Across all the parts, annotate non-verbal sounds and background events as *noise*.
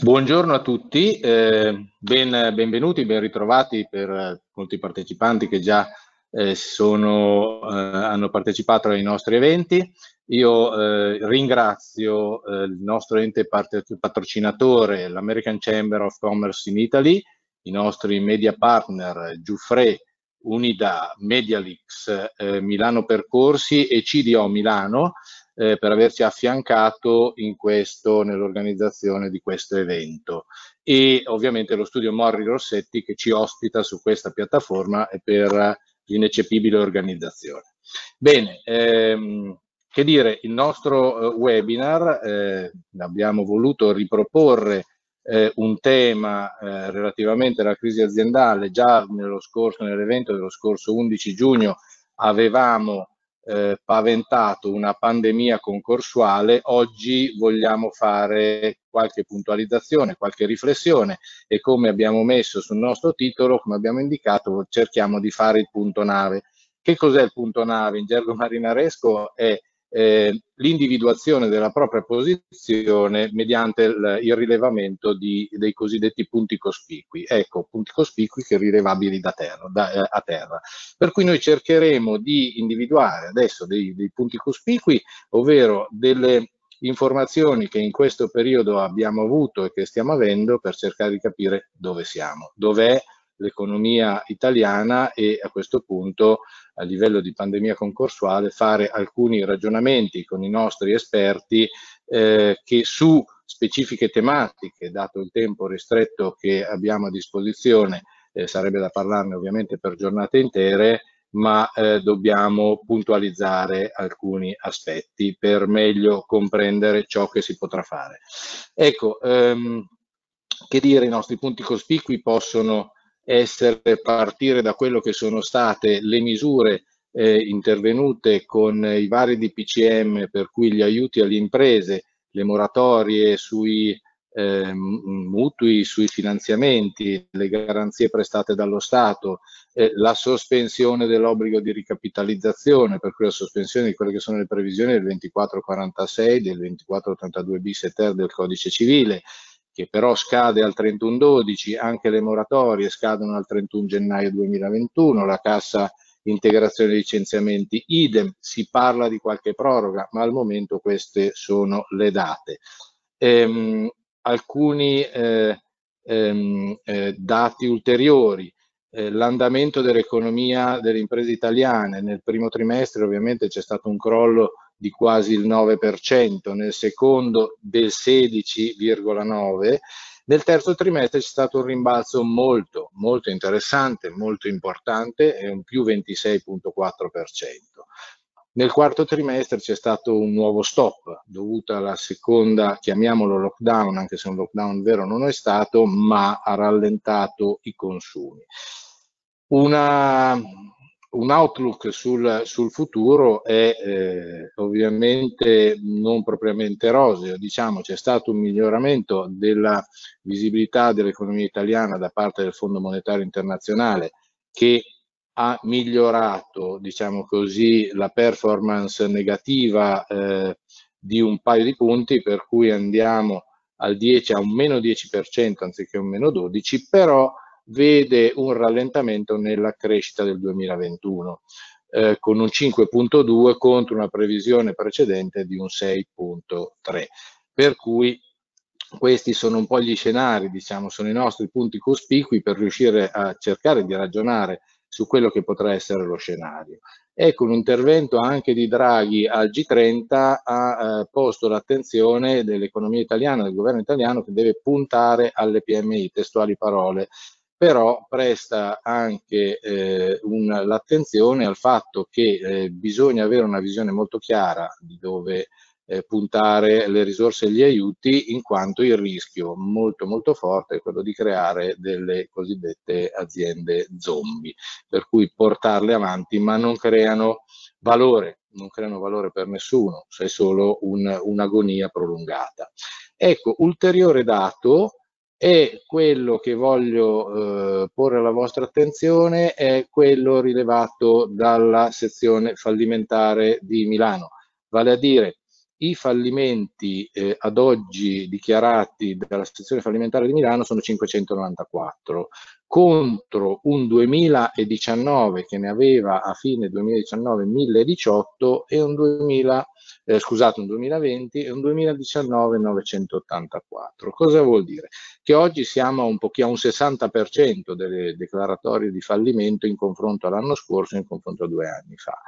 Buongiorno a tutti, eh, ben, benvenuti, ben ritrovati per eh, molti partecipanti che già eh, sono, eh, hanno partecipato ai nostri eventi. Io eh, ringrazio eh, il nostro ente patrocinatore, l'American Chamber of Commerce in Italy, i nostri media partner Giuffre, Unida, Medialix, Milano Percorsi e CDO Milano, eh, per averci affiancato nell'organizzazione di questo evento e ovviamente lo studio Morri Rossetti che ci ospita su questa piattaforma e per l'ineccepibile organizzazione. Bene, ehm, che dire, il nostro eh, webinar eh, abbiamo voluto riproporre eh, un tema eh, relativamente alla crisi aziendale, già nell'evento dello scorso 11 giugno avevamo eh, paventato una pandemia concorsuale, oggi vogliamo fare qualche puntualizzazione, qualche riflessione e come abbiamo messo sul nostro titolo, come abbiamo indicato, cerchiamo di fare il punto nave. Che cos'è il punto nave? In gergo marinaresco è eh, l'individuazione della propria posizione mediante il, il rilevamento di, dei cosiddetti punti cospicui. Ecco, punti cospicui che rilevabili da terra, da, eh, a terra. Per cui noi cercheremo di individuare adesso dei, dei punti cospicui, ovvero delle informazioni che in questo periodo abbiamo avuto e che stiamo avendo per cercare di capire dove siamo, dov'è l'economia italiana e a questo punto a livello di pandemia concorsuale fare alcuni ragionamenti con i nostri esperti eh, che su specifiche tematiche, dato il tempo ristretto che abbiamo a disposizione, eh, sarebbe da parlarne ovviamente per giornate intere, ma eh, dobbiamo puntualizzare alcuni aspetti per meglio comprendere ciò che si potrà fare. Ecco, ehm, che dire, i nostri punti cospicui possono essere partire da quello che sono state le misure eh, intervenute con i vari DPCM per cui gli aiuti alle imprese, le moratorie sui eh, mutui, sui finanziamenti, le garanzie prestate dallo Stato, eh, la sospensione dell'obbligo di ricapitalizzazione, per cui la sospensione di quelle che sono le previsioni del 2446, del 2482 bis e ter del codice civile, che però scade al 31-12, anche le moratorie scadono al 31 gennaio 2021, la cassa integrazione licenziamenti idem, si parla di qualche proroga, ma al momento queste sono le date. Ehm, alcuni eh, ehm, eh, dati ulteriori, eh, l'andamento dell'economia delle imprese italiane nel primo trimestre ovviamente c'è stato un crollo di quasi il 9%, nel secondo del 16,9%, nel terzo trimestre c'è stato un rimbalzo molto, molto interessante, molto importante, è un più 26,4%. Nel quarto trimestre c'è stato un nuovo stop dovuto alla seconda, chiamiamolo lockdown, anche se un lockdown vero non è stato, ma ha rallentato i consumi. Una, un outlook sul, sul futuro è eh, ovviamente non propriamente roseo, diciamo c'è stato un miglioramento della visibilità dell'economia italiana da parte del Fondo Monetario Internazionale che ha migliorato, diciamo così, la performance negativa eh, di un paio di punti, per cui andiamo al 10 a un meno 10% anziché un meno 12, però vede un rallentamento nella crescita del 2021 eh, con un 5.2 contro una previsione precedente di un 6.3 per cui questi sono un po' gli scenari, diciamo, sono i nostri punti cospicui per riuscire a cercare di ragionare su quello che potrà essere lo scenario. Ecco, un intervento anche di Draghi al G30 ha eh, posto l'attenzione dell'economia italiana, del governo italiano, che deve puntare alle PMI, testuali parole, però presta anche eh, l'attenzione al fatto che eh, bisogna avere una visione molto chiara di dove eh, puntare le risorse e gli aiuti, in quanto il rischio molto molto forte è quello di creare delle cosiddette aziende zombie, per cui portarle avanti ma non creano valore, non creano valore per nessuno, se è solo un'agonia prolungata. Ecco, ulteriore dato e quello che voglio eh, porre alla vostra attenzione è quello rilevato dalla sezione fallimentare di Milano, vale a dire i fallimenti eh, ad oggi dichiarati dalla sezione fallimentare di Milano sono 594 contro un 2019 che ne aveva a fine 2019 1018 e un 2000 eh, scusate, un 2020 e un 2019 984. Cosa vuol dire? Che oggi siamo a un, a un 60% delle declaratorie di fallimento in confronto all'anno scorso, in confronto a due anni fa.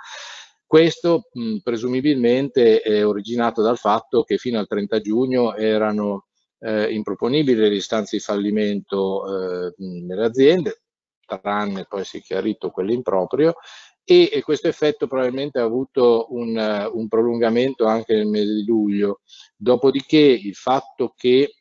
Questo mh, presumibilmente è originato dal fatto che fino al 30 giugno erano eh, improponibili le istanze di fallimento eh, nelle aziende, tranne poi si è chiarito quello improprio, e, e questo effetto probabilmente ha avuto un, uh, un, prolungamento anche nel mese di luglio. Dopodiché il fatto che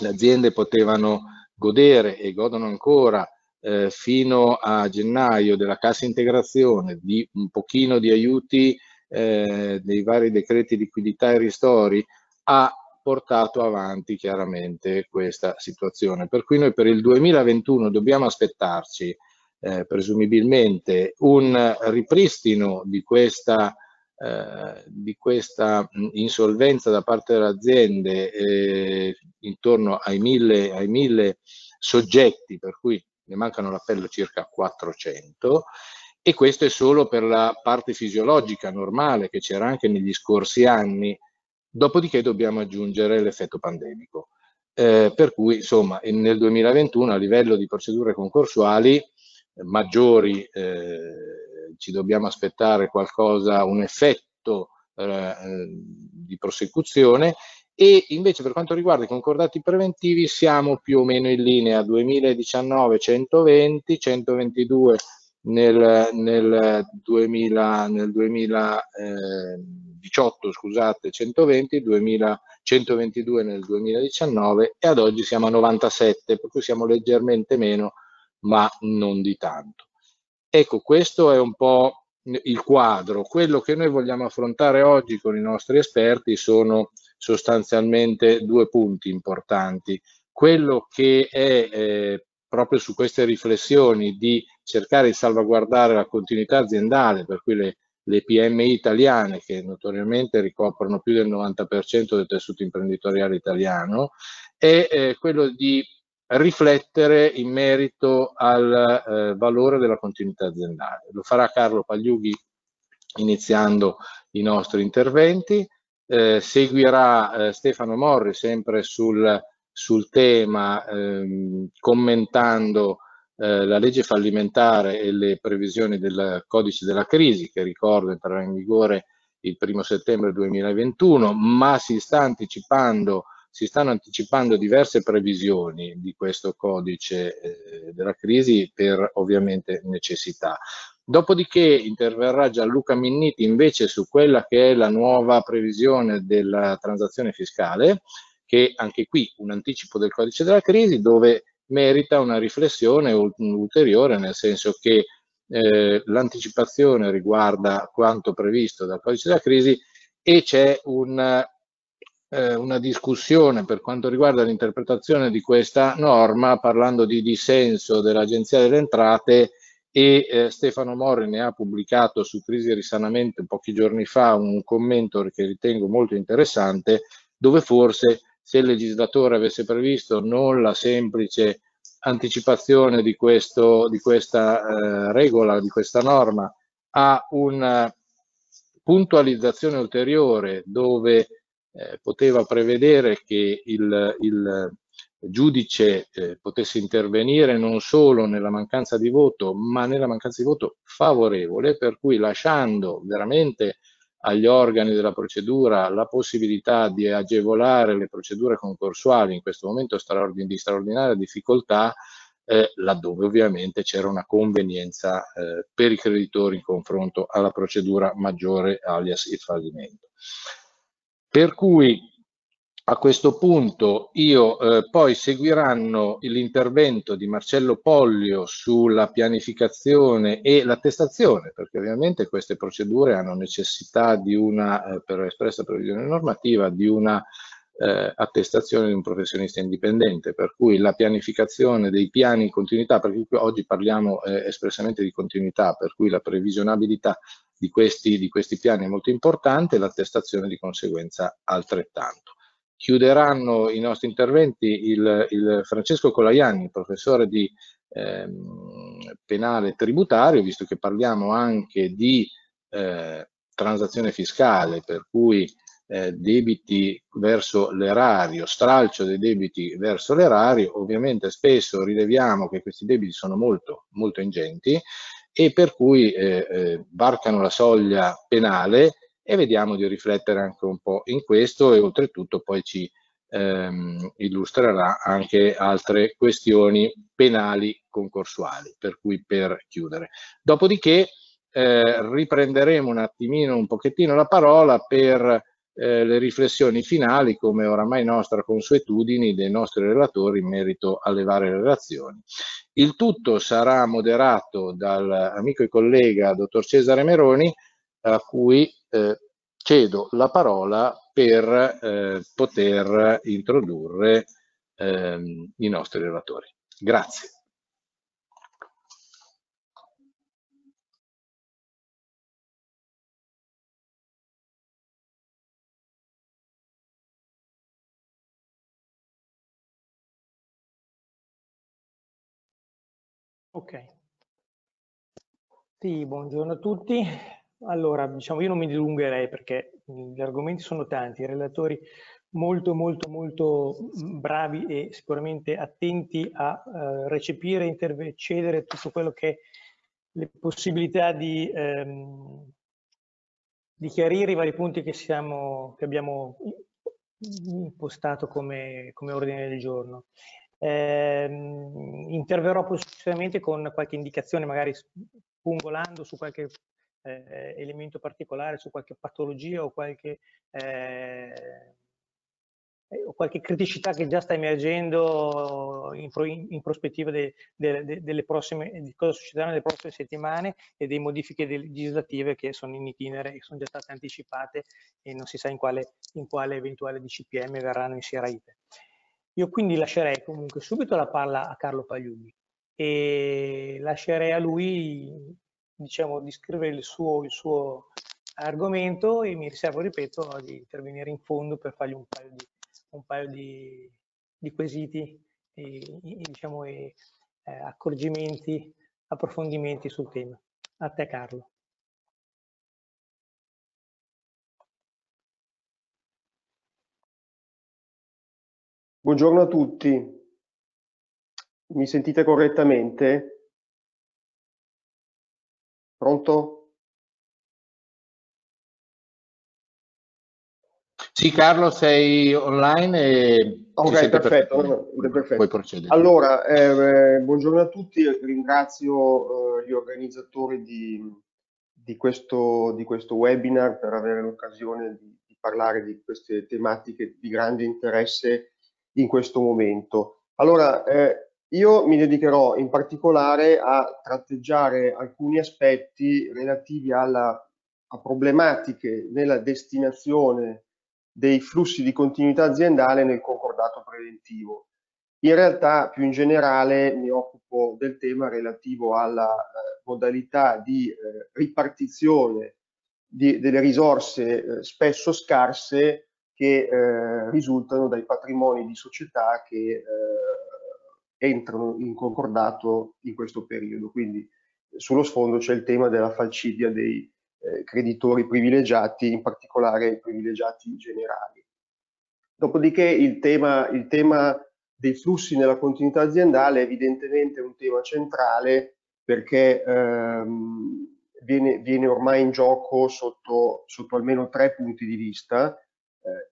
le aziende potevano godere e godono ancora eh, fino a gennaio della cassa integrazione di un pochino di aiuti eh, dei vari decreti liquidità e ristori ha portato avanti chiaramente questa situazione. Per cui noi per il 2021 dobbiamo aspettarci eh, presumibilmente un ripristino di questa, eh, di questa insolvenza da parte delle aziende eh, intorno ai mille, ai mille soggetti, per cui ne mancano l'appello circa 400, e questo è solo per la parte fisiologica normale che c'era anche negli scorsi anni, dopodiché dobbiamo aggiungere l'effetto pandemico. Eh, per cui insomma nel 2021 a livello di procedure concorsuali maggiori eh, ci dobbiamo aspettare qualcosa, un effetto eh, di prosecuzione e invece per quanto riguarda i concordati preventivi siamo più o meno in linea 2019 120, 122 nel, nel, 2000, nel 2018 scusate 120, 2000, 122 nel 2019 e ad oggi siamo a 97 per cui siamo leggermente meno ma non di tanto. Ecco, questo è un po' il quadro. Quello che noi vogliamo affrontare oggi con i nostri esperti sono sostanzialmente due punti importanti. Quello che è eh, proprio su queste riflessioni di cercare di salvaguardare la continuità aziendale, per cui le, le PMI italiane, che notoriamente ricoprono più del 90% del tessuto imprenditoriale italiano, è eh, quello di riflettere in merito al eh, valore della continuità aziendale. Lo farà Carlo Pagliughi iniziando i nostri interventi, eh, seguirà eh, Stefano Morri sempre sul, sul tema ehm, commentando eh, la legge fallimentare e le previsioni del codice della crisi che ricordo entrerà in vigore il primo settembre 2021, ma si sta anticipando si stanno anticipando diverse previsioni di questo codice eh, della crisi per ovviamente necessità. Dopodiché interverrà Gianluca Minniti invece su quella che è la nuova previsione della transazione fiscale, che anche qui un anticipo del codice della crisi dove merita una riflessione ulteriore, nel senso che eh, l'anticipazione riguarda quanto previsto dal codice della crisi e c'è un eh, una discussione per quanto riguarda l'interpretazione di questa norma parlando di dissenso dell'Agenzia delle Entrate e eh, Stefano Morri ne ha pubblicato su Crisi e Risanamento pochi giorni fa un commento che ritengo molto interessante dove forse se il legislatore avesse previsto non la semplice anticipazione di, questo, di questa eh, regola, di questa norma, a una puntualizzazione ulteriore dove eh, poteva prevedere che il, il giudice eh, potesse intervenire non solo nella mancanza di voto, ma nella mancanza di voto favorevole, per cui lasciando veramente agli organi della procedura la possibilità di agevolare le procedure concorsuali in questo momento di straordinaria difficoltà, eh, laddove ovviamente c'era una convenienza eh, per i creditori in confronto alla procedura maggiore alias il fallimento. Per cui a questo punto io eh, poi seguiranno l'intervento di Marcello Pollio sulla pianificazione e l'attestazione, perché ovviamente queste procedure hanno necessità di una, eh, per espressa previsione normativa, di una eh, attestazione di un professionista indipendente, per cui la pianificazione dei piani in continuità, perché oggi parliamo eh, espressamente di continuità, per cui la previsionabilità di questi, di questi piani è molto importante, l'attestazione di conseguenza altrettanto. Chiuderanno i nostri interventi il, il Francesco Colaiani, professore di ehm, penale tributario, visto che parliamo anche di eh, transazione fiscale, per cui eh, debiti verso l'erario, stralcio dei debiti verso l'erario, ovviamente spesso rileviamo che questi debiti sono molto, molto ingenti e per cui eh, eh, varcano la soglia penale e vediamo di riflettere anche un po' in questo e oltretutto poi ci ehm, illustrerà anche altre questioni penali concorsuali, per cui per chiudere. Dopodiché eh, riprenderemo un attimino, un pochettino la parola per eh, le riflessioni finali, come oramai nostra consuetudine dei nostri relatori in merito alle varie relazioni. Il tutto sarà moderato dall'amico e collega dottor Cesare Meroni, a cui eh, cedo la parola per eh, poter introdurre ehm, i nostri relatori. Grazie. Ok. Sì, buongiorno a tutti. Allora, diciamo, io non mi dilungherei perché gli argomenti sono tanti, i relatori molto, molto, molto bravi e sicuramente attenti a uh, recepire, intercedere tutto quello che le possibilità di, ehm, di chiarire i vari punti che, siamo, che abbiamo impostato come, come ordine del giorno. Eh, interverrò poi successivamente con qualche indicazione, magari pungolando su qualche eh, elemento particolare, su qualche patologia o qualche, eh, o qualche criticità che già sta emergendo in, pro, in prospettiva de, de, de, delle prossime, di cosa succederà nelle prossime settimane e delle modifiche legislative che sono in itinere e sono già state anticipate e non si sa in quale, in quale eventuale DCPM verranno inserite. Io quindi lascerei comunque subito la palla a Carlo Pagliubi e lascerei a lui diciamo, di scrivere il suo, il suo argomento e mi riservo, ripeto, di intervenire in fondo per fargli un paio di, un paio di, di quesiti e, e, diciamo, e eh, accorgimenti, approfondimenti sul tema. A te Carlo. Buongiorno a tutti. Mi sentite correttamente? Pronto? Sì, Carlo, sei online e Ok, perfetto, perfetto. Puoi procedere. Allora, eh, buongiorno a tutti, ringrazio eh, gli organizzatori di, di, questo, di, questo, webinar per avere l'occasione di, di parlare di queste tematiche di grande interesse in questo momento. Allora, eh, io mi dedicherò in particolare a tratteggiare alcuni aspetti relativi alla, a problematiche nella destinazione dei flussi di continuità aziendale nel concordato preventivo. In realtà, più in generale, mi occupo del tema relativo alla eh, modalità di eh, ripartizione di, delle risorse eh, spesso scarse che eh, risultano dai patrimoni di società che eh, entrano in concordato in questo periodo. Quindi sullo sfondo c'è il tema della falcidia dei eh, creditori privilegiati, in particolare i privilegiati generali. Dopodiché il tema, il tema dei flussi nella continuità aziendale è evidentemente un tema centrale perché ehm, viene, viene, ormai in gioco sotto, sotto almeno tre punti di vista. Eh,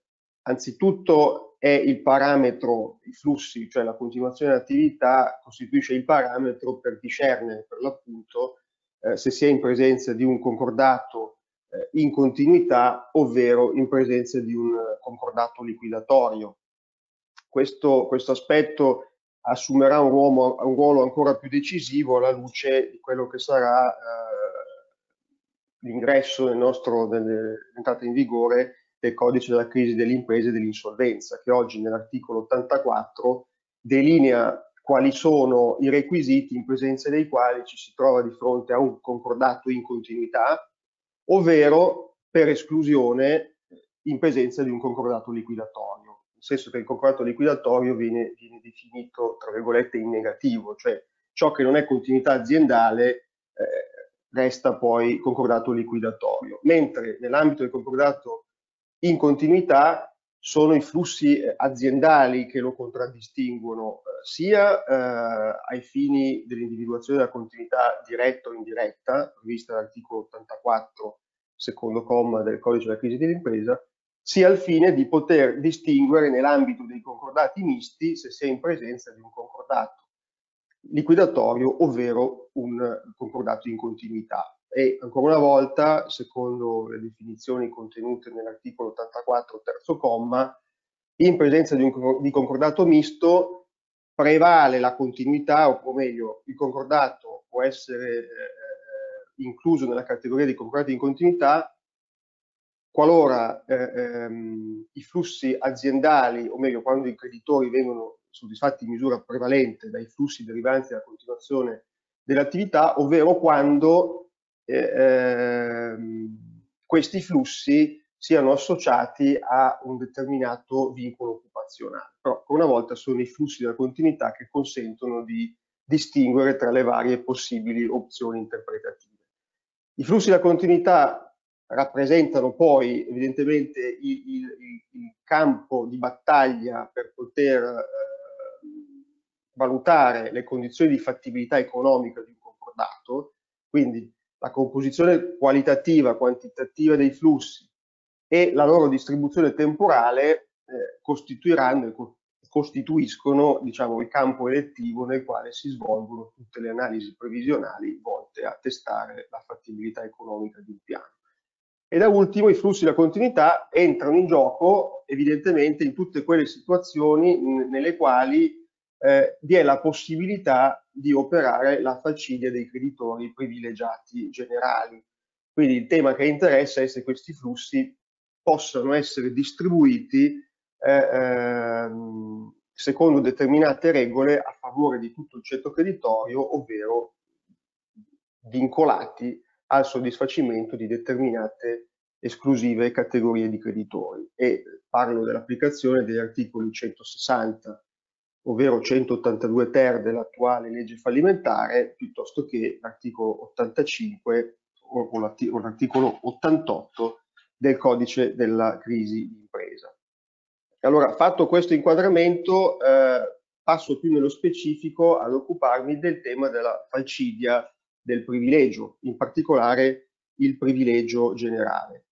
Anzitutto è il parametro, i flussi, cioè la continuazione dell'attività costituisce il parametro per discernere per l'appunto eh, se si è in presenza di un concordato eh, in continuità ovvero in presenza di un concordato liquidatorio. Questo, questo aspetto assumerà un ruolo, un ruolo, ancora più decisivo alla luce di quello che sarà eh, l'ingresso nel nostro, dell'entrata in vigore del codice della crisi delle imprese e dell'insolvenza, che oggi nell'articolo 84 delinea quali sono i requisiti in presenza dei quali ci si trova di fronte a un concordato in continuità ovvero per esclusione in presenza di un concordato liquidatorio nel senso che il concordato liquidatorio viene, viene, definito, tra virgolette, in negativo, cioè ciò che non è continuità aziendale eh, resta poi concordato liquidatorio, mentre nell'ambito del concordato in continuità sono i flussi eh, aziendali che lo contraddistinguono eh, sia eh, ai fini dell'individuazione della continuità diretta o indiretta, prevista dall'articolo 84, secondo comma del codice della crisi dell'impresa, sia al fine di poter distinguere nell'ambito dei concordati misti se si è in presenza di un concordato liquidatorio, ovvero un concordato in continuità. E ancora una volta, secondo le definizioni contenute nell'articolo 84 terzo comma, in presenza di un di concordato misto prevale la continuità, o meglio, il concordato può essere eh, incluso nella categoria di concordati in continuità qualora eh, ehm, i flussi aziendali, o meglio, quando i creditori vengono soddisfatti in misura prevalente dai flussi derivanti dalla continuazione dell'attività, ovvero quando eh, questi flussi siano associati a un determinato vincolo occupazionale. Però, una volta, sono i flussi della continuità che consentono di distinguere tra le varie possibili opzioni interpretative. I flussi della continuità rappresentano poi evidentemente il, il, il campo di battaglia per poter eh, valutare le condizioni di fattibilità economica di un concordato, quindi la composizione qualitativa, quantitativa dei flussi e la loro distribuzione temporale eh, costituiranno costituiscono diciamo, il campo elettivo nel quale si svolgono tutte le analisi previsionali volte a testare la fattibilità economica di un piano. E da ultimo i flussi della continuità entrano in gioco evidentemente in tutte quelle situazioni nelle quali eh, vi è la possibilità di operare la falcidia dei creditori privilegiati generali. Quindi il tema che interessa è se questi flussi possano essere distribuiti eh, ehm, secondo determinate regole a favore di tutto il ceto creditorio, ovvero vincolati al soddisfacimento di determinate esclusive categorie di creditori e parlo dell'applicazione degli articoli 160 ovvero 182 ter dell'attuale legge fallimentare piuttosto che l'articolo 85 o l'articolo 88 del codice della crisi d'impresa. Allora, fatto questo inquadramento, eh, passo più nello specifico ad occuparmi del tema della falcidia del privilegio, in particolare il privilegio generale.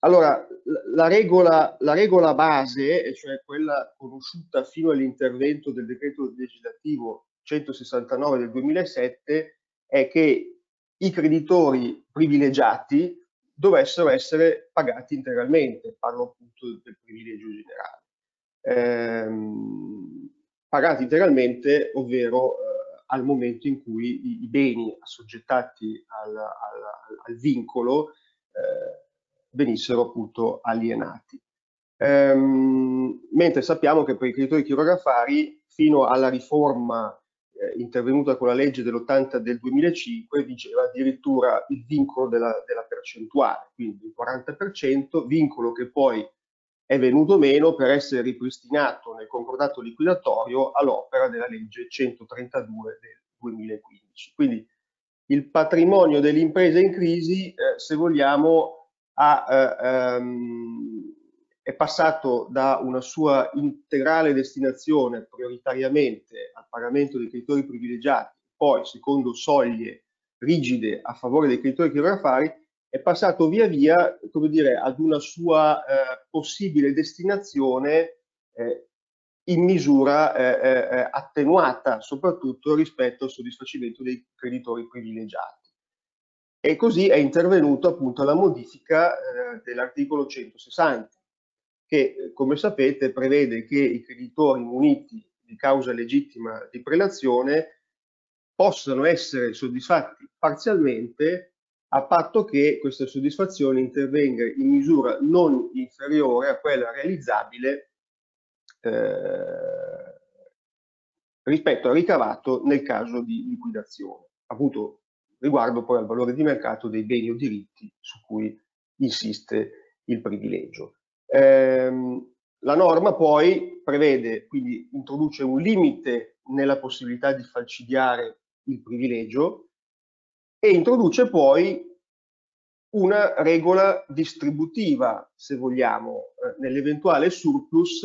Allora, la regola, la regola base, cioè quella conosciuta fino all'intervento del decreto legislativo 169 del 2007, è che i creditori privilegiati dovessero essere pagati integralmente, parlo appunto del privilegio generale. Ehm, pagati integralmente, ovvero eh, al momento in cui i, i beni assoggettati al, al, al vincolo eh, venissero appunto alienati. Ehm, mentre sappiamo che per i creditori chirografari fino alla riforma eh, intervenuta con la legge dell'80 del 2005 vigeva addirittura il vincolo della, della percentuale, quindi il 40%, vincolo che poi è venuto meno per essere ripristinato nel concordato liquidatorio all'opera della legge 132 del 2015. Quindi il patrimonio dell'impresa in crisi, eh, se vogliamo, ha, eh, ehm, è passato da una sua integrale destinazione prioritariamente al pagamento dei creditori privilegiati, poi secondo soglie rigide a favore dei creditori chirografari, è passato via via come dire, ad una sua eh, possibile destinazione eh, in misura eh, eh, eh, attenuata, soprattutto rispetto al soddisfacimento dei creditori privilegiati. E così è intervenuto appunto la modifica eh, dell'articolo 160, che come sapete prevede che i creditori muniti di causa legittima di prelazione possano essere soddisfatti parzialmente a patto che questa soddisfazione intervenga in misura non inferiore a quella realizzabile eh, rispetto al ricavato nel caso di liquidazione. Appunto, riguardo poi al valore di mercato dei beni o diritti su cui insiste il privilegio. Ehm, la norma poi prevede, quindi introduce un limite nella possibilità di falcidiare il privilegio e introduce poi una regola distributiva, se vogliamo, eh, nell'eventuale surplus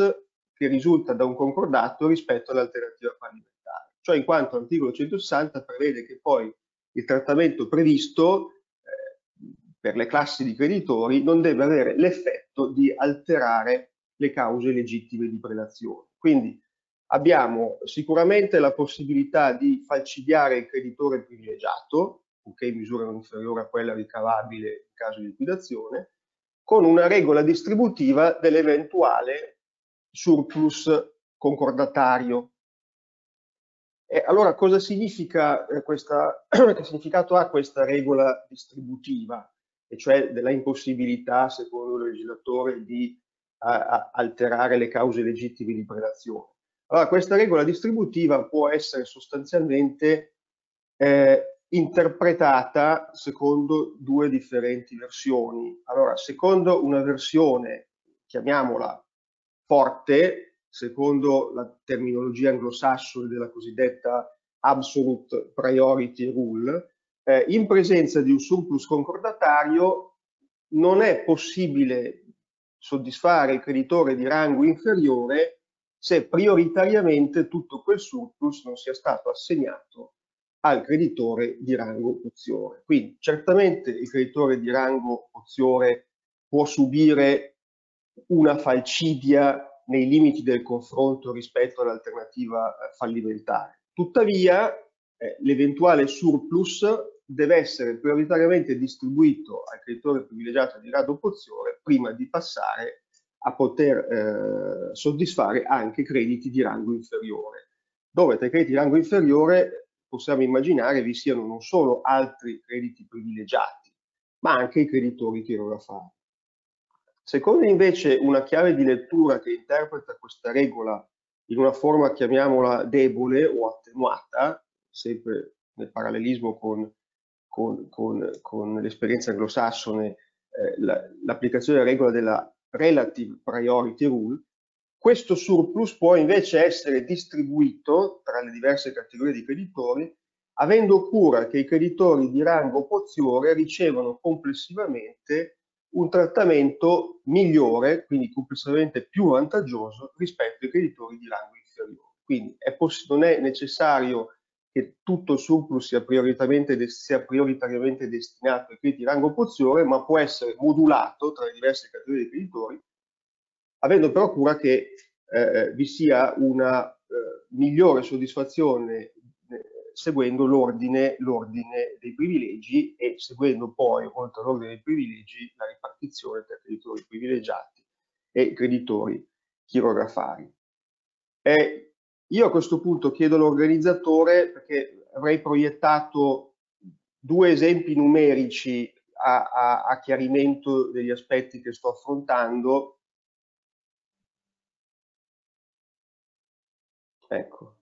che risulta da un concordato rispetto all'alternativa fallimentare. Cioè in quanto l'articolo 160 prevede che poi il trattamento previsto eh, per le classi di creditori non deve avere l'effetto di alterare le cause legittime di prelazione. Quindi abbiamo sicuramente la possibilità di falcidiare il creditore privilegiato, purché in misura non inferiore a quella ricavabile in caso di liquidazione, con una regola distributiva dell'eventuale surplus concordatario. E allora cosa significa eh, questa, *clears throat* che significato ha questa regola distributiva, e cioè della impossibilità, secondo il legislatore, di a, a alterare le cause legittime di predazione? Allora, questa regola distributiva può essere sostanzialmente eh, interpretata secondo due differenti versioni. Allora, secondo una versione, chiamiamola forte, secondo la terminologia anglosassone della cosiddetta absolute priority rule, eh, in presenza di un surplus concordatario non è possibile soddisfare il creditore di rango inferiore se prioritariamente tutto quel surplus non sia stato assegnato al creditore di rango poziore. Quindi certamente il creditore di rango poziore può subire una falcidia nei limiti del confronto rispetto all'alternativa eh, fallimentare. Tuttavia eh, l'eventuale surplus deve essere prioritariamente distribuito al creditore privilegiato di rango poziore prima di passare a poter eh, soddisfare anche crediti di rango inferiore, dove tra i crediti di rango inferiore possiamo immaginare vi siano non solo altri crediti privilegiati, ma anche i creditori chirografari. Secondo invece una chiave di lettura che interpreta questa regola in una forma, chiamiamola debole o attenuata, sempre nel parallelismo con, con, con, con l'esperienza anglosassone, eh, l'applicazione della regola della relative priority rule, questo surplus può invece essere distribuito tra le diverse categorie di creditori avendo cura che i creditori di rango poziore ricevano complessivamente un trattamento migliore, quindi complessivamente più vantaggioso rispetto ai creditori di rango inferiore. Quindi è non è necessario che tutto il surplus sia prioritariamente, sia prioritariamente destinato ai crediti di rango poziore, ma può essere modulato tra le diverse categorie di creditori avendo però cura che eh, eh, vi sia una eh, migliore soddisfazione seguendo l'ordine, dei privilegi e seguendo poi, oltre all'ordine dei privilegi, la ripartizione tra creditori privilegiati e creditori chirografari. E io a questo punto chiedo all'organizzatore, perché avrei proiettato due esempi numerici a, a, a chiarimento degli aspetti che sto affrontando, Ecco.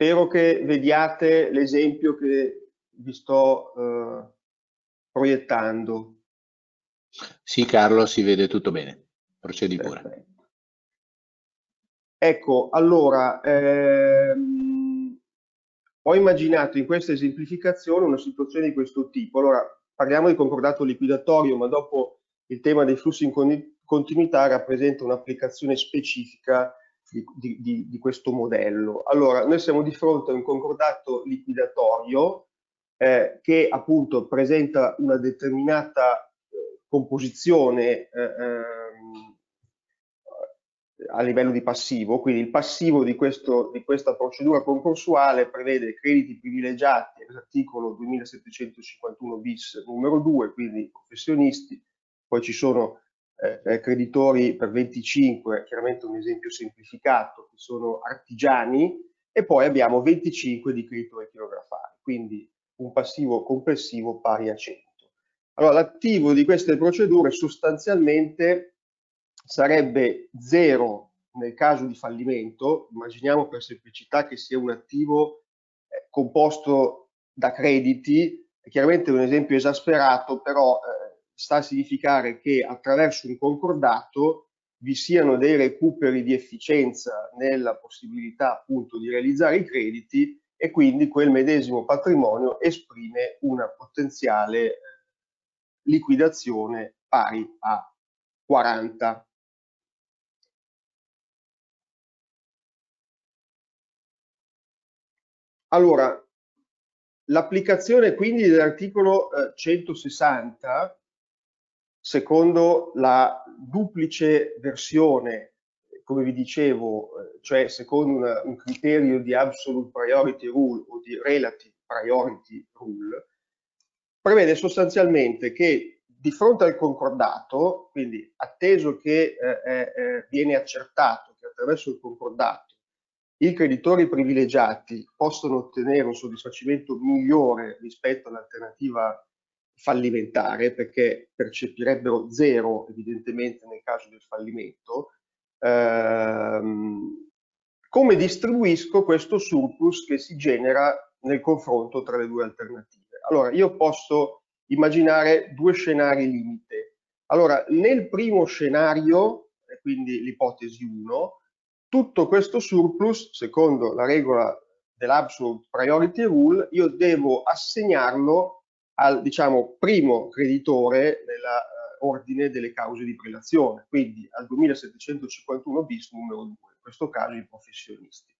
Spero che vediate l'esempio che vi sto eh, proiettando. Sì, Carlo, si vede tutto bene. Procedi Perfetto. pure. Ecco, allora, ehm, ho immaginato in questa esemplificazione una situazione di questo tipo. Allora, parliamo di concordato liquidatorio, ma dopo il tema dei flussi in continuità rappresenta un'applicazione specifica di, di, di, questo modello. Allora, noi siamo di fronte a un concordato liquidatorio eh, che appunto presenta una determinata eh, composizione eh, ehm, a livello di passivo, quindi il passivo di, questo, di questa procedura concorsuale prevede crediti privilegiati all'articolo 2751 bis numero 2, quindi professionisti, poi ci sono eh, eh creditori per 25, chiaramente un esempio semplificato, che sono artigiani, e poi abbiamo 25 di creditori chirografari, quindi un passivo complessivo pari a 100. Allora, l'attivo di queste procedure sostanzialmente sarebbe zero nel caso di fallimento, immaginiamo per semplicità che sia un attivo eh, composto da crediti, chiaramente è un esempio esasperato, però eh, sta a significare che attraverso un concordato vi siano dei recuperi di efficienza nella possibilità appunto di realizzare i crediti e quindi quel medesimo patrimonio esprime una potenziale eh, liquidazione pari a 40. Allora, l'applicazione quindi dell'articolo eh, 160, secondo la duplice versione, come vi dicevo, eh, cioè secondo una, un criterio di absolute priority rule o di relative priority rule, prevede sostanzialmente che di fronte al concordato, quindi atteso che eh, eh, viene accertato che attraverso il concordato i creditori privilegiati possono ottenere un soddisfacimento migliore rispetto all'alternativa fallimentare perché percepirebbero zero evidentemente nel caso del fallimento. Ehm, come distribuisco questo surplus che si genera nel confronto tra le due alternative? Allora, io posso immaginare due scenari limite. Allora, nel primo scenario, quindi l'ipotesi 1, tutto questo surplus, secondo la regola dell'absolute priority rule, io devo assegnarlo al diciamo, primo creditore nell'ordine uh, delle cause di prelazione, quindi al 2751 bis numero 2, in questo caso i professionisti.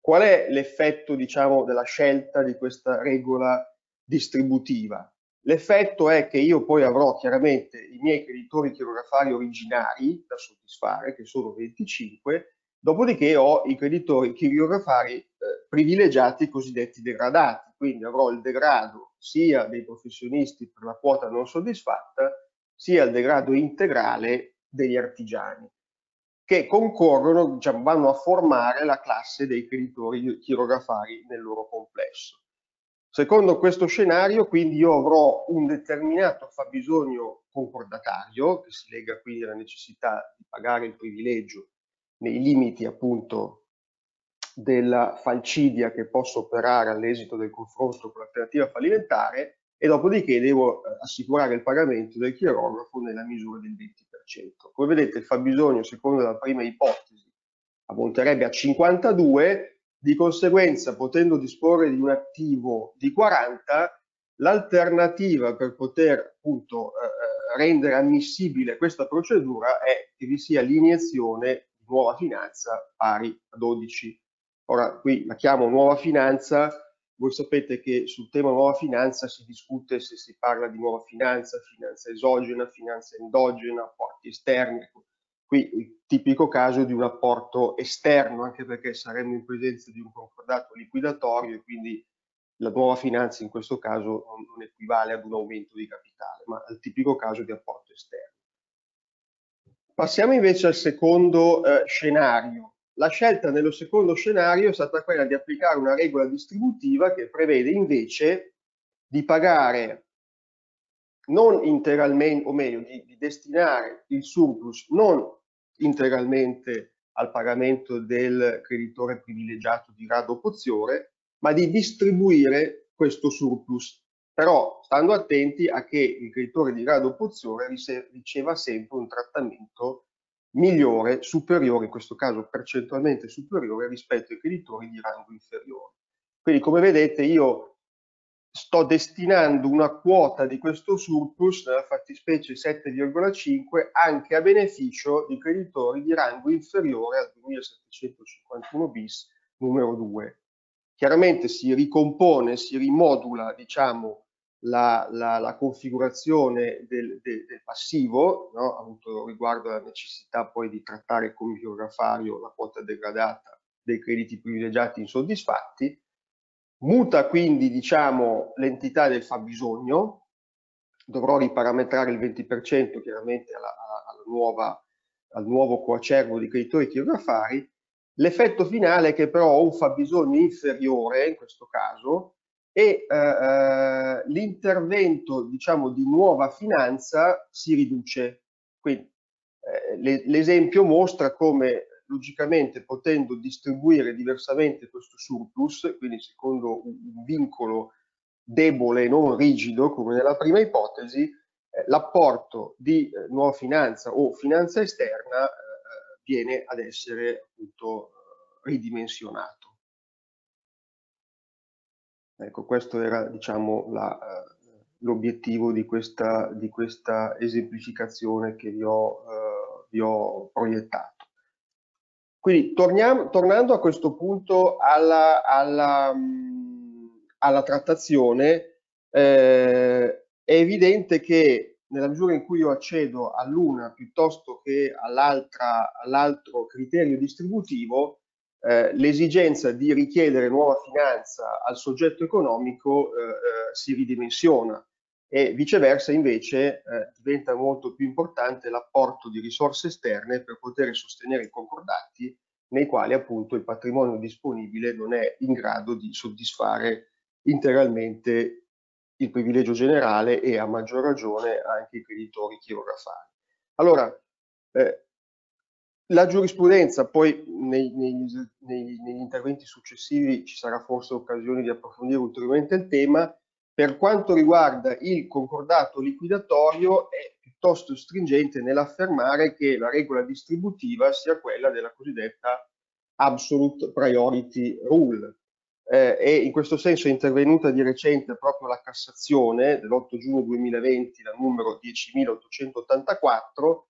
Qual è l'effetto diciamo, della scelta di questa regola distributiva? L'effetto è che io poi avrò chiaramente i miei creditori chirografari originari da soddisfare, che sono 25, Dopodiché ho i creditori chiriografari privilegiati cosiddetti degradati, quindi avrò il degrado sia dei professionisti per la quota non soddisfatta, sia il degrado integrale degli artigiani, che concorrono, diciamo, vanno a formare la classe dei creditori chirografari nel loro complesso. Secondo questo scenario, quindi, io avrò un determinato fabbisogno concordatario, che si lega quindi alla necessità di pagare il privilegio nei limiti appunto della falcidia che posso operare all'esito del confronto con l'alternativa fallimentare e dopodiché devo eh, assicurare il pagamento del chirografo nella misura del 20%. Come vedete il fabbisogno secondo la prima ipotesi ammonterebbe a 52, di conseguenza potendo disporre di un attivo di 40, l'alternativa per poter appunto eh, eh, rendere ammissibile questa procedura è che vi sia l'iniezione nuova finanza pari a 12. Ora qui la chiamo nuova finanza, voi sapete che sul tema nuova finanza si discute se si parla di nuova finanza, finanza esogena, finanza endogena, apporti esterni. Ecco, qui il tipico caso di un apporto esterno, anche perché saremmo in presenza di un concordato liquidatorio e quindi la nuova finanza in questo caso non, equivale ad un aumento di capitale, ma al tipico caso di apporto esterno. Passiamo invece al secondo eh, scenario. La scelta nello secondo scenario è stata quella di applicare una regola distributiva che prevede invece di pagare non integralmente, o meglio, di, di destinare il surplus non integralmente al pagamento del creditore privilegiato di grado opzione, ma di distribuire questo surplus. Però stando attenti a che il creditore di grado opzione riceva sempre un trattamento migliore, superiore, in questo caso percentualmente superiore rispetto ai creditori di rango inferiore. Quindi come vedete io sto destinando una quota di questo surplus, nella fattispecie 7,5, anche a beneficio di creditori di rango inferiore al 2751 bis numero 2. Chiaramente si ricompone, si rimodula diciamo, la, la, la configurazione del, del, del passivo, no? avuto riguardo alla necessità poi di trattare come biografario la quota degradata dei crediti privilegiati insoddisfatti, muta quindi diciamo, l'entità del fabbisogno, dovrò riparametrare il 20% chiaramente alla, alla nuova, al nuovo coacervo di creditori chirografari, l'effetto finale è che però ho un fabbisogno inferiore in questo caso e eh, eh, l'intervento diciamo di nuova finanza si riduce. Quindi eh, l'esempio mostra come logicamente potendo distribuire diversamente questo surplus, quindi secondo un, vincolo debole e non rigido come nella prima ipotesi, eh, l'apporto di eh, nuova finanza o finanza esterna eh, viene ad essere appunto ridimensionato. Ecco, questo era diciamo, l'obiettivo di di questa esemplificazione che vi ho, eh, vi ho proiettato. Quindi torniamo, tornando a questo punto alla, alla, alla trattazione, eh, è evidente che nella misura in cui io accedo all'una piuttosto che all'altro criterio distributivo, eh, l'esigenza di richiedere nuova finanza al soggetto economico eh, eh, si ridimensiona e viceversa invece eh, diventa molto più importante l'apporto di risorse esterne per poter sostenere i concordati nei quali appunto il patrimonio disponibile non è in grado di soddisfare integralmente il privilegio generale e a maggior ragione anche i creditori chirografari. Allora, eh, la giurisprudenza, poi nei, nei, nei, negli interventi successivi ci sarà forse occasione di approfondire ulteriormente il tema, per quanto riguarda il concordato liquidatorio è piuttosto stringente nell'affermare che la regola distributiva sia quella della cosiddetta absolute priority rule. Eh, e in questo senso è intervenuta di recente proprio la Cassazione dell'8 giugno 2020, la numero 10.884,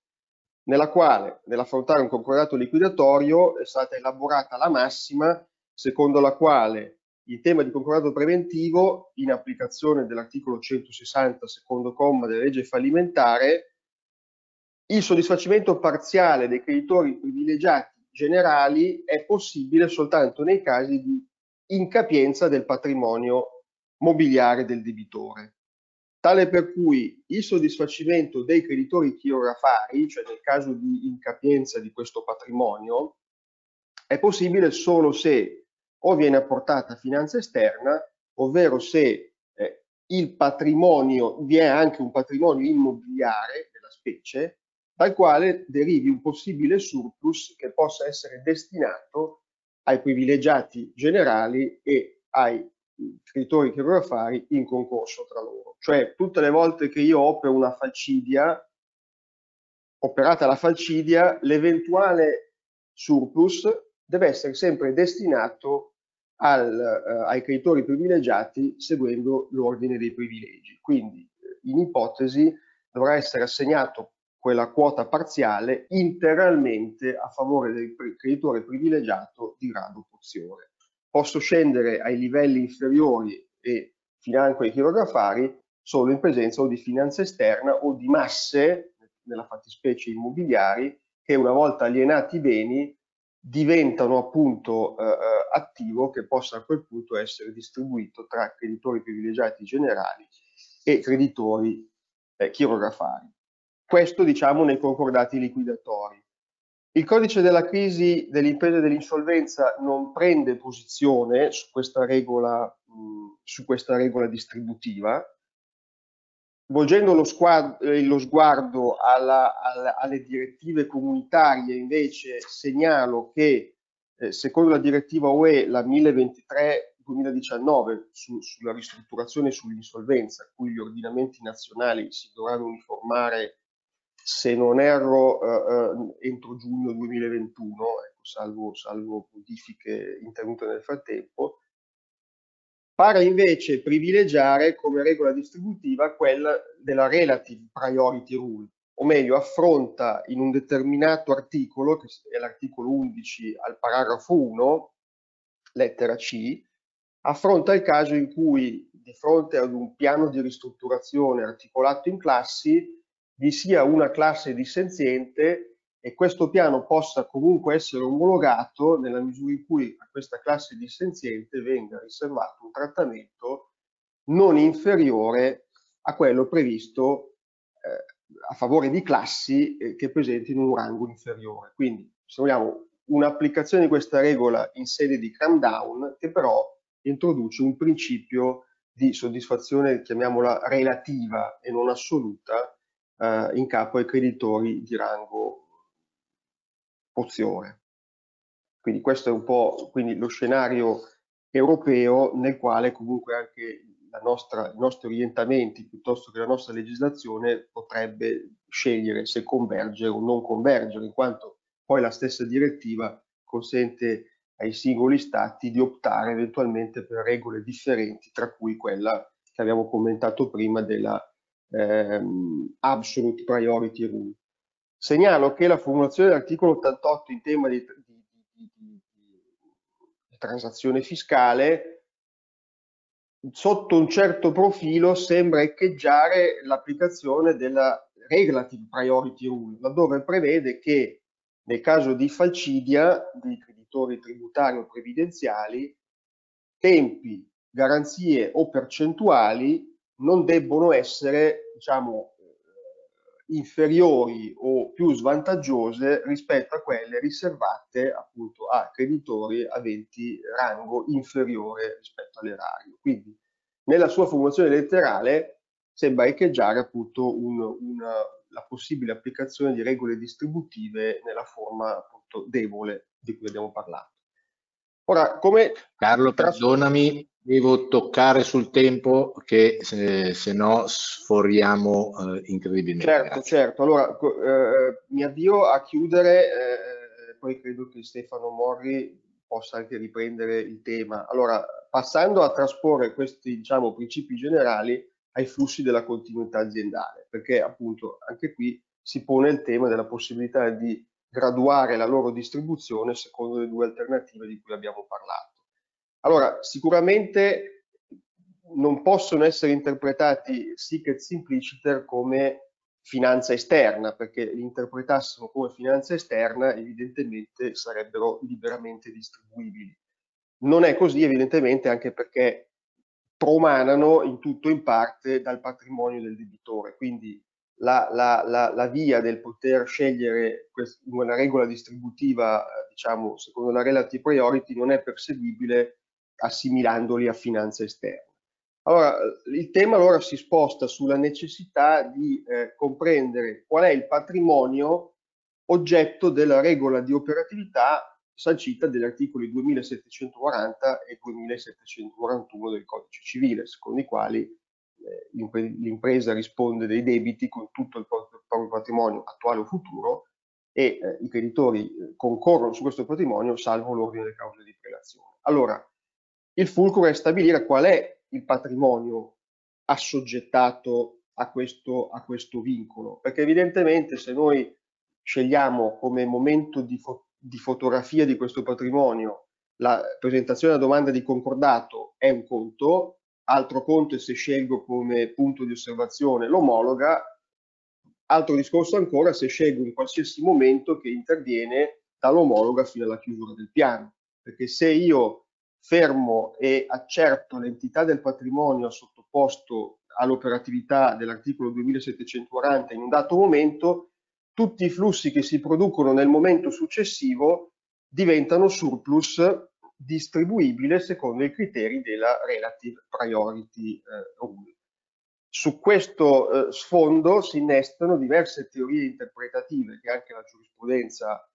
nella quale nell'affrontare un concordato liquidatorio è stata elaborata la massima secondo la quale in tema di concordato preventivo, in applicazione dell'articolo 160 secondo comma della legge fallimentare, il soddisfacimento parziale dei creditori privilegiati generali è possibile soltanto nei casi di incapienza del patrimonio mobiliare del debitore tale per cui il soddisfacimento dei creditori chirografari, cioè nel caso di incapienza di questo patrimonio, è possibile solo se o viene apportata finanza esterna, ovvero se eh, il patrimonio, vi è anche un patrimonio immobiliare della specie, dal quale derivi un possibile surplus che possa essere destinato ai privilegiati generali e ai scrittori chirografari in concorso tra loro. Cioè tutte le volte che io opero una falcidia, operata la falcidia, l'eventuale surplus deve essere sempre destinato al, uh, ai creditori privilegiati seguendo l'ordine dei privilegi. Quindi in ipotesi dovrà essere assegnato quella quota parziale integralmente a favore del creditore privilegiato di grado pozione posso scendere ai livelli inferiori e financo ai chirografari solo in presenza o di finanza esterna o di masse, nella fattispecie immobiliari, che una volta alienati i beni diventano appunto eh, eh, attivo che possa a quel punto essere distribuito tra creditori privilegiati generali e creditori eh, chirografari. Questo diciamo nei concordati liquidatori. Il codice della crisi delle imprese dell'insolvenza non prende posizione su questa regola, mh, su questa regola distributiva. Volgendo lo, sguardo, eh, lo sguardo alla, alla, alle direttive comunitarie, invece, segnalo che eh, secondo la direttiva UE, la 1023-2019, su, sulla ristrutturazione e sull'insolvenza, cui gli ordinamenti nazionali si dovranno uniformare se non erro eh, eh entro giugno 2021, ecco, salvo, salvo modifiche intervenute nel frattempo, pare invece privilegiare come regola distributiva quella della relative priority rule, o meglio affronta in un determinato articolo, che è l'articolo 11 al paragrafo 1, lettera C, affronta il caso in cui di fronte ad un piano di ristrutturazione articolato in classi vi sia una classe dissenziente e questo piano possa comunque essere omologato nella misura in cui a questa classe dissenziente venga riservato un trattamento non inferiore a quello previsto eh, a favore di classi eh, che presentino un rango inferiore. Quindi, se vogliamo, un'applicazione di questa regola in sede di cram down che però introduce un principio di soddisfazione, chiamiamola relativa e non assoluta, eh, in capo ai creditori di rango pozione. Quindi questo è un po' lo scenario europeo nel quale comunque anche nostra, i nostri orientamenti piuttosto che la nostra legislazione potrebbe scegliere se convergere o non convergere, in quanto poi la stessa direttiva consente ai singoli stati di optare eventualmente per regole differenti, tra cui quella che abbiamo commentato prima della ehm, Absolute Priority Rule. Segnalo che la formulazione dell'articolo 88 in tema di, di, di, di transazione fiscale sotto un certo profilo sembra echeggiare l'applicazione della Relative Priority Rule, laddove prevede che nel caso di falcidia di creditori tributari o previdenziali, tempi, garanzie o percentuali non debbono essere, diciamo, eh, inferiori o più svantaggiose rispetto a quelle riservate appunto a creditori aventi rango inferiore rispetto all'erario. Quindi nella sua formulazione letterale sembra echeggiare appunto un, una, la possibile applicazione di regole distributive nella forma appunto debole di cui abbiamo parlato. Ora, come Carlo, perdonami, devo toccare sul tempo che se, se no sforiamo eh, incredibilmente. Certo, Grazie. certo. Allora, eh, mi avvio a chiudere, eh, poi credo che Stefano Morri possa anche riprendere il tema. Allora, passando a trasporre questi diciamo, principi generali ai flussi della continuità aziendale, perché appunto anche qui si pone il tema della possibilità di graduare la loro distribuzione secondo le due alternative di cui abbiamo parlato. Allora, sicuramente non possono essere interpretati sic et simpliciter come finanza esterna, perché li interpretassero come finanza esterna evidentemente sarebbero liberamente distribuibili. Non è così evidentemente anche perché promanano in tutto o in parte dal patrimonio del debitore, quindi la, la, la, la via del poter scegliere una regola distributiva, diciamo, secondo la relative priority non è perseguibile assimilandoli a finanza esterna. Allora, il tema allora si sposta sulla necessità di eh, comprendere qual è il patrimonio oggetto della regola di operatività sancita dagli articoli 2740 e 2741 del codice civile, secondo i quali eh, l'impresa risponde dei debiti con tutto il proprio patrimonio attuale o futuro e eh, i creditori eh, concorrono su questo patrimonio salvo l'ordine delle cause di prelazione. Allora, il fulcro è stabilire qual è il patrimonio assoggettato a questo, a questo vincolo, perché evidentemente se noi scegliamo come momento di, fo di fotografia di questo patrimonio la presentazione della domanda di concordato è un conto, altro conto è se scelgo come punto di osservazione l'omologa, altro discorso ancora se scelgo in qualsiasi momento che interviene dall'omologa fino alla chiusura del piano, perché se io fermo e accerto l'entità del patrimonio sottoposto all'operatività dell'articolo 2740 in un dato momento, tutti i flussi che si producono nel momento successivo diventano surplus distribuibile secondo i criteri della Relative Priority eh, Rule. Su questo eh, sfondo si innestano diverse teorie interpretative che anche la giurisprudenza,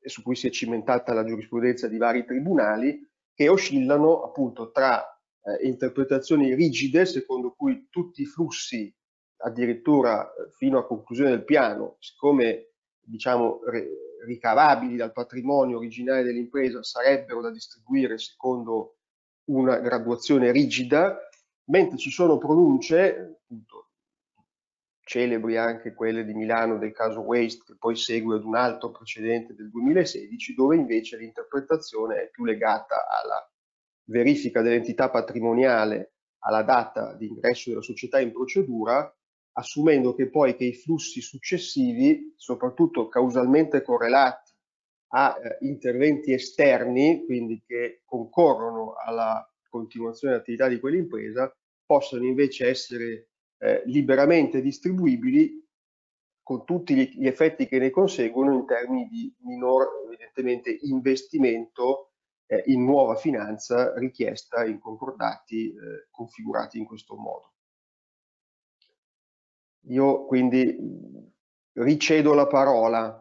su cui si è cimentata la giurisprudenza di vari tribunali, che oscillano appunto tra eh, interpretazioni rigide, secondo cui tutti i flussi, addirittura eh, fino a conclusione del piano, siccome diciamo ricavabili dal patrimonio originale dell'impresa, sarebbero da distribuire secondo una graduazione rigida, mentre ci sono pronunce, appunto, celebri anche quelle di Milano del caso Waste, che poi segue ad un altro precedente del 2016, dove invece l'interpretazione è più legata alla verifica dell'entità patrimoniale alla data di ingresso della società in procedura, assumendo che poi che i flussi successivi, soprattutto causalmente correlati a eh, interventi esterni, quindi che concorrono alla continuazione dell'attività di quell'impresa, possano invece essere eh, liberamente distribuibili con tutti gli, effetti che ne conseguono in termini di minor evidentemente investimento eh, in nuova finanza richiesta in concordati eh, configurati in questo modo. Io quindi ricedo la parola.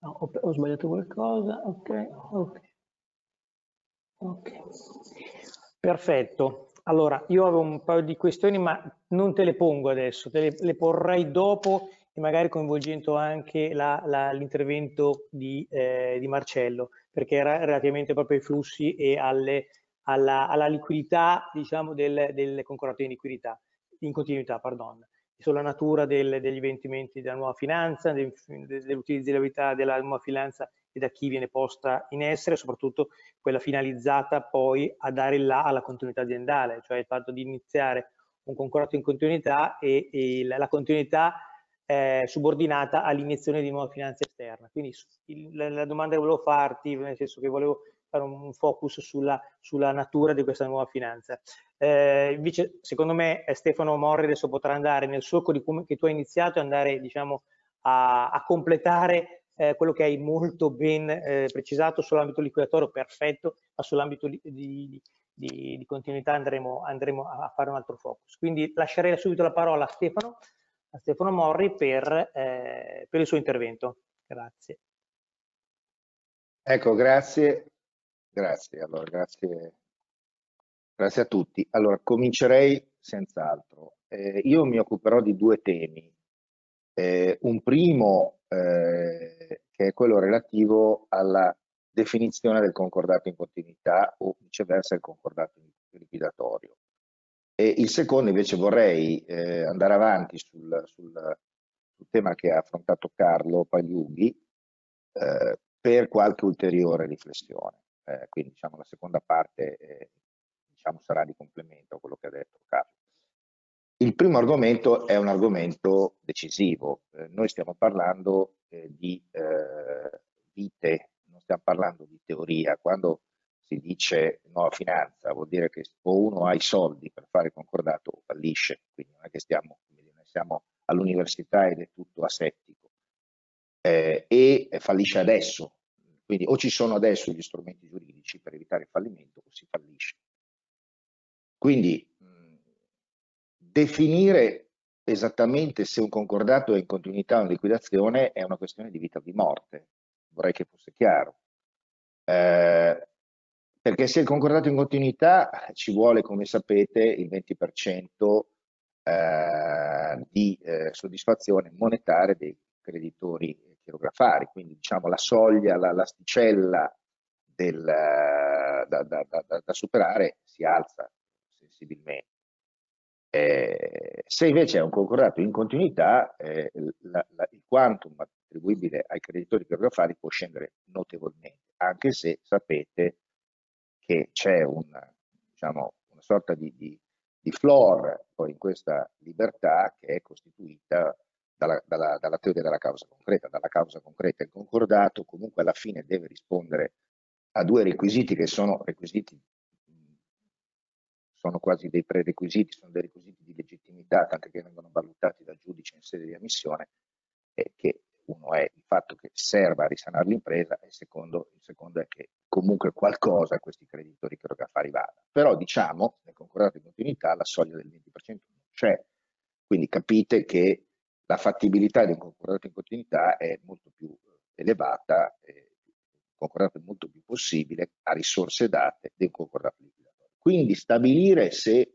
Ho, sbagliato qualcosa, ok, ok. Ok, perfetto. Allora, io avevo un paio di questioni, ma non te le pongo adesso, te le, le porrei dopo e magari coinvolgendo anche l'intervento di, eh, di, Marcello, perché era relativamente proprio ai flussi e alle, alla, alla, liquidità, diciamo, del, del concordato in liquidità, in continuità, pardon, sulla natura del, degli investimenti della nuova finanza, dell'utilizzabilità della nuova finanza e da chi viene posta in essere, soprattutto quella finalizzata poi a dare là alla continuità aziendale, cioè il fatto di iniziare un concordato in continuità e, e la, continuità eh, subordinata all'iniezione di nuova finanza esterna. Quindi il, la, la, domanda che volevo farti, nel senso che volevo fare un, un focus sulla, sulla, natura di questa nuova finanza. Eh, invece, secondo me, eh, Stefano Morri adesso potrà andare nel solco di come che tu hai iniziato e andare, diciamo, a, a completare eh, quello che hai molto ben eh, precisato sull'ambito liquidatorio, perfetto, ma sull'ambito di, di, di, continuità andremo, andremo, a fare un altro focus. Quindi lascerei subito la parola a Stefano, a Stefano Morri per, eh, per il suo intervento. Grazie. Ecco, grazie. Grazie, allora, grazie, grazie a tutti. Allora, comincerei senz'altro. Eh, io mi occuperò di due temi. Eh, un primo eh, che è quello relativo alla definizione del concordato in continuità o viceversa il concordato liquidatorio. E il secondo invece vorrei eh, andare avanti sul, sul, sul, tema che ha affrontato Carlo Pagliughi eh, per qualche ulteriore riflessione. Eh, quindi diciamo la seconda parte eh, diciamo, sarà di complemento a quello che ha detto Carlo. Il primo argomento è un argomento decisivo. Eh, noi stiamo parlando eh, di eh, vite, non stiamo parlando di teoria. Quando si dice nuova finanza vuol dire che o uno ha i soldi per fare concordato o fallisce. Quindi non è che stiamo, siamo all'università ed è tutto asettico. Eh, e fallisce adesso. Quindi o ci sono adesso gli strumenti giuridici per evitare il fallimento o si fallisce. Quindi Definire esattamente se un concordato è in continuità o in liquidazione è una questione di vita o di morte, vorrei che fosse chiaro. Eh, perché se il concordato è in continuità ci vuole, come sapete, il 20% eh, di eh, soddisfazione monetaria dei creditori chirografari, quindi diciamo la soglia, la, l'asticella del, da, da, da, da superare si alza sensibilmente. Eh, se invece è un concordato in continuità, eh, la, la, il quantum attribuibile ai creditori bibliofari può scendere notevolmente, anche se sapete che c'è una, diciamo, una sorta di, di, di, floor poi in questa libertà che è costituita dalla, dalla, dalla teoria della causa concreta. Dalla causa concreta il concordato comunque alla fine deve rispondere a due requisiti che sono requisiti sono quasi dei prerequisiti, sono dei requisiti di legittimità, tanto che vengono valutati dal giudice in sede di ammissione, eh, che uno è il fatto che serva a risanare l'impresa e secondo, il secondo, è che comunque qualcosa questi creditori che affari vada. Però diciamo, nel concordato di continuità la soglia del 20% non c'è, quindi capite che la fattibilità di un concordato in continuità è molto più elevata, eh, concordato è molto più possibile a risorse date di un concordato di quindi stabilire se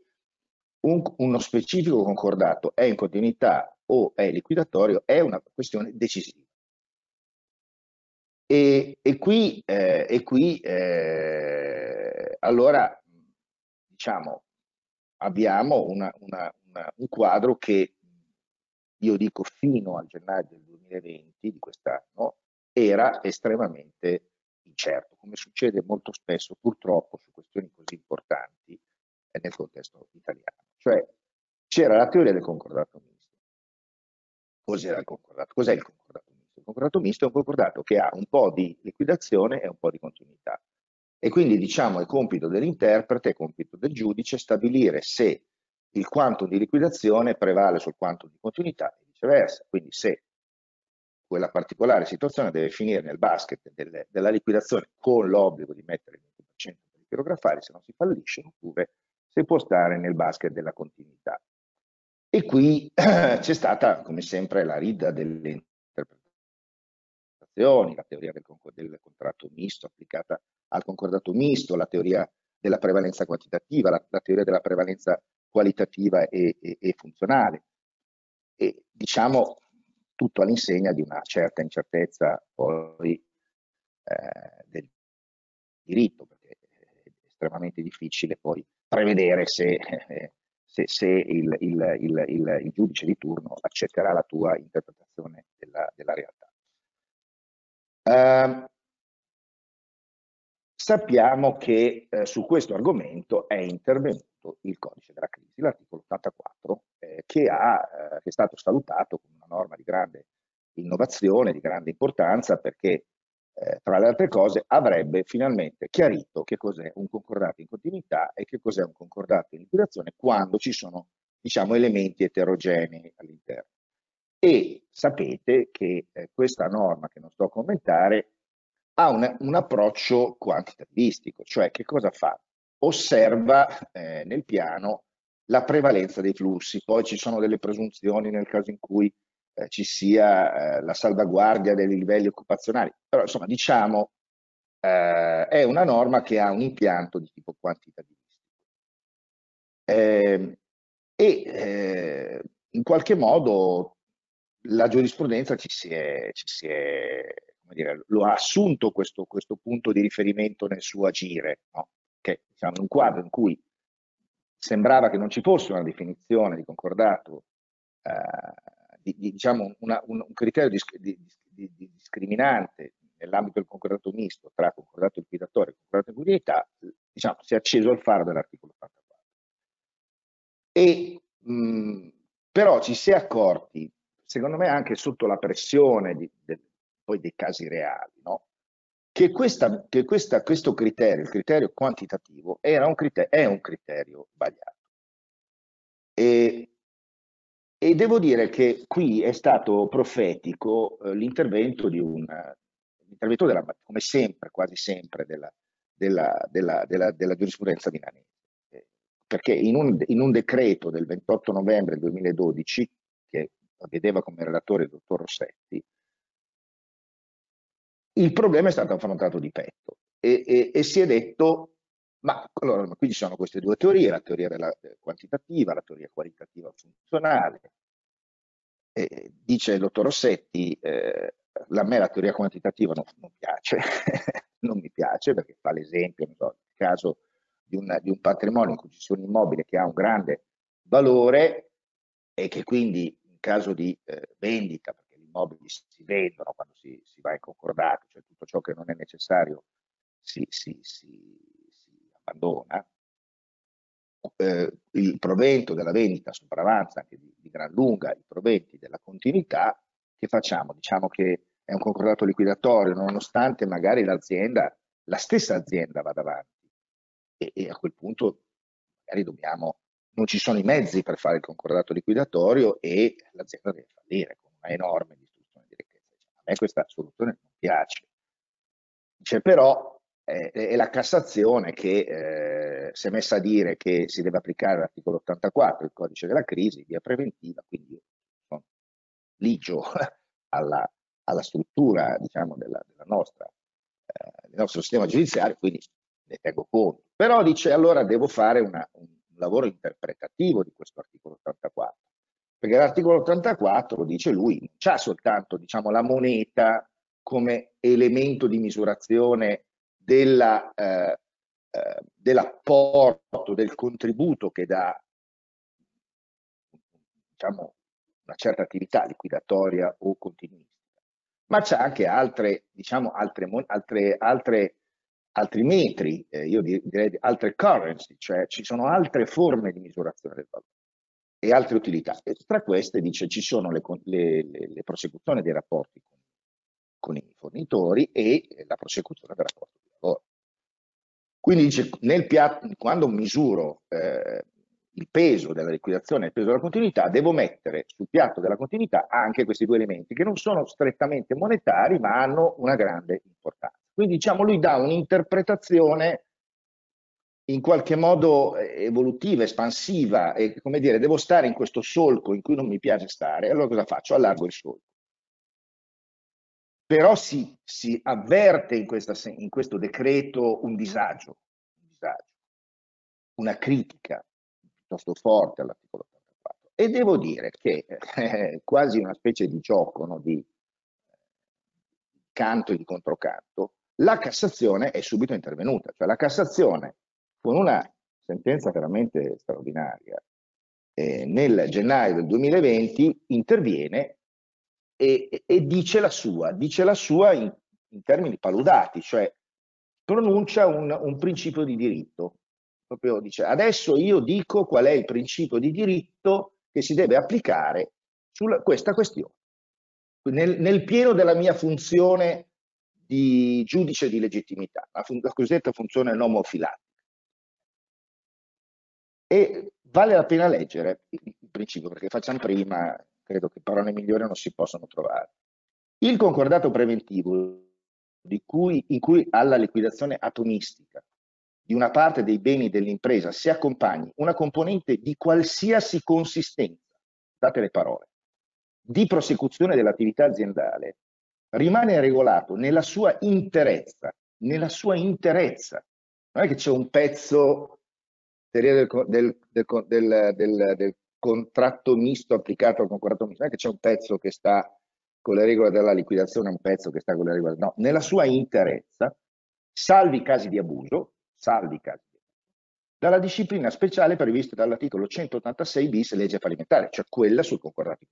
un, uno specifico concordato è in continuità o è liquidatorio è una questione decisiva. E, e qui, eh, e qui eh, allora diciamo abbiamo una, una, una, un quadro che io dico fino al gennaio del 2020 di quest'anno era estremamente incerto, come succede molto spesso purtroppo su questioni così importanti nel contesto italiano. Cioè c'era la teoria del concordato misto. Cos'era il concordato? Cos'è il concordato misto? Il concordato misto è un concordato che ha un po' di liquidazione e un po' di continuità. E quindi diciamo è compito dell'interprete, è compito del giudice stabilire se il quantum di liquidazione prevale sul quantum di continuità e viceversa. Quindi se quella particolare situazione deve finire nel basket del, della liquidazione con l'obbligo di mettere il 20% per i chirografari se non si fallisce, oppure se può stare nel basket della continuità. E qui *clears throat* c'è stata, come sempre, la rida delle interpretazioni, la teoria del, del contratto misto applicata al concordato misto, la teoria della prevalenza quantitativa, la, la teoria della prevalenza qualitativa e, e, e funzionale. E diciamo tutto all'insegna di una certa incertezza poi eh, del diritto, perché è estremamente difficile poi prevedere se, se, se il, il, il, il, giudice di turno accetterà la tua interpretazione della, della realtà. Uh, sappiamo che eh, su questo argomento è intervenuto il codice della crisi, l'articolo 84, eh, che, ha, eh, che, è stato salutato come una norma di grande innovazione, di grande importanza, perché eh, tra le altre cose avrebbe finalmente chiarito che cos'è un concordato in continuità e che cos'è un concordato in liquidazione quando ci sono diciamo, elementi eterogenei all'interno. E sapete che eh, questa norma che non sto a commentare ha un, un approccio quantitativistico, cioè che cosa fa? Osserva eh, nel piano la prevalenza dei flussi, poi ci sono delle presunzioni nel caso in cui eh, ci sia eh, la salvaguardia dei livelli occupazionali, però insomma diciamo eh, è una norma che ha un impianto di tipo quantitativistico. Ehm, e eh, in qualche modo la giurisprudenza ci si è, ci si è dire, lo ha assunto questo, questo, punto di riferimento nel suo agire, no? che diciamo, in un quadro in cui sembrava che non ci fosse una definizione di concordato, eh, di, di, diciamo una, un, un, criterio di, di, discriminante nell'ambito del concordato misto tra concordato liquidatorio e concordato in comunità, diciamo, si è acceso il faro dell'articolo 84. E, mh, però ci si è accorti, secondo me anche sotto la pressione di, de, poi dei casi reali, no? che, questa, che questa, questo criterio, il criterio quantitativo, era un criterio, è un criterio sbagliato. E, e, devo dire che qui è stato profetico eh, l'intervento di un, l'intervento della, come sempre, quasi sempre, della, della, della, della, giurisprudenza milanese. Eh, perché in un, in un decreto del 28 novembre 2012, che vedeva come relatore il dottor Rossetti, il problema è stato affrontato di petto e, e, e si è detto, ma allora qui ci sono queste due teorie, la teoria della, quantitativa, la teoria qualitativa funzionale. E dice il dottor Rossetti, eh, a me la teoria quantitativa non, non piace, *laughs* non mi piace perché fa l'esempio, so, nel caso di un, di un patrimonio in cui ci sia un immobile che ha un grande valore e che quindi in caso di eh, vendita, immobili si vendono quando si, si, va in concordato, cioè tutto ciò che non è necessario si, si, si abbandona, eh, il provento della vendita sopravanza anche di, di, gran lunga i proventi della continuità, che facciamo? Diciamo che è un concordato liquidatorio, nonostante magari l'azienda, la stessa azienda vada avanti e, e a quel punto magari dobbiamo, non ci sono i mezzi per fare il concordato liquidatorio e l'azienda deve fallire con una enorme a me questa soluzione non piace. Dice però eh, è la Cassazione che eh, si è messa a dire che si deve applicare l'articolo 84, il codice della crisi, via preventiva, quindi sono ligio *laughs* alla, alla struttura diciamo, della, della nostra, eh, del nostro sistema giudiziario, quindi ne tengo conto. Però dice allora devo fare una, un lavoro interpretativo di questo articolo 84 perché l'articolo 84, dice lui, non c'ha soltanto diciamo, la moneta come elemento di misurazione della, eh, eh, dell'apporto, del contributo che dà diciamo, una certa attività liquidatoria o continuistica, ma c'è anche altre, diciamo, altre, altre, altre, altri metri, eh, io direi altre currency, cioè ci sono altre forme di misurazione del valore e altre utilità. E tra queste dice ci sono le, le, le, prosecuzioni dei rapporti con, con, i fornitori e la prosecuzione del rapporto di lavoro. Quindi dice, piatto, quando misuro eh, il peso della liquidazione e il peso della continuità, devo mettere sul piatto della continuità anche questi due elementi che non sono strettamente monetari ma hanno una grande importanza. Quindi diciamo lui dà un'interpretazione in qualche modo eh, evolutiva, espansiva e come dire devo stare in questo solco in cui non mi piace stare, allora cosa faccio? Allargo il solco. Però si, si avverte in, questa, in questo decreto un disagio, un disagio, una critica piuttosto forte all'articolo 84 e devo dire che è quasi una specie di gioco no, di canto e di controcanto, la Cassazione è subito intervenuta, cioè la Cassazione con una sentenza veramente straordinaria. Eh, nel gennaio del 2020 interviene e, e, dice la sua, dice la sua in, in termini paludati, cioè pronuncia un, un principio di diritto. Proprio dice adesso io dico qual è il principio di diritto che si deve applicare su questa questione, nel, nel, pieno della mia funzione di giudice di legittimità, la, fun la cosiddetta funzione nomofilatica. E vale la pena leggere il principio, perché facciamo prima, credo che parole migliori non si possono trovare. Il concordato preventivo cui, in cui alla liquidazione atomistica di una parte dei beni dell'impresa si accompagni una componente di qualsiasi consistenza, date le parole, di prosecuzione dell'attività aziendale, rimane regolato nella sua interezza, nella sua interezza. Non è che c'è un pezzo del, del, del, del, contratto misto applicato al concordato misto, non è che c'è un pezzo che sta con le regole della liquidazione un pezzo che sta con le regole, no, nella sua interezza, salvi casi di abuso, salvi casi dalla disciplina speciale prevista dall'articolo 186 bis legge fallimentare, cioè quella sul concordato di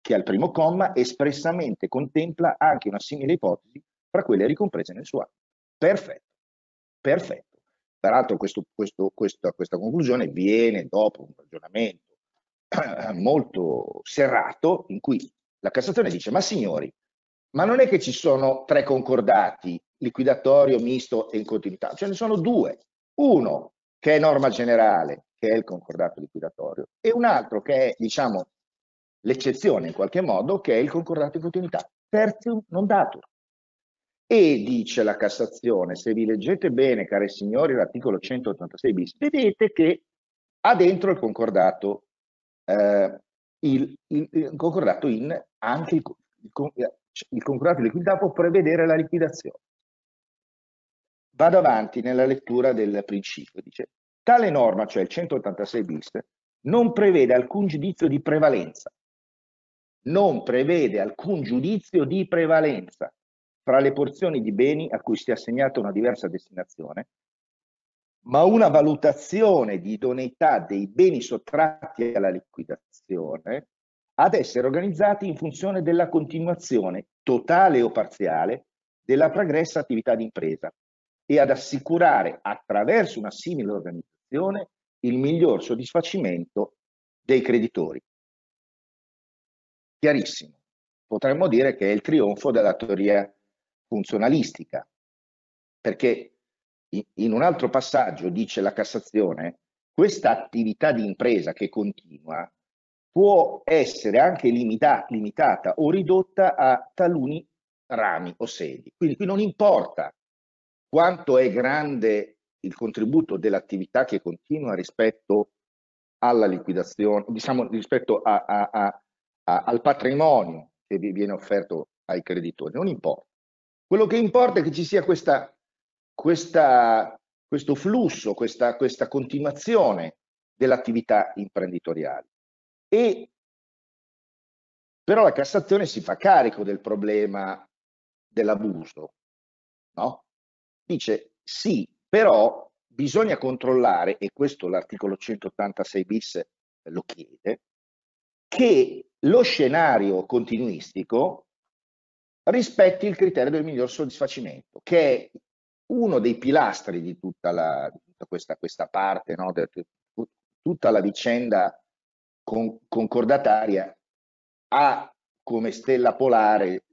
che al primo comma espressamente contempla anche una simile ipotesi fra quelle ricomprese nel suo atto. Perfetto, perfetto. Peraltro questo, questo, questa, questa conclusione viene dopo un ragionamento *clears throat* molto serrato in cui la Cassazione dice ma signori, ma non è che ci sono tre concordati liquidatorio, misto e in continuità. Ce ne sono due. Uno che è norma generale, che è il concordato liquidatorio, e un altro che è, diciamo, l'eccezione in qualche modo, che è il concordato in continuità. Tertium non datur. E dice la Cassazione, se vi leggete bene, cari signori, l'articolo 186 bis, vedete che ha dentro il concordato, eh, il, il, il, concordato in anche il, il concordato di liquidità può prevedere la liquidazione. Vado avanti nella lettura del principio. Dice, tale norma, cioè il 186 bis, non prevede alcun giudizio di prevalenza. Non prevede alcun giudizio di prevalenza fra le porzioni di beni a cui sia assegnata una diversa destinazione, ma una valutazione di idoneità dei beni sottratti alla liquidazione ad essere organizzati in funzione della continuazione totale o parziale della pregressa attività di impresa e ad assicurare attraverso una simile organizzazione il miglior soddisfacimento dei creditori. Chiarissimo. Potremmo dire che è il trionfo della teoria funzionalistica, perché in un altro passaggio dice la Cassazione, questa attività di impresa che continua può essere anche limita limitata o ridotta a taluni rami o sedi. Quindi qui non importa quanto è grande il contributo dell'attività che continua rispetto alla liquidazione, diciamo rispetto a, a, a, al patrimonio che vi viene offerto ai creditori, non importa. Quello che importa è che ci sia questa, questa, questo flusso, questa, questa continuazione dell'attività imprenditoriale. E però la Cassazione si fa carico del problema dell'abuso, no? dice sì, però bisogna controllare, e questo l'articolo 186 bis lo chiede, che lo scenario continuistico rispetti il criterio del miglior soddisfacimento, che è uno dei pilastri di tutta, la, di tutta questa, questa, parte, no? de, tutta la vicenda con, concordataria ha come stella polare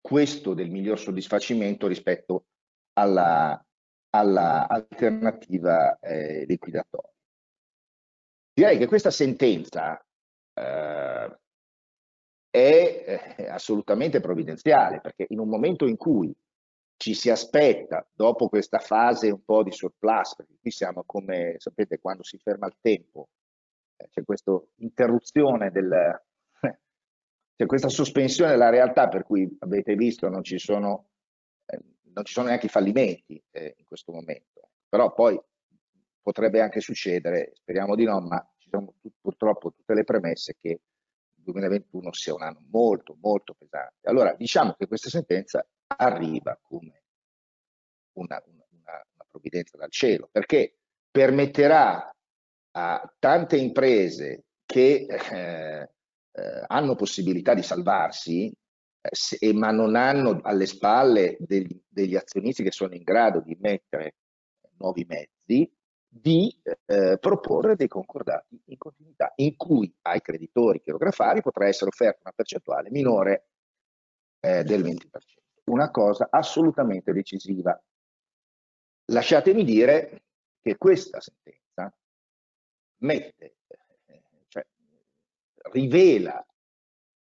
questo del miglior soddisfacimento rispetto alla, alla alternativa eh, liquidatoria. direi che questa sentenza eh, è eh, assolutamente provvidenziale, perché in un momento in cui ci si aspetta, dopo questa fase un po' di surplus, perché qui siamo come, sapete, quando si ferma il tempo, eh, c'è questa interruzione del, *laughs* c'è questa sospensione della realtà per cui avete visto non ci sono, eh, non ci sono neanche i fallimenti in questo momento, però poi potrebbe anche succedere, speriamo di no, ma ci sono purtroppo tutte le premesse che 2021 sia un anno molto molto pesante. Allora diciamo che questa sentenza arriva come una, una, una provvidenza dal cielo, perché permetterà a tante imprese che eh, eh, hanno possibilità di salvarsi, eh, se, ma non hanno alle spalle degli, degli, azionisti che sono in grado di mettere nuovi mezzi, di eh, proporre dei concordati in continuità, in cui ai creditori chirografari potrà essere offerta una percentuale minore eh, del 20% una cosa assolutamente decisiva. Lasciatemi dire che questa sentenza mette, cioè, rivela,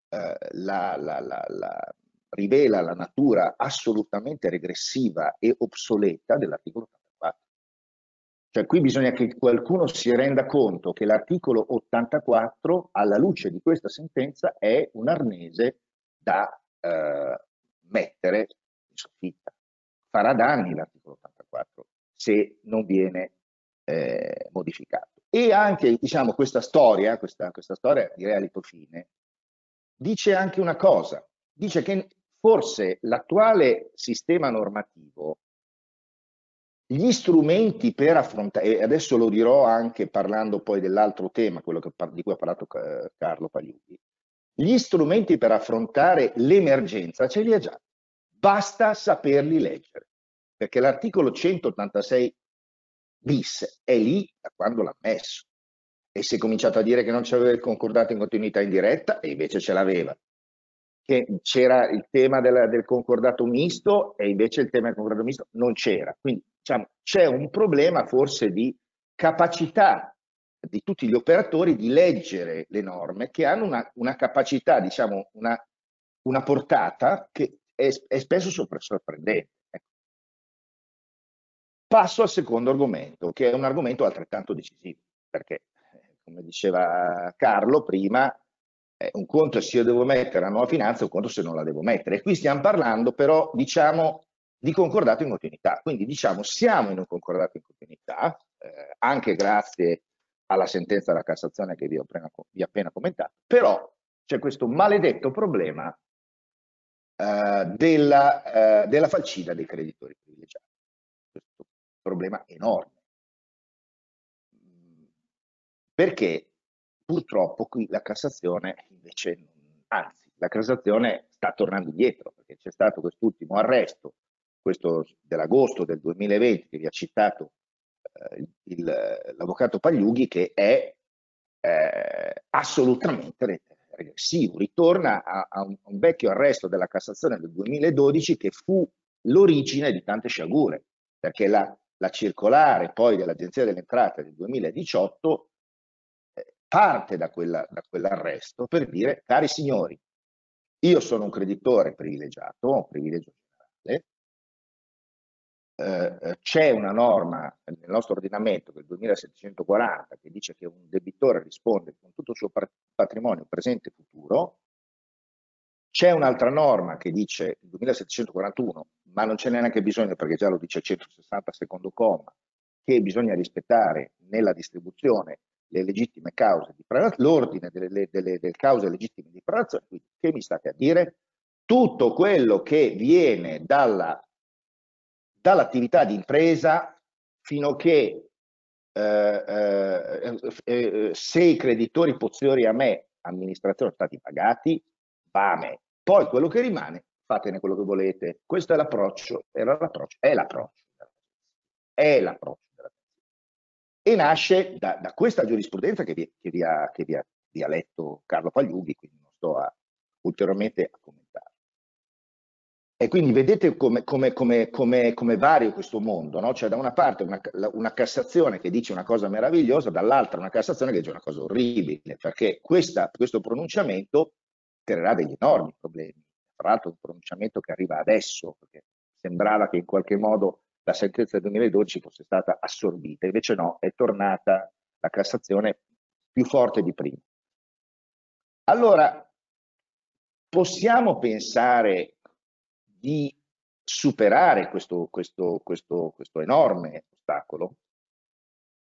eh, la, la, la, rivela la natura assolutamente regressiva e obsoleta dell'articolo 84. Cioè qui bisogna che qualcuno si renda conto che l'articolo 84, alla luce di questa sentenza, è un arnese da eh, mettere in soffitta. Farà danni l'articolo 84 se non viene eh, modificato. E anche diciamo, questa storia, questa, questa storia lieto fine, dice anche una cosa, dice che forse l'attuale sistema normativo, gli strumenti per affrontare, e adesso lo dirò anche parlando poi dell'altro tema, quello che, di cui ha parlato Carlo Pagliuti, gli strumenti per affrontare l'emergenza ce li ha già, basta saperli leggere, perché l'articolo 186 bis è lì da quando l'ha messo. E si è cominciato a dire che non c'aveva il concordato in continuità indiretta e invece ce l'aveva, che c'era il tema della, del concordato misto e invece il tema del concordato misto non c'era. Quindi diciamo, c'è un problema forse di capacità di tutti gli operatori di leggere le norme che hanno una, una capacità, diciamo, una, una portata che è, è spesso sorprendente. Ecco. Passo al secondo argomento, che è un argomento altrettanto decisivo, perché, eh, come diceva Carlo prima, eh, un conto è se io devo mettere la nuova finanza, un conto se non la devo mettere. E qui stiamo parlando però, diciamo, di concordato in continuità. Quindi diciamo, siamo in un concordato in continuità, eh, anche grazie alla sentenza della Cassazione che vi ho appena, vi appena commentato, però c'è questo maledetto problema eh, della, eh, della falcida dei creditori privilegiati. Questo problema enorme. Perché purtroppo qui la Cassazione invece, anzi, la Cassazione sta tornando indietro, perché c'è stato quest'ultimo arresto, questo dell'agosto del 2020 che vi ha citato eh, l'avvocato Pagliughi che è eh, assolutamente regressivo, ritorna a, a, un, a, un, vecchio arresto della Cassazione del 2012 che fu l'origine di tante sciagure, perché la, la circolare poi dell'Agenzia delle Entrate del 2018 eh, parte da, quella, da quell'arresto per dire, cari signori, io sono un creditore privilegiato, un privilegio generale, eh, c'è una norma nel nostro ordinamento del 2740 che dice che un debitore risponde con tutto il suo patrimonio presente e futuro, c'è un'altra norma che dice il 2741, ma non ce n'è neanche bisogno perché già lo dice il 160 secondo comma, che bisogna rispettare nella distribuzione le legittime cause di prelazione, l'ordine delle, delle, delle cause legittime di prelazione, quindi che mi state a dire? Tutto quello che viene dalla dall'attività di impresa fino a che eh, eh, eh, se i creditori poziori a me, amministrazione, sono stati pagati, va a me. Poi quello che rimane, fatene quello che volete. Questo è l'approccio, era l'approccio, è l'approccio, è l'approccio e nasce da, da, questa giurisprudenza che vi, che vi, ha, che vi ha, vi ha letto Carlo Pagliughi, quindi non sto a, ulteriormente a commentare. E quindi vedete come, come, come, come vario questo mondo, no? Cioè da una parte una, una, Cassazione che dice una cosa meravigliosa, dall'altra una Cassazione che dice una cosa orribile, perché questa, questo pronunciamento creerà degli enormi problemi. Tra l'altro un pronunciamento che arriva adesso, perché sembrava che in qualche modo la sentenza del 2012 fosse stata assorbita, invece no, è tornata la Cassazione più forte di prima. Allora, possiamo pensare di superare questo, questo, questo, questo enorme ostacolo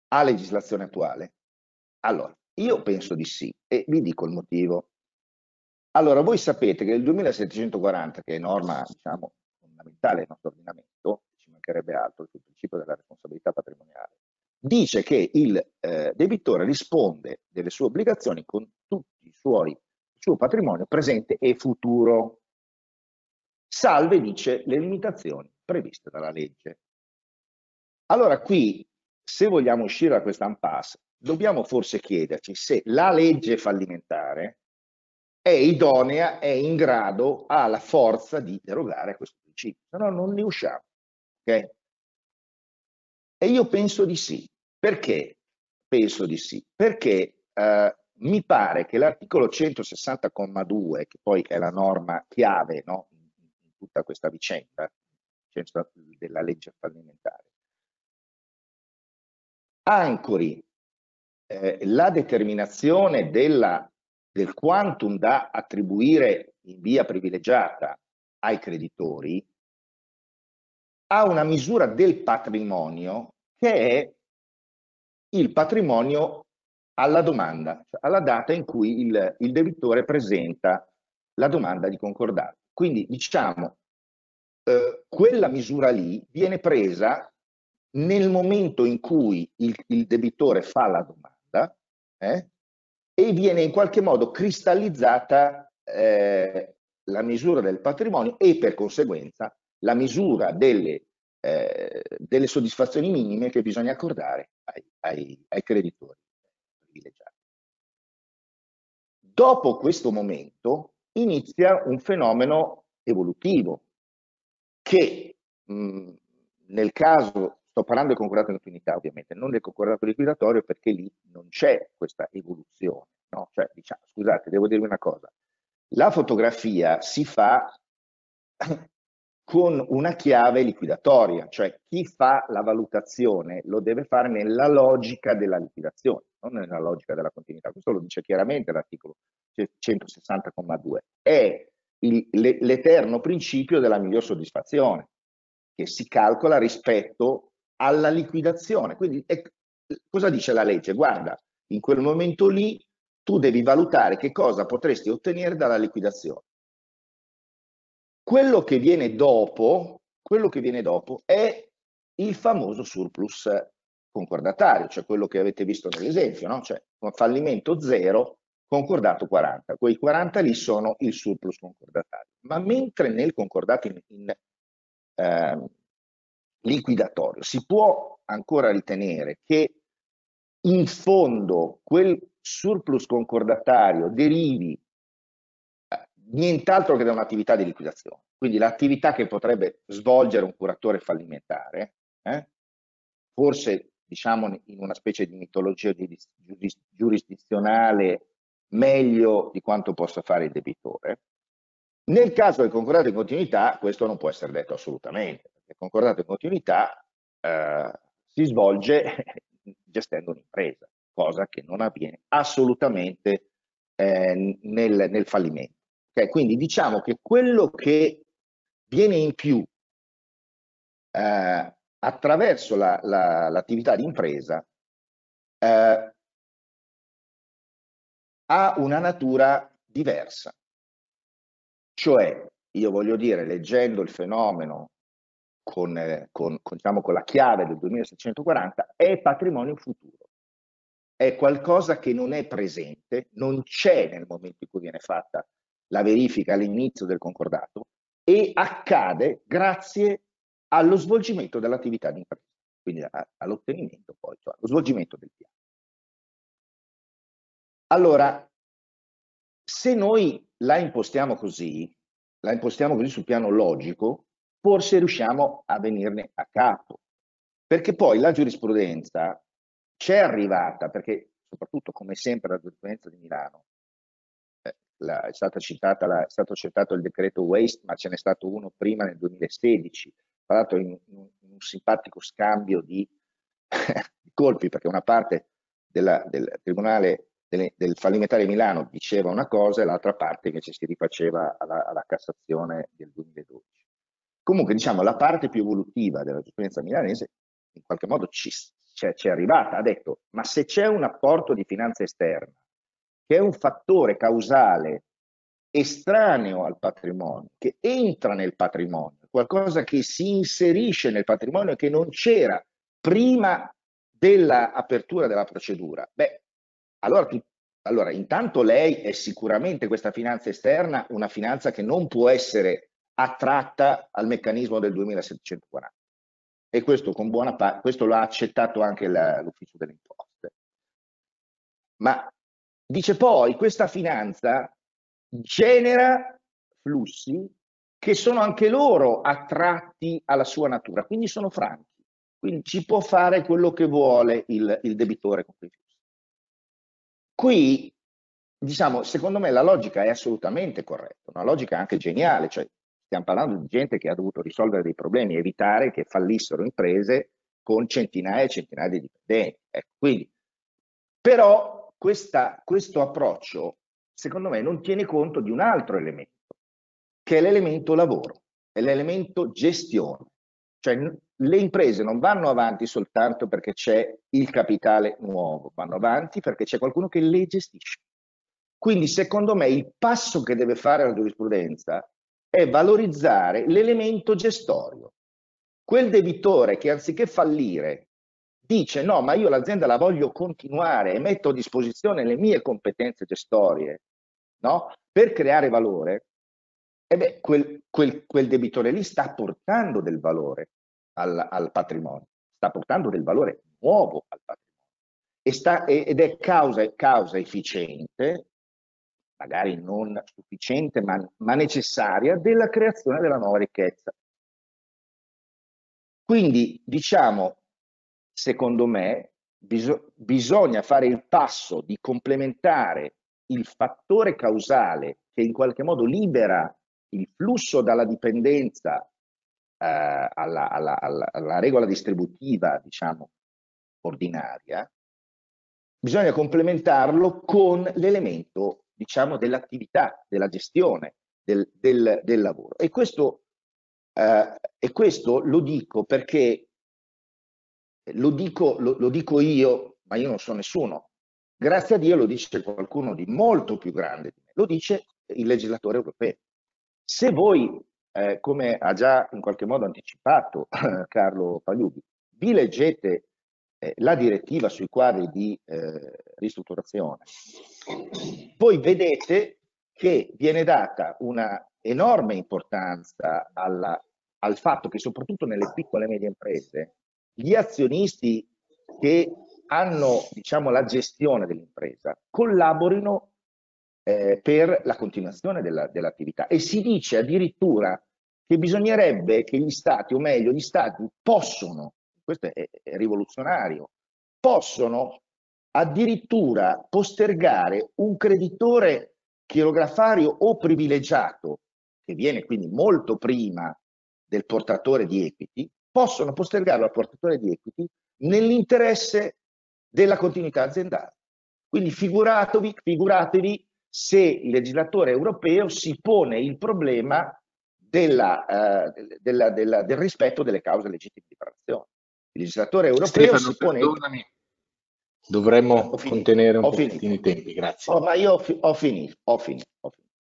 a legislazione attuale? Allora, io penso di sì e vi dico il motivo. Allora, voi sapete che il 2740, che è norma diciamo, fondamentale del nostro ordinamento, mancherebbe altro, sul principio della responsabilità patrimoniale, dice che il eh, debitore risponde delle sue obbligazioni con suoi, il suo patrimonio presente e futuro salve, dice, le limitazioni previste dalla legge. Allora qui, se vogliamo uscire da questa impasse, dobbiamo forse chiederci se la legge fallimentare è idonea, è in grado, ha la forza di derogare a questo principio, se no non ne usciamo. Okay? E io penso di sì. Perché penso di sì? Perché eh, mi pare che l'articolo 160,2, che poi è la norma chiave no? tutta questa vicenda della legge fallimentare. Ancori eh, la determinazione della, del quantum da attribuire in via privilegiata ai creditori ha una misura del patrimonio che è il patrimonio alla domanda, cioè alla data in cui il, il debitore presenta la domanda di concordato. Quindi diciamo, eh, quella misura lì viene presa nel momento in cui il, il debitore fa la domanda eh, e viene in qualche modo cristallizzata eh, la misura del patrimonio e per conseguenza la misura delle, eh, delle soddisfazioni minime che bisogna accordare ai, ai, ai creditori privilegiati. Dopo questo momento inizia un fenomeno evolutivo che mh, nel caso, sto parlando del concordato in continuità ovviamente, non del concordato liquidatorio perché lì non c'è questa evoluzione. No? Cioè, diciamo, scusate, devo dirvi una cosa, la fotografia si fa con una chiave liquidatoria, cioè chi fa la valutazione lo deve fare nella logica della liquidazione, non nella logica della continuità. Questo lo dice chiaramente l'articolo 160,2. È l'eterno principio della miglior soddisfazione, che si calcola rispetto alla liquidazione. Quindi è, cosa dice la legge? Guarda, in quel momento lì tu devi valutare che cosa potresti ottenere dalla liquidazione. Quello che viene dopo, quello che viene dopo è il famoso surplus concordatario, cioè quello che avete visto nell'esempio, no? cioè fallimento zero, concordato 40. Quei 40 lì sono il surplus concordatario. Ma mentre nel concordato in, in eh, liquidatorio si può ancora ritenere che in fondo quel surplus concordatario derivi nient'altro che da un'attività di liquidazione. Quindi l'attività che potrebbe svolgere un curatore fallimentare, eh, forse diciamo in una specie di mitologia giurisdizionale meglio di quanto possa fare il debitore. Nel caso del concordato in continuità questo non può essere detto assolutamente, perché il concordato in continuità eh, si svolge *laughs* gestendo un'impresa, cosa che non avviene assolutamente eh, nel, nel fallimento. Okay, quindi diciamo che quello che viene in più eh, attraverso l'attività la, la, di impresa eh, ha una natura diversa. Cioè, io voglio dire, leggendo il fenomeno con, eh, con, con, diciamo, con la chiave del 2740, è patrimonio futuro. È qualcosa che non è presente, non c'è nel momento in cui viene fatta la verifica all'inizio del concordato e accade grazie allo svolgimento dell'attività di impresa, quindi all'ottenimento poi, cioè allo svolgimento del piano. Allora, se noi la impostiamo così, la impostiamo così sul piano logico, forse riusciamo a venirne a capo. Perché poi la giurisprudenza c'è arrivata, perché soprattutto come sempre la giurisprudenza di Milano, la, è, la, è stato citato il decreto Waste, ma ce n'è stato uno prima nel 2016, tra l'altro in, in, un simpatico scambio di, *laughs* di colpi, perché una parte della, del Tribunale del, del fallimentare Milano diceva una cosa e l'altra parte invece si rifaceva alla, alla Cassazione del 2012. Comunque, diciamo, la parte più evolutiva della giurisprudenza milanese in qualche modo ci, c'è, c'è arrivata, ha detto, ma se c'è un apporto di finanza esterna, che è un fattore causale estraneo al patrimonio, che entra nel patrimonio, qualcosa che si inserisce nel patrimonio che non c'era prima dell'apertura della procedura, beh, allora, tu, allora, intanto lei è sicuramente questa finanza esterna una finanza che non può essere attratta al meccanismo del 2740 e questo con buona parte, questo l'ha accettato anche l'ufficio delle imposte. Ma dice poi questa finanza genera flussi che sono anche loro attratti alla sua natura, quindi sono franchi, quindi ci può fare quello che vuole il, il debitore con quei flussi. Qui, diciamo, secondo me la logica è assolutamente corretta, una logica anche geniale, cioè stiamo parlando di gente che ha dovuto risolvere dei problemi, evitare che fallissero imprese con centinaia e centinaia di dipendenti. Ecco, quindi, però questa, questo approccio, secondo me, non tiene conto di un altro elemento, che è l'elemento lavoro, è l'elemento gestione. Cioè le imprese non vanno avanti soltanto perché c'è il capitale nuovo, vanno avanti perché c'è qualcuno che le gestisce. Quindi secondo me il passo che deve fare la giurisprudenza è valorizzare l'elemento gestorio. Quel debitore che anziché fallire dice no, ma io l'azienda la voglio continuare e metto a disposizione le mie competenze gestorie no? per creare valore, e beh, quel, quel, quel, debitore lì sta portando del valore al, al, patrimonio, sta portando del valore nuovo al patrimonio sta, ed è causa, causa efficiente magari non sufficiente ma, ma necessaria, della creazione della nuova ricchezza. Quindi diciamo, secondo me, bis bisogna fare il passo di complementare il fattore causale che in qualche modo libera il flusso dalla dipendenza eh, alla, alla, alla, alla, regola distributiva, diciamo, ordinaria, bisogna complementarlo con l'elemento diciamo, dell'attività, della gestione del, del, del lavoro. E questo, eh, e questo, lo dico perché lo dico, lo, lo dico io, ma io non so nessuno. Grazie a Dio lo dice qualcuno di molto più grande di me, lo dice il legislatore europeo. Se voi, eh, come ha già in qualche modo anticipato *laughs* Carlo Pagliubi, vi leggete eh, la direttiva sui quadri di eh, ristrutturazione, voi vedete che viene data una enorme importanza alla, al fatto che soprattutto nelle piccole e medie imprese gli azionisti che hanno diciamo, la gestione dell'impresa collaborino eh, per la continuazione della, dell'attività. E si dice addirittura che bisognerebbe che gli stati, o meglio gli stati possono questo è, è rivoluzionario, possono addirittura postergare un creditore chirografario o privilegiato, che viene quindi molto prima del portatore di equity, possono postergarlo al portatore di equity nell'interesse della continuità aziendale. Quindi figuratevi, figuratevi se il legislatore europeo si pone il problema della, eh, della, della, del rispetto delle cause legittime di separazione. Il legislatore europeo Stefano, si pone... Perdonami. Dovremmo contenere un po' i tempi, grazie. Oh, ma io ho, fi ho, finito, ho, finito, ho finito.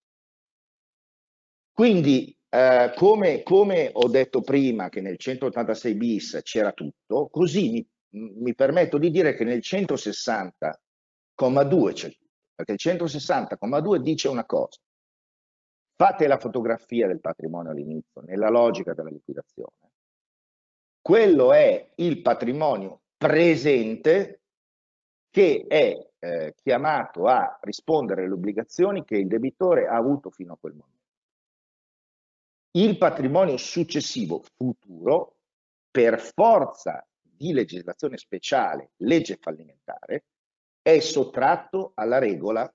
Quindi, eh, come, come, ho detto prima che nel 186 bis c'era tutto, così mi, mi permetto di dire che nel 160,2 c'è tutto, perché il 160,2 dice una cosa. Fate la fotografia del patrimonio all'inizio, nella logica della liquidazione quello è il patrimonio presente che è eh, chiamato a rispondere alle obbligazioni che il debitore ha avuto fino a quel momento. Il patrimonio successivo futuro, per forza di legislazione speciale, legge fallimentare, è sottratto alla regola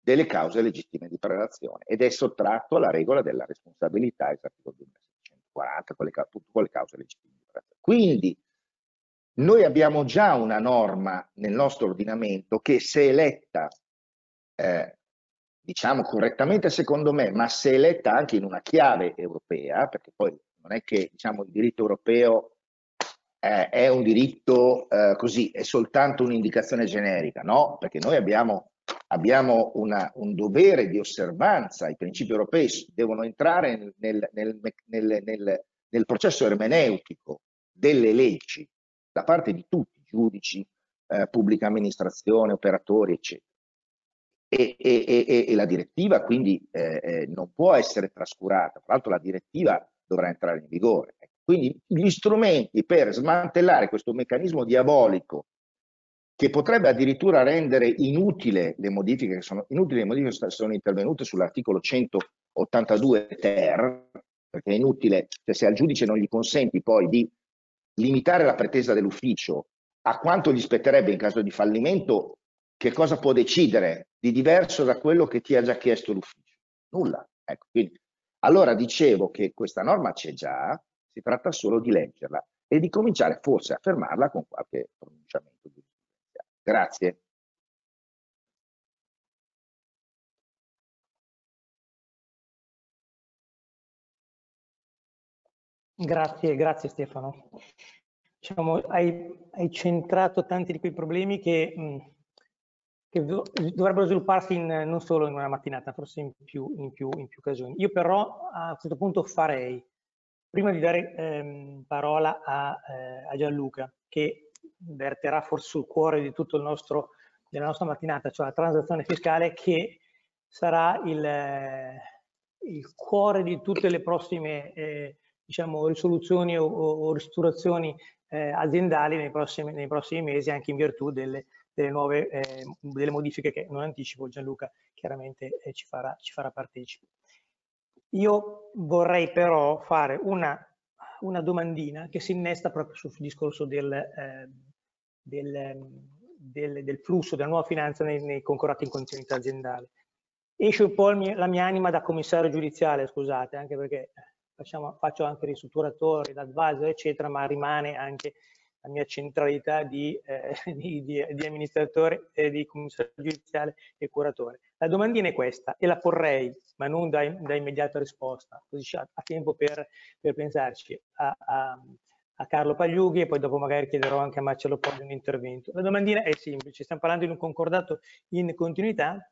delle cause legittime di prelazione ed è sottratto alla regola della responsabilità, esarticolo 2640, con le, con le cause legittime di prelazione. Quindi noi abbiamo già una norma nel nostro ordinamento che se eletta, eh, diciamo correttamente secondo me, ma se eletta anche in una chiave europea, perché poi non è che diciamo, il diritto europeo eh, è un diritto eh, così, è soltanto un'indicazione generica, no? Perché noi abbiamo, abbiamo una, un dovere di osservanza, i principi europei devono entrare nel, nel, nel, nel processo ermeneutico delle leggi da parte di tutti, giudici, eh, pubblica amministrazione, operatori, eccetera. E, e, e, la direttiva quindi eh, eh, non può essere trascurata, tra l'altro la direttiva dovrà entrare in vigore. Quindi gli strumenti per smantellare questo meccanismo diabolico che potrebbe addirittura rendere inutile le modifiche che sono, inutili le modifiche che sono intervenute sull'articolo 182 ter, perché è inutile, cioè se al giudice non gli consenti poi di limitare la pretesa dell'ufficio a quanto gli spetterebbe in caso di fallimento, che cosa può decidere di diverso da quello che ti ha già chiesto l'ufficio? Nulla. Ecco, quindi, allora dicevo che questa norma c'è già, si tratta solo di leggerla e di cominciare forse a fermarla con qualche pronunciamento. Grazie. Grazie, grazie Stefano. Diciamo, hai, hai, centrato tanti di quei problemi che, mh, che dovrebbero svilupparsi in, non solo in una mattinata, forse in più, in, più, in più, occasioni. Io però a questo punto farei, prima di dare ehm, parola a, eh, a, Gianluca, che verterà forse sul cuore di tutto il nostro, della nostra mattinata, cioè la transazione fiscale che sarà il, eh, il cuore di tutte le prossime eh, diciamo, risoluzioni o, o ristrutturazioni eh, aziendali nei prossimi, nei prossimi, mesi anche in virtù delle, delle nuove eh, delle modifiche che non anticipo Gianluca chiaramente eh, ci, farà, ci farà partecipe. Io vorrei però fare una, una domandina che si innesta proprio sul discorso del, eh, del, del, del, flusso della nuova finanza nei, nei concorrati in continuità aziendale. Esce un po' la mia anima da commissario giudiziale, scusate, anche perché facciamo, faccio anche ristrutturatore, l'advisor, eccetera, ma rimane anche la mia centralità di, eh, *laughs* di, di, di amministratore, eh, di commissario giudiziale e curatore. La domandina è questa e la porrei, ma non da, da immediata risposta, così ha tempo per, per pensarci a, a, a, Carlo Pagliughi e poi dopo magari chiederò anche a Marcello Poggi un intervento. La domandina è semplice, stiamo parlando di un concordato in continuità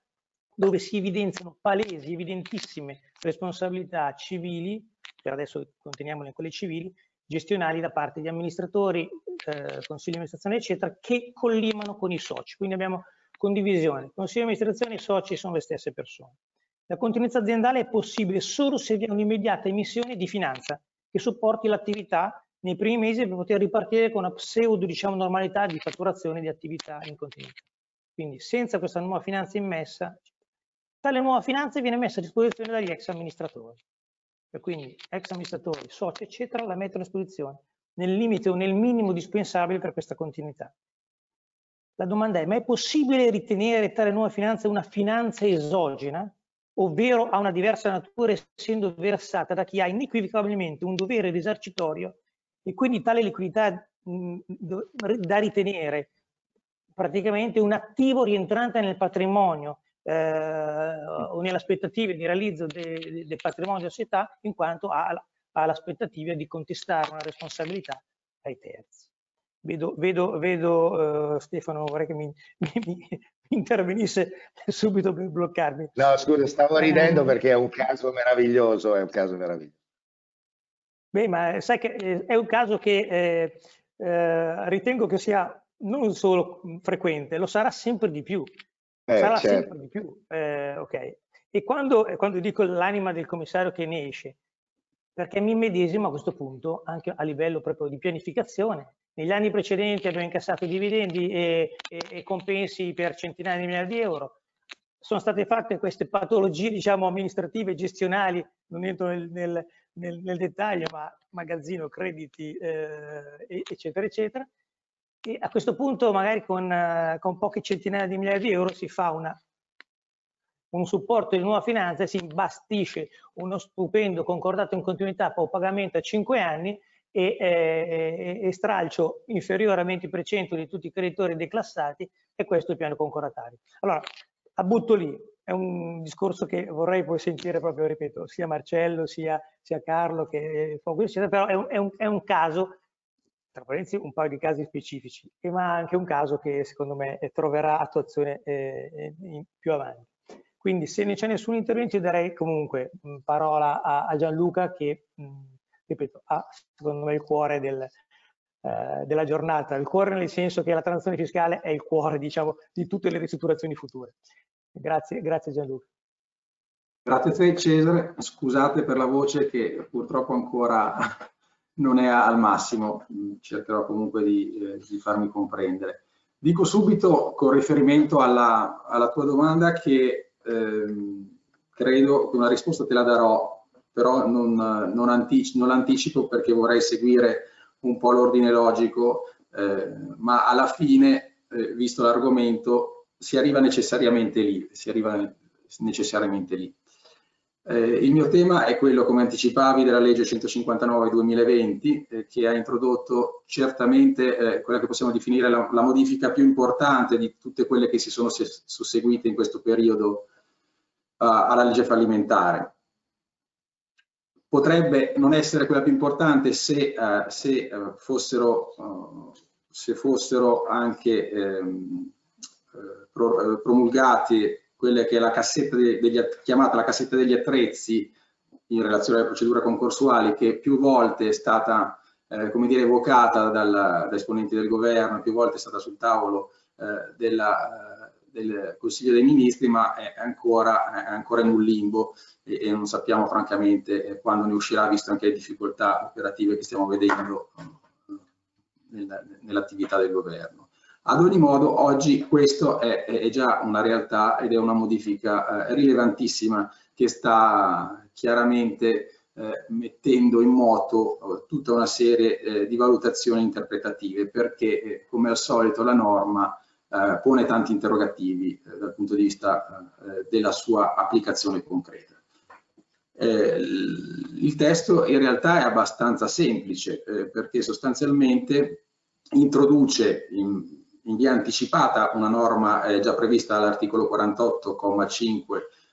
dove si evidenziano palesi, evidentissime responsabilità civili per adesso conteniamole in quelle civili, gestionali da parte di amministratori, eh, consigli di amministrazione, eccetera, che collimano con i soci. Quindi abbiamo condivisione. Consiglio di amministrazione e soci sono le stesse persone. La continuità aziendale è possibile solo se vi è un'immediata emissione di finanza che supporti l'attività nei primi mesi per poter ripartire con una pseudo diciamo, normalità di fatturazione di attività in continuità. Quindi senza questa nuova finanza immessa, tale nuova finanza viene messa a disposizione dagli ex amministratori e quindi ex amministratori, soci, eccetera, la mettono a disposizione nel limite o nel minimo dispensabile per questa continuità. La domanda è, ma è possibile ritenere tale nuova finanza una finanza esogena, ovvero ha una diversa natura essendo versata da chi ha inequivocabilmente un dovere risarcitorio e quindi tale liquidità mh, da ritenere praticamente un attivo rientrante nel patrimonio eh, o nelle aspettative di realizzo del de patrimonio della società in quanto ha, ha l'aspettativa di contestare una responsabilità ai terzi. Vedo, vedo, vedo uh, Stefano, vorrei che mi, *laughs* mi, mi, intervenisse subito per bloccarmi. No, scusa, stavo ridendo perché è un caso meraviglioso, è un caso meraviglioso. Beh, ma sai che eh, è un caso che eh, eh, ritengo che sia non solo frequente, lo sarà sempre di più, eh, sarà certo. sempre di più. Eh, ok. E quando, quando dico l'anima del commissario che ne esce, perché mi medesimo a questo punto anche a livello proprio di pianificazione. Negli anni precedenti abbiamo incassato dividendi e, e, e compensi per centinaia di miliardi di euro. Sono state fatte queste patologie, diciamo, amministrative, gestionali, non entro nel, nel, nel, nel dettaglio, ma magazzino, crediti, eh, eccetera, eccetera. E a questo punto magari con, uh, con poche centinaia di migliaia di euro si fa una, un supporto di nuova finanza e si imbastisce uno stupendo concordato in continuità o pagamento a 5 anni e, eh, e stralcio inferiore al 20% di tutti i creditori declassati e questo è il piano concordatario. Allora, la butto lì, è un discorso che vorrei poi sentire proprio, ripeto, sia Marcello sia, sia Carlo che Fogo, però è un, è un, è un caso tra parentesi un paio di casi specifici, ma anche un caso che secondo me troverà attuazione eh, più avanti. Quindi se non c'è nessun intervento io darei comunque mh, parola a, a, Gianluca che, mh, ripeto, ha secondo me il cuore del, eh, della giornata, il cuore nel senso che la transizione fiscale è il cuore diciamo, di tutte le ristrutturazioni future. Grazie, grazie Gianluca. Grazie a te Cesare, scusate per la voce che purtroppo ancora non è al massimo, cercherò comunque di, eh, di farmi comprendere. Dico subito con riferimento alla, alla tua domanda che ehm, credo che una risposta te la darò, però non, non, antici, non l'anticipo perché vorrei seguire un po' l'ordine logico, eh, ma alla fine, eh, visto l'argomento, si arriva necessariamente lì, si arriva necessariamente lì. Eh, il mio tema è quello, come anticipavi, della legge 159-2020 eh, che ha introdotto certamente eh, quella che possiamo definire la, la, modifica più importante di tutte quelle che si sono susseguite in questo periodo uh, alla legge fallimentare. Potrebbe non essere quella più importante se, uh, se, uh, fossero, se fossero, anche ehm, pro, promulgati quella che è la cassetta degli, chiamata la cassetta degli attrezzi in relazione alle procedure concorsuali che più volte è stata eh, come dire, evocata dal, da esponenti del governo, più volte è stata sul tavolo eh, della, eh, del Consiglio dei Ministri, ma è ancora, è ancora in un limbo e, e, non sappiamo francamente eh, quando ne uscirà, visto anche le difficoltà operative che stiamo vedendo eh, nell'attività del governo. Ad ogni modo, oggi questo è, è già una realtà ed è una modifica eh, rilevantissima che sta chiaramente eh, mettendo in moto eh, tutta una serie eh, di valutazioni interpretative perché, eh, come al solito, la norma eh, pone tanti interrogativi dal punto di vista della sua applicazione concreta. il testo in realtà è abbastanza semplice perché sostanzialmente introduce in, in via anticipata una norma eh, già prevista all'articolo 48,5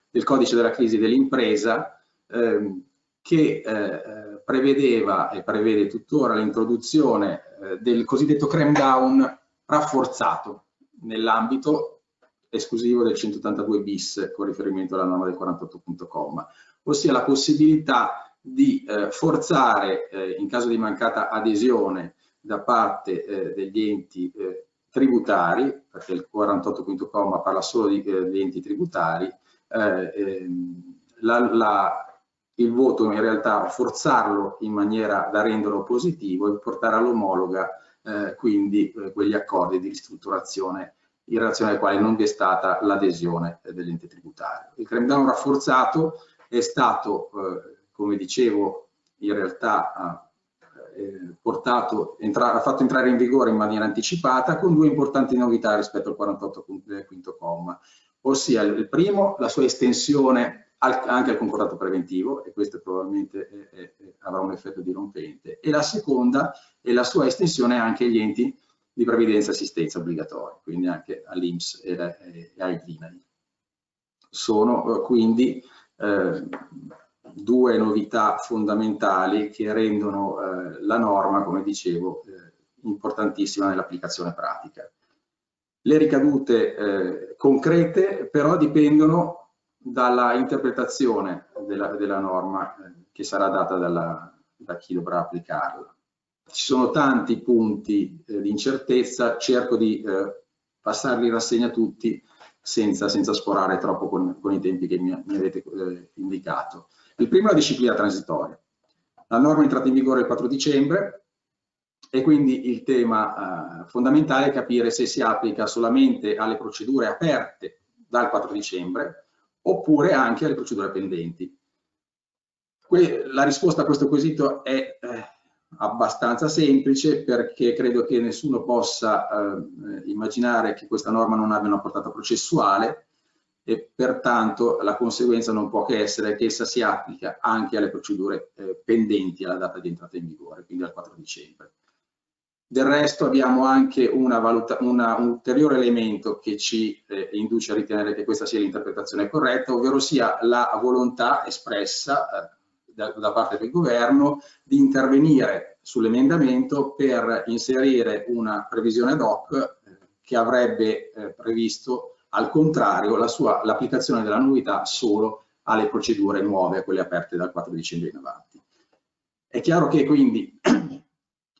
del codice della crisi dell'impresa ehm, che eh, eh, prevedeva e prevede tuttora l'introduzione eh, del cosiddetto cram down rafforzato nell'ambito esclusivo del 182 bis con riferimento alla norma del 48.com, ossia la possibilità di eh, forzare eh, in caso di mancata adesione da parte degli enti tributari, perché il 48 quinto comma parla solo di, eh, di enti tributari, eh, ehm, la, la, il voto in realtà forzarlo in maniera da renderlo positivo e portare all'omologa eh, quindi quegli accordi di ristrutturazione in relazione ai quali non vi è stata l'adesione dell'ente tributario. Il creme down rafforzato è stato, come dicevo, in realtà portato, entra, ha fatto entrare in vigore in maniera anticipata con due importanti novità rispetto al 48 quinto comma, ossia il primo la sua estensione al, anche al concordato preventivo e questo probabilmente è, è, avrà un effetto dirompente e la seconda è la sua estensione anche agli enti di previdenza e assistenza obbligatori, quindi anche all'Inps e, e, e agli INAI. Sono eh, quindi eh, due novità fondamentali che rendono eh, la norma, come dicevo, eh, importantissima nell'applicazione pratica. Le ricadute eh, concrete però dipendono dalla interpretazione della, della norma eh, che sarà data dalla, da chi dovrà applicarla. Ci sono tanti punti eh, di incertezza, cerco di eh, passarli in rassegna tutti senza, senza sforare troppo con, con, i tempi che mi, mi avete indicato. Il primo è la disciplina transitoria. La norma è entrata in vigore il 4 dicembre e quindi il tema eh, fondamentale è capire se si applica solamente alle procedure aperte dal 4 dicembre oppure anche alle procedure pendenti. la risposta a questo quesito è eh, abbastanza semplice perché credo che nessuno possa eh, immaginare che questa norma non abbia una portata processuale e pertanto la conseguenza non può che essere che essa si applica anche alle procedure eh, pendenti alla data di entrata in vigore, quindi al 4 dicembre. Del resto abbiamo anche una valuta, una, un ulteriore elemento che ci eh, induce a ritenere che questa sia l'interpretazione corretta, ovvero sia la volontà espressa eh, da, da, parte del governo di intervenire sull'emendamento per inserire una previsione ad hoc eh, che avrebbe eh, previsto al contrario l'applicazione della novità solo alle procedure nuove, a quelle aperte dal 4 dicembre in avanti. È chiaro che quindi *clears throat*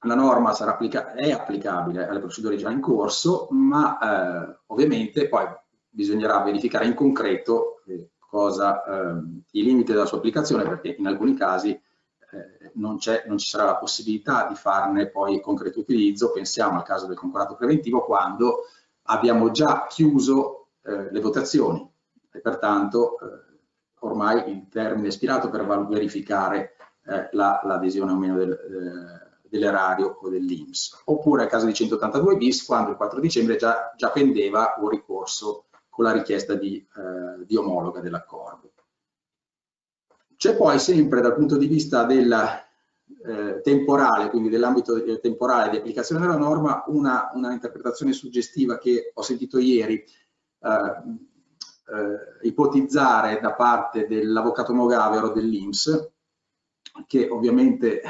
la norma applica è applicabile alle procedure già in corso, ma eh, ovviamente poi bisognerà verificare in concreto eh, cosa, eh, i limiti della sua applicazione, perché in alcuni casi eh, non, non, ci sarà la possibilità di farne poi concreto utilizzo. Pensiamo al caso del concordato preventivo, quando abbiamo già chiuso eh, le votazioni e pertanto eh, ormai il termine è espirato per verificare eh, l'adesione la, o meno del, eh, dell'erario o dell'IMS. Oppure al caso di 182 bis, quando il 4 dicembre già, già pendeva un ricorso con la richiesta di, di omologa dell'accordo. C'è poi sempre dal punto di vista del eh, temporale, quindi dell'ambito temporale di applicazione della norma, una, una, interpretazione suggestiva che ho sentito ieri ipotizzare da parte dell'avvocato Mogavero dell'Inps, che ovviamente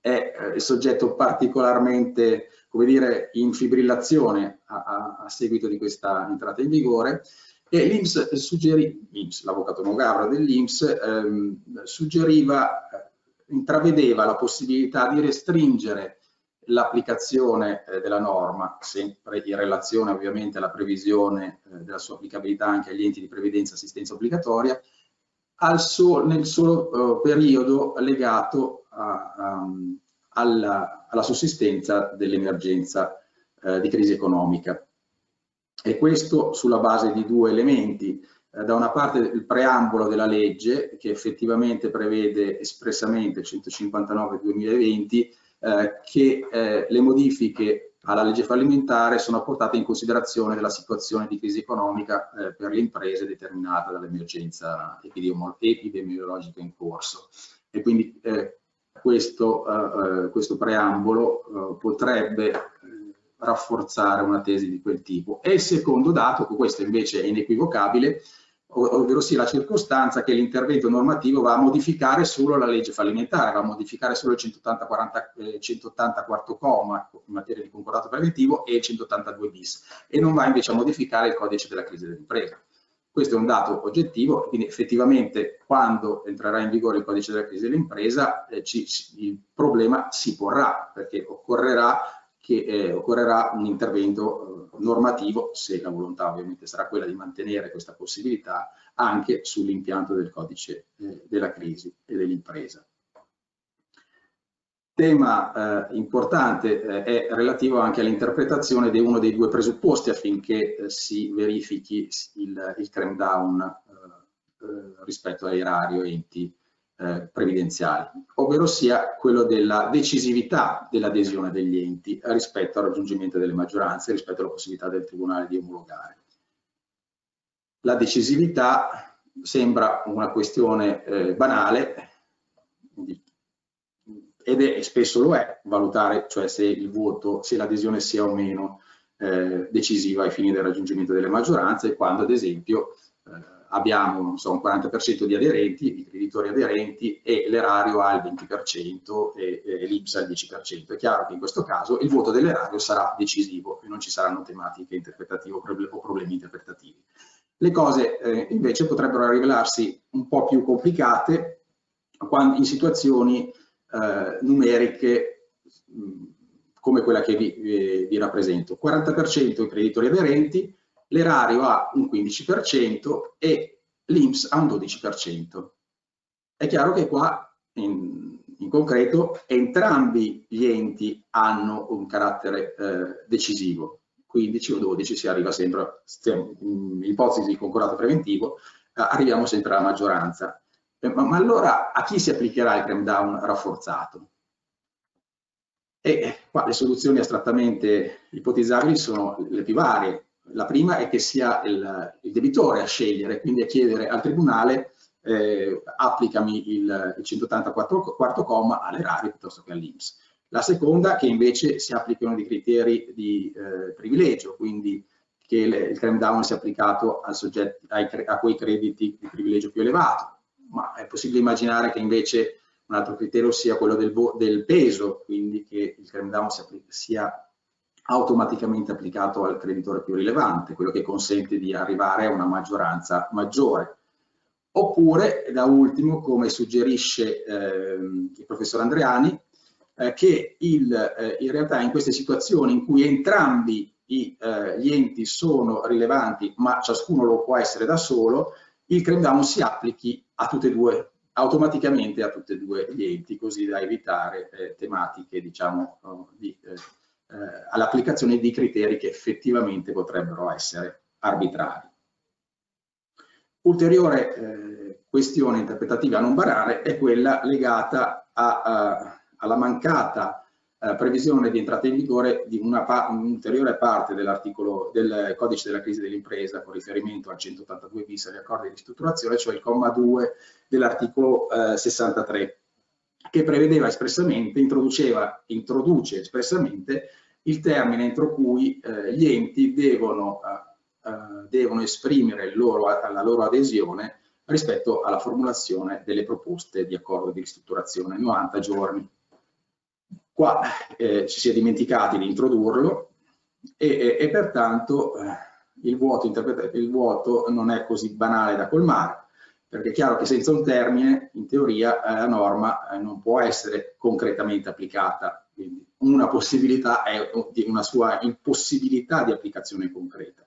è eh, il soggetto particolarmente come dire, in fibrillazione a, a, a seguito di questa entrata in vigore, e l'Inps suggerì, l'avvocato Mogavero dell'Inps, ehm, suggeriva, eh, intravedeva la possibilità di restringere l'applicazione eh, della norma, sempre in relazione ovviamente alla previsione eh, della sua applicabilità anche agli enti di previdenza e assistenza obbligatoria, al so, nel solo uh, periodo legato a, um, alla, alla, sussistenza dell'emergenza di crisi economica. E questo sulla base di due elementi. Da una parte il preambolo della legge che effettivamente prevede espressamente 159-2020 eh, che eh, le modifiche alla legge fallimentare sono portate in considerazione della situazione di crisi economica eh, per le imprese determinata dall'emergenza epidemiologica in corso. E quindi eh, questo, eh, questo, preambolo potrebbe rafforzare una tesi di quel tipo. E il secondo dato, questo invece è inequivocabile, ovvero sia la circostanza che l'intervento normativo va a modificare solo la legge fallimentare, va a modificare solo il 180, 40, eh, 180 quarto comma in materia di concordato preventivo e il 182 bis e non va invece a modificare il codice della crisi dell'impresa. Questo è un dato oggettivo, quindi effettivamente quando entrerà in vigore il codice della crisi dell'impresa eh, il problema si porrà perché occorrerà, che, eh, occorrerà un intervento normativo, se la volontà ovviamente sarà quella di mantenere questa possibilità, anche sull'impianto del codice eh, della crisi e dell'impresa. Tema eh, importante eh, è relativo anche all'interpretazione di uno dei due presupposti affinché eh, si verifichi il, il down eh, eh, rispetto ai rari enti eh, previdenziali, ovvero sia quello della decisività dell'adesione degli enti rispetto al raggiungimento delle maggioranze, rispetto alla possibilità del Tribunale di omologare. La decisività sembra una questione eh, banale ed è, spesso lo è, valutare cioè se il voto, se l'adesione sia o meno eh, decisiva ai fini del raggiungimento delle maggioranze, quando ad esempio eh, abbiamo so, un 40% di aderenti, di creditori aderenti e l'erario ha il 20% e, e l'Ips ha il 10%. È chiaro che in questo caso il voto dell'erario sarà decisivo e non ci saranno tematiche interpretative o problemi interpretativi. Le cose eh, invece potrebbero rivelarsi un po' più complicate quando, in situazioni eh, numeriche come quella che vi, vi, vi rappresento. 40% i creditori aderenti, l'erario ha un 15% e l'INPS ha un 12%. È chiaro che qua in, in concreto entrambi gli enti hanno un carattere eh, decisivo, 15 o 12 si arriva sempre, in ipotesi di concordato preventivo, eh, arriviamo sempre alla maggioranza. ma, ma, allora a chi si applicherà il cram down rafforzato? E qua le soluzioni astrattamente ipotizzabili sono le più varie. La prima è che sia il, il debitore a scegliere, quindi a chiedere al tribunale eh, applicami il, il 184 quarto comma all'erario piuttosto che all'Inps. La seconda che invece si applicano dei criteri di eh, privilegio, quindi che le, il cram down sia applicato soggetto, ai, a quei crediti di privilegio più elevato, ma è possibile immaginare che invece un altro criterio sia quello del, del peso, quindi che il cram down sia, sia automaticamente applicato al creditore più rilevante, quello che consente di arrivare a una maggioranza maggiore. Oppure, da ultimo, come suggerisce eh, il professor Andreani, eh, che il, eh, in realtà in queste situazioni in cui entrambi i, eh, gli enti sono rilevanti, ma ciascuno lo può essere da solo, il claim down si applichi a tutte e due, automaticamente a tutti e due gli enti, così da evitare eh, tematiche, diciamo, di, eh, all'applicazione di criteri che effettivamente potrebbero essere arbitrari. Ulteriore eh, questione interpretativa a non barare è quella legata a, a, alla mancata eh, previsione di entrata in vigore di un'ulteriore parte dell'articolo del codice della crisi dell'impresa con riferimento al 182 bis agli accordi di ristrutturazione, cioè il comma 2 dell'articolo eh, 63, che prevedeva espressamente, introduceva, introduce espressamente il termine entro cui eh, gli enti devono eh, eh, devono esprimere loro, la loro adesione rispetto alla formulazione delle proposte di accordo di ristrutturazione, 90 giorni. Qua eh, ci si è dimenticati di introdurlo e, e, e pertanto eh, il, vuoto il vuoto non è così banale da colmare, perché è chiaro che senza un termine, in teoria, eh, la norma eh, non può essere concretamente applicata. Quindi una possibilità è una sua impossibilità di applicazione concreta.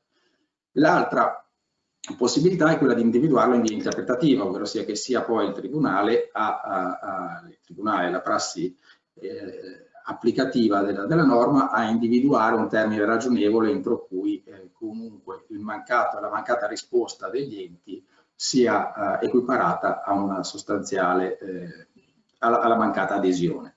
L'altra possibilità è quella di individuarlo in via interpretativa, ovvero sia che sia poi il tribunale, a, a, a, il tribunale la prassi eh, applicativa della, della, norma a individuare un termine ragionevole entro cui eh, comunque mancato, la mancata risposta degli enti sia eh, equiparata a una sostanziale, eh, alla, alla mancata adesione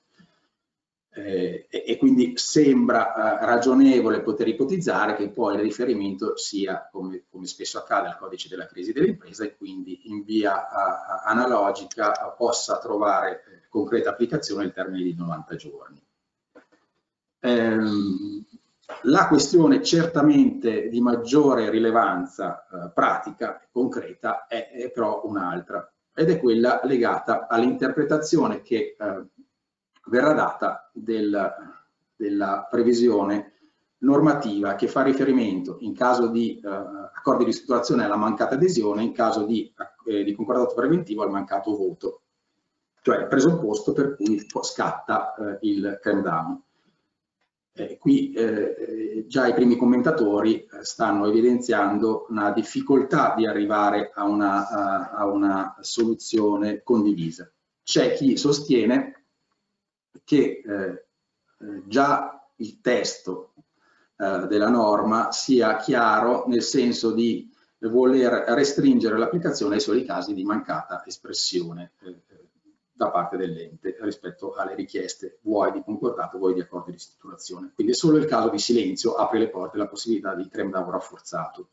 eh, e quindi sembra eh, ragionevole poter ipotizzare che poi il riferimento sia, come, come, spesso accade, al codice della crisi dell'impresa e quindi in via a, a, analogica possa trovare eh, concreta applicazione il termine di 90 giorni. Ehm, la questione certamente di maggiore rilevanza eh, pratica e concreta è, è però un'altra ed è quella legata all'interpretazione che eh, verrà data del, della previsione normativa che fa riferimento in caso di eh, accordi di ristrutturazione alla mancata adesione, in caso di, eh, di concordato preventivo al mancato voto, cioè il presupposto per cui scatta eh, il cram down. Qui eh, già i primi commentatori eh, stanno evidenziando una difficoltà di arrivare a una, a, a una soluzione condivisa. C'è chi sostiene che eh, eh, già il testo eh, della norma sia chiaro nel senso di voler restringere l'applicazione ai soli casi di mancata espressione eh, da parte dell'ente rispetto alle richieste vuoi di concordato, vuoi di accordo di ristrutturazione. Quindi solo il caso di silenzio apre le porte alla possibilità di claim down rafforzato.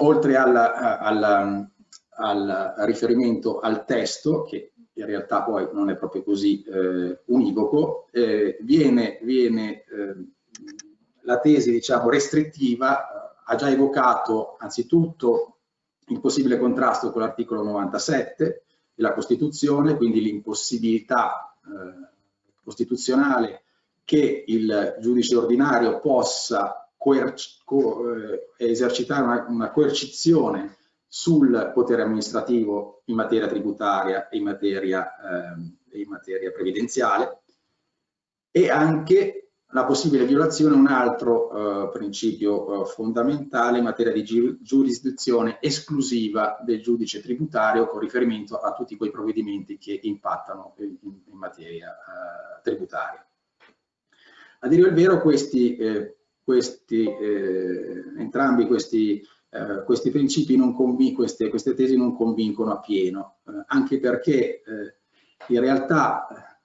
Oltre al, al, al riferimento al testo, che in realtà poi non è proprio così eh, univoco, eh, viene, viene eh, la tesi diciamo, restrittiva ha già evocato anzitutto il possibile contrasto con l'articolo 97 della Costituzione, quindi l'impossibilità eh, costituzionale che il giudice ordinario possa co eh, esercitare una, una coercizione sul potere amministrativo in materia tributaria e in materia, eh, in materia previdenziale e anche la possibile violazione un altro eh, principio eh, fondamentale in materia di gi giurisdizione esclusiva del giudice tributario con riferimento a tutti quei provvedimenti che impattano in, in materia eh, tributaria. A dire il vero questi, eh, questi eh, entrambi questi eh, questi principi queste, queste, tesi non convincono a pieno, eh, anche perché in realtà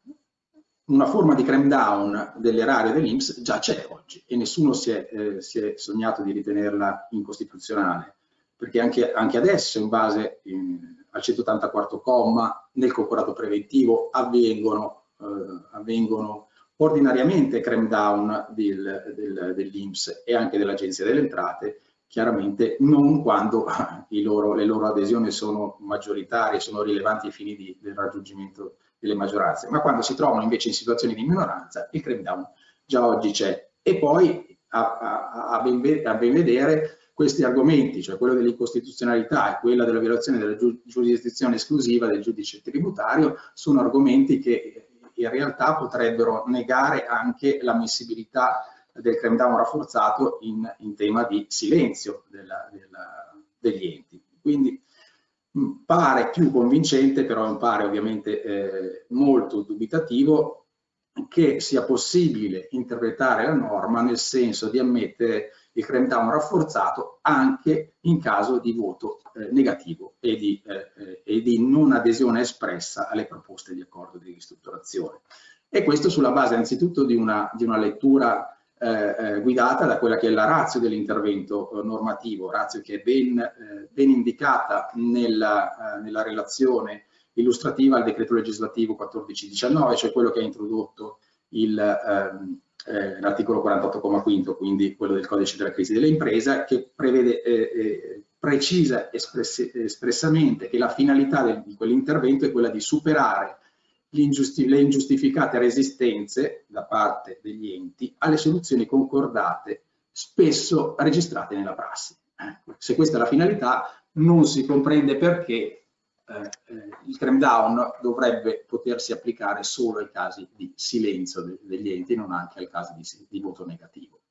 una forma di cram down dell'erario dell'Inps già c'è oggi e nessuno si è, eh, si è, sognato di ritenerla incostituzionale, perché anche, anche adesso in base in, al 184 comma nel concordato preventivo avvengono, eh, avvengono ordinariamente cram down del, del, dell'Inps e anche dell'Agenzia delle Entrate chiaramente non quando *laughs* loro, le loro adesioni sono maggioritarie, sono rilevanti ai fini di, del raggiungimento delle maggioranze, ma quando si trovano invece in situazioni di minoranza il cram down già oggi c'è. E poi a, a, a, ben, a, ben, vedere questi argomenti, cioè quello dell'incostituzionalità e quella della violazione della giurisdizione esclusiva del giudice tributario, sono argomenti che in realtà potrebbero negare anche l'ammissibilità del cram down rafforzato in, in tema di silenzio della, della, degli enti. Quindi pare più convincente, però non pare ovviamente eh, molto dubitativo, che sia possibile interpretare la norma nel senso di ammettere il cram down rafforzato anche in caso di voto eh, negativo e di, eh, eh e di, non adesione espressa alle proposte di accordo di ristrutturazione. E questo sulla base anzitutto di una, di una lettura eh, eh, guidata da quella che è la razio dell'intervento eh, normativo, razio che è ben, eh, ben indicata nella, eh, nella, relazione illustrativa al decreto legislativo 1419, cioè quello che ha introdotto ehm, eh, l'articolo 48,5, quindi quello del codice della crisi delle imprese, che prevede, precisa espress espressamente che la finalità del, di quell'intervento è quella di superare le ingiustificate resistenze da parte degli enti alle soluzioni concordate, spesso registrate nella prassi. Eh, se questa è la finalità, non si comprende perché eh, eh, il cram down dovrebbe potersi applicare solo ai casi di silenzio de degli enti, non anche ai casi di, di voto negativo.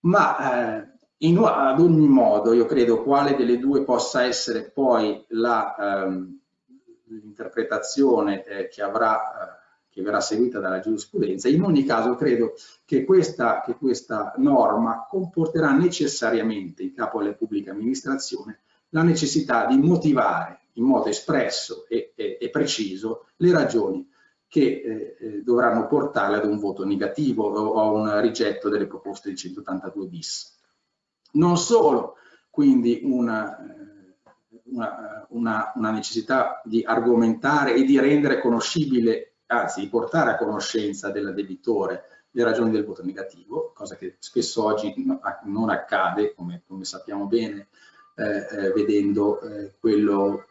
Ma eh, in, ad ogni modo, io credo quale delle due possa essere poi la, ehm, l'interpretazione eh, che, avrà, eh, che verrà seguita dalla giurisprudenza. In ogni caso credo che questa, che questa norma comporterà necessariamente in capo alle pubbliche amministrazioni la necessità di motivare in modo espresso e, e, e preciso le ragioni che eh, eh dovranno portare ad un voto negativo o a un rigetto delle proposte di 182 bis. Non solo quindi una, una, una, una necessità di argomentare e di rendere conoscibile, anzi di portare a conoscenza del debitore le ragioni del voto negativo, cosa che spesso oggi non accade, come, come sappiamo bene, eh, eh, vedendo eh, quello,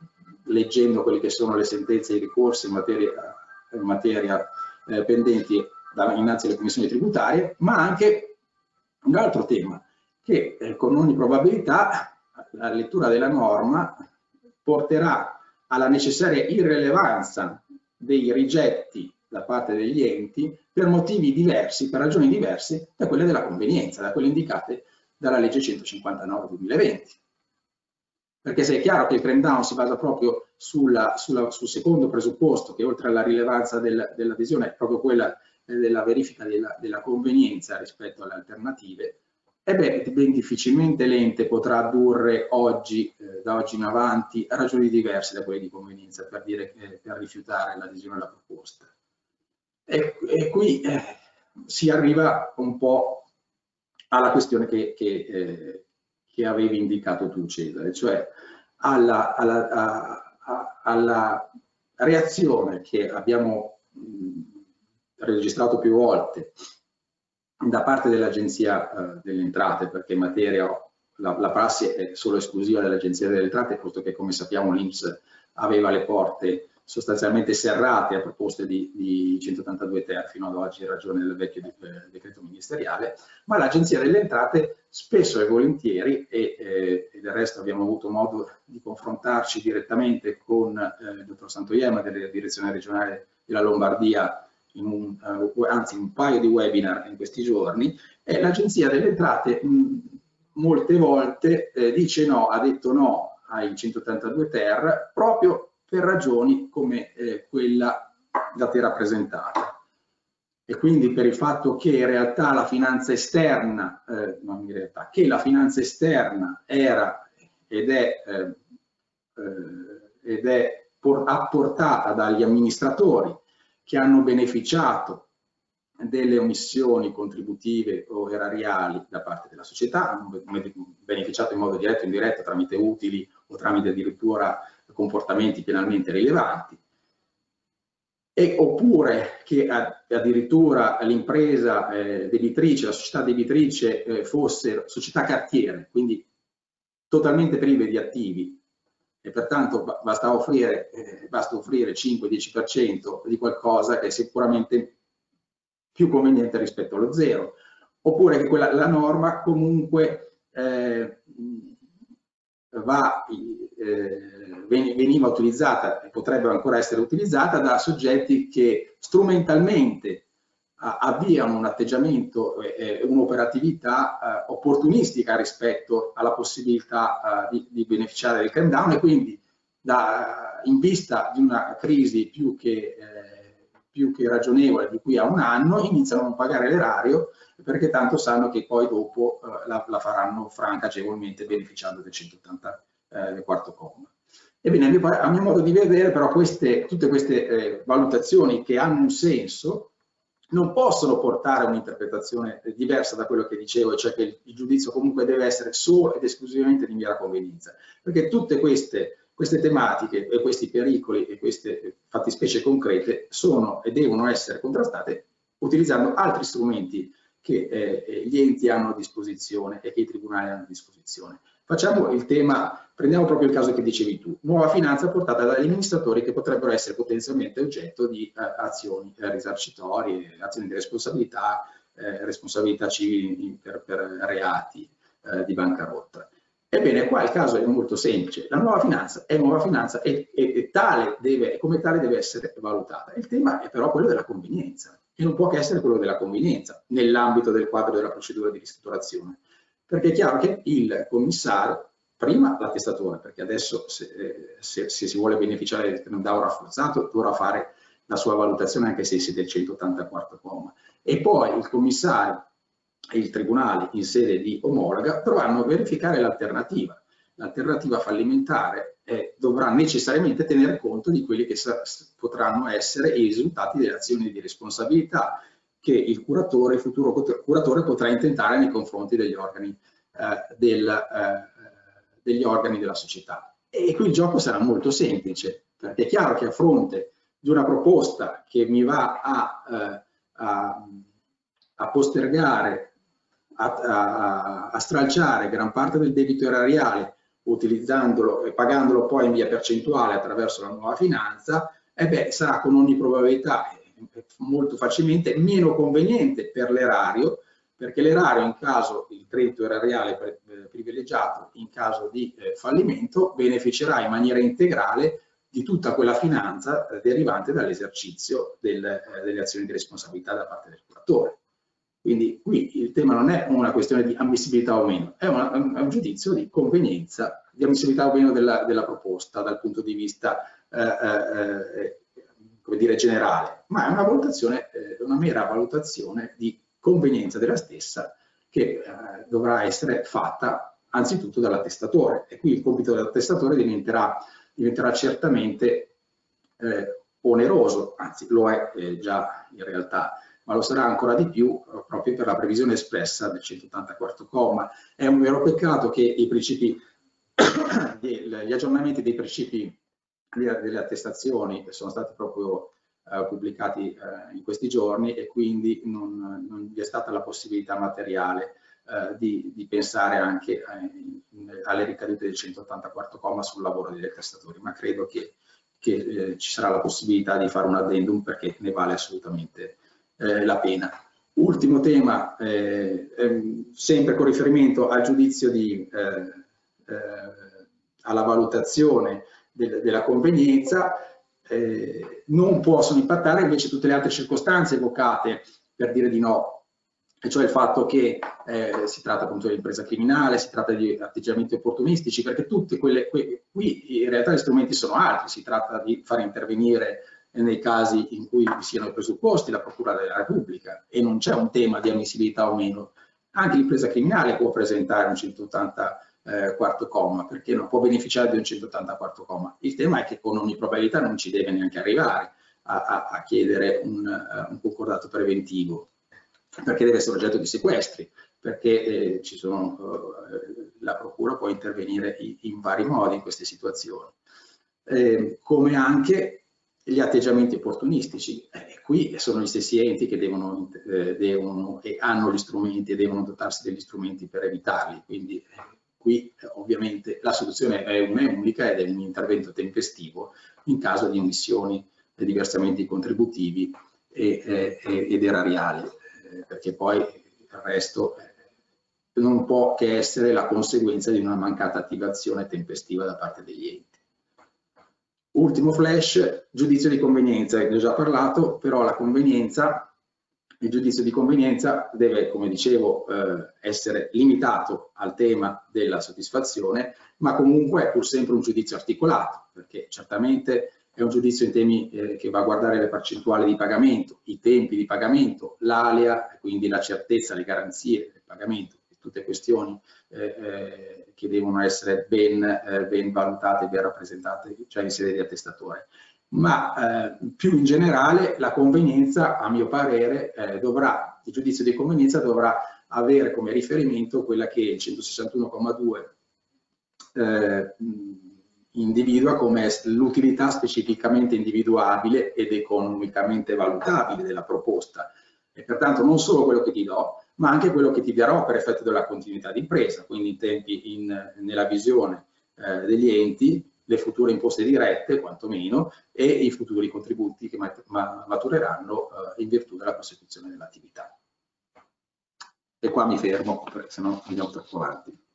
leggendo quelle che sono le sentenze e i ricorsi in materia, in materia eh, pendenti da, innanzi alle commissioni tributarie, ma anche un altro tema che eh, con ogni probabilità la lettura della norma porterà alla necessaria irrilevanza dei rigetti da parte degli enti per motivi diversi, per ragioni diverse da quelle della convenienza, da quelle indicate dalla legge 159 2020. Perché se è chiaro che il trend down si basa proprio sulla, sulla, sul secondo presupposto, che oltre alla rilevanza del, dell'adesione è proprio quella della verifica della, della convenienza rispetto alle alternative, e beh, ben difficilmente l'ente potrà addurre oggi, eh, da oggi in avanti, ragioni diverse da quelle di convenienza per, dire, eh, per rifiutare l'adesione alla proposta. E, e qui eh, si arriva un po' alla questione che, che, eh, che avevi indicato tu Cesare, cioè alla, alla, a, a, alla reazione che abbiamo mh, registrato più volte da parte dell'Agenzia eh, delle Entrate, perché in materia la, la, prassi è solo esclusiva dell'Agenzia delle Entrate, posto che come sappiamo l'Inps aveva le porte sostanzialmente serrate a proposte di, di 182 ter fino ad oggi in ragione del vecchio eh, decreto ministeriale, ma l'Agenzia delle Entrate spesso e volentieri, e, eh, e, del resto abbiamo avuto modo di confrontarci direttamente con eh, il dottor Santoiema della direzione regionale della Lombardia in un, uh, anzi un paio di webinar in questi giorni, e l'Agenzia delle Entrate molte volte eh, dice no, ha detto no ai 182 ter proprio per ragioni come eh, quella da te rappresentata. e quindi per il fatto che in realtà la finanza esterna, eh, non in realtà, che la finanza esterna era ed è, eh, eh, ed è apportata dagli amministratori che hanno beneficiato delle omissioni contributive o erariali da parte della società, hanno beneficiato in modo diretto o indiretto tramite utili o tramite addirittura comportamenti penalmente rilevanti, e, oppure che addirittura l'impresa eh, debitrice, la società debitrice eh, fosse società cartiere, quindi totalmente prive di attivi e pertanto basta offrire, eh, offrire 5-10% di qualcosa che è sicuramente più conveniente rispetto allo zero, oppure che quella, la norma comunque eh, va, eh, veniva utilizzata e potrebbe ancora essere utilizzata da soggetti che strumentalmente avviano un atteggiamento e un'operatività eh, opportunistica rispetto alla possibilità eh, di, di, beneficiare del cram down e quindi da, in vista di una crisi più che, eh, più che ragionevole di qui a un anno iniziano a non pagare l'erario perché tanto sanno che poi dopo eh, la, la, faranno franca agevolmente beneficiando del 180 eh, del quarto comma. Ebbene, a mio, modo di vedere però queste, tutte queste eh, valutazioni che hanno un senso non possono portare a un'interpretazione diversa da quello che dicevo, cioè che il, giudizio comunque deve essere solo ed esclusivamente di mera convenienza, perché tutte queste, queste tematiche e questi pericoli e queste fattispecie concrete sono e devono essere contrastate utilizzando altri strumenti che eh, eh, gli enti hanno a disposizione e che i tribunali hanno a disposizione. Facciamo il tema, prendiamo proprio il caso che dicevi tu, nuova finanza portata dagli amministratori che potrebbero essere potenzialmente oggetto di eh, azioni eh, risarcitorie, azioni di responsabilità, eh, responsabilità civili per, per reati eh, di bancarotta. Ebbene, qua il caso è molto semplice, la nuova finanza è nuova finanza e, e, e tale deve, come tale deve essere valutata. Il tema è però quello della convenienza e non può che essere quello della convenienza nell'ambito del quadro della procedura di ristrutturazione. Perché è chiaro che il commissario, prima l'attestatore, perché adesso se, eh, se, se, si vuole beneficiare del crackdown rafforzato dovrà fare la sua valutazione anche se si del 184 comma, e poi il commissario e il tribunale in sede di omologa dovranno verificare l'alternativa. L'alternativa fallimentare eh, dovrà necessariamente tenere conto di quelli che potranno essere i risultati delle azioni di responsabilità che il curatore, il futuro curatore potrà intentare nei confronti degli organi, eh, del, eh, degli organi della società. E qui il gioco sarà molto semplice, perché è chiaro che a fronte di una proposta che mi va a, eh, a, a postergare, a, a, stralciare gran parte del debito erariale utilizzandolo e pagandolo poi in via percentuale attraverso la nuova finanza, e beh, sarà con ogni probabilità molto facilmente meno conveniente per l'erario, perché l'erario in caso il credito erariale eh, privilegiato in caso di eh, fallimento beneficerà in maniera integrale di tutta quella finanza eh, derivante dall'esercizio del, delle azioni di responsabilità da parte del curatore. Quindi qui il tema non è una questione di ammissibilità o meno, è, una, un giudizio di convenienza, di ammissibilità o meno della, della proposta dal punto di vista eh, eh, come dire, generale, ma è una valutazione, eh, una mera valutazione di convenienza della stessa che eh, dovrà essere fatta anzitutto dall'attestatore e qui il compito dell'attestatore diventerà, diventerà certamente eh, oneroso, anzi lo è eh, già in realtà, ma lo sarà ancora di più eh, proprio per la previsione espressa del 184 comma. È un vero peccato che i principi, *coughs* gli aggiornamenti dei principi delle attestazioni sono stati proprio eh, pubblicati eh, in questi giorni e quindi non, non, vi è stata la possibilità materiale eh, di, di, pensare anche eh, alle ricadute del 184 comma sul lavoro degli attestatori, ma credo che, che eh, ci sarà la possibilità di fare un addendum perché ne vale assolutamente eh, la pena. Ultimo tema, ehm, sempre con riferimento al giudizio di, alla valutazione del, della convenienza, eh, non possono impattare invece tutte le altre circostanze evocate per dire di no, e cioè il fatto che eh, si tratta appunto di impresa criminale, si tratta di atteggiamenti opportunistici, perché tutte quelle, que, qui in realtà gli strumenti sono altri, si tratta di far intervenire nei casi in cui vi siano i presupposti, la Procura della Repubblica e non c'è un tema di ammissibilità o meno. Anche l'impresa criminale può presentare un 180 eh, quarto comma, perché non può beneficiare di un 184 comma. Il tema è che con ogni probabilità non ci deve neanche arrivare a, a, a chiedere un, uh, un, concordato preventivo, perché deve essere oggetto di sequestri, perché eh, ci sono, uh, la Procura può intervenire in, in, vari modi in queste situazioni. Eh, come anche gli atteggiamenti opportunistici. Eh, qui sono gli stessi enti che devono, eh, devono, e hanno gli strumenti e devono dotarsi degli strumenti per evitarli, quindi eh, Qui eh, ovviamente la soluzione è una e unica ed è un intervento tempestivo in caso di emissioni di versamenti contributivi e, e, ed erariali, eh, perché poi il resto eh, non può che essere la conseguenza di una mancata attivazione tempestiva da parte degli enti. Ultimo flash, giudizio di convenienza, ne ho già parlato, però la convenienza il giudizio di convenienza deve, come dicevo, eh, essere limitato al tema della soddisfazione, ma comunque è pur sempre un giudizio articolato, perché certamente è un giudizio in temi eh, che va a guardare le percentuali di pagamento, i tempi di pagamento, l'alea, quindi la certezza, le garanzie del pagamento, tutte questioni eh, eh, che devono essere ben, eh, ben valutate e ben rappresentate, cioè in sede di attestatore ma eh, più in generale la convenienza, a mio parere, eh, dovrà, il giudizio di convenienza dovrà avere come riferimento quella che il 161,2 eh, individua come l'utilità specificamente individuabile ed economicamente valutabile della proposta. E pertanto non solo quello che ti do, ma anche quello che ti darò per effetto della continuità di impresa, quindi in tempi in, nella visione eh, degli enti le future imposte dirette, quantomeno, e i futuri contributi che matureranno eh, in virtù della prosecuzione dell'attività. E qua mi fermo, se no andiamo troppo avanti.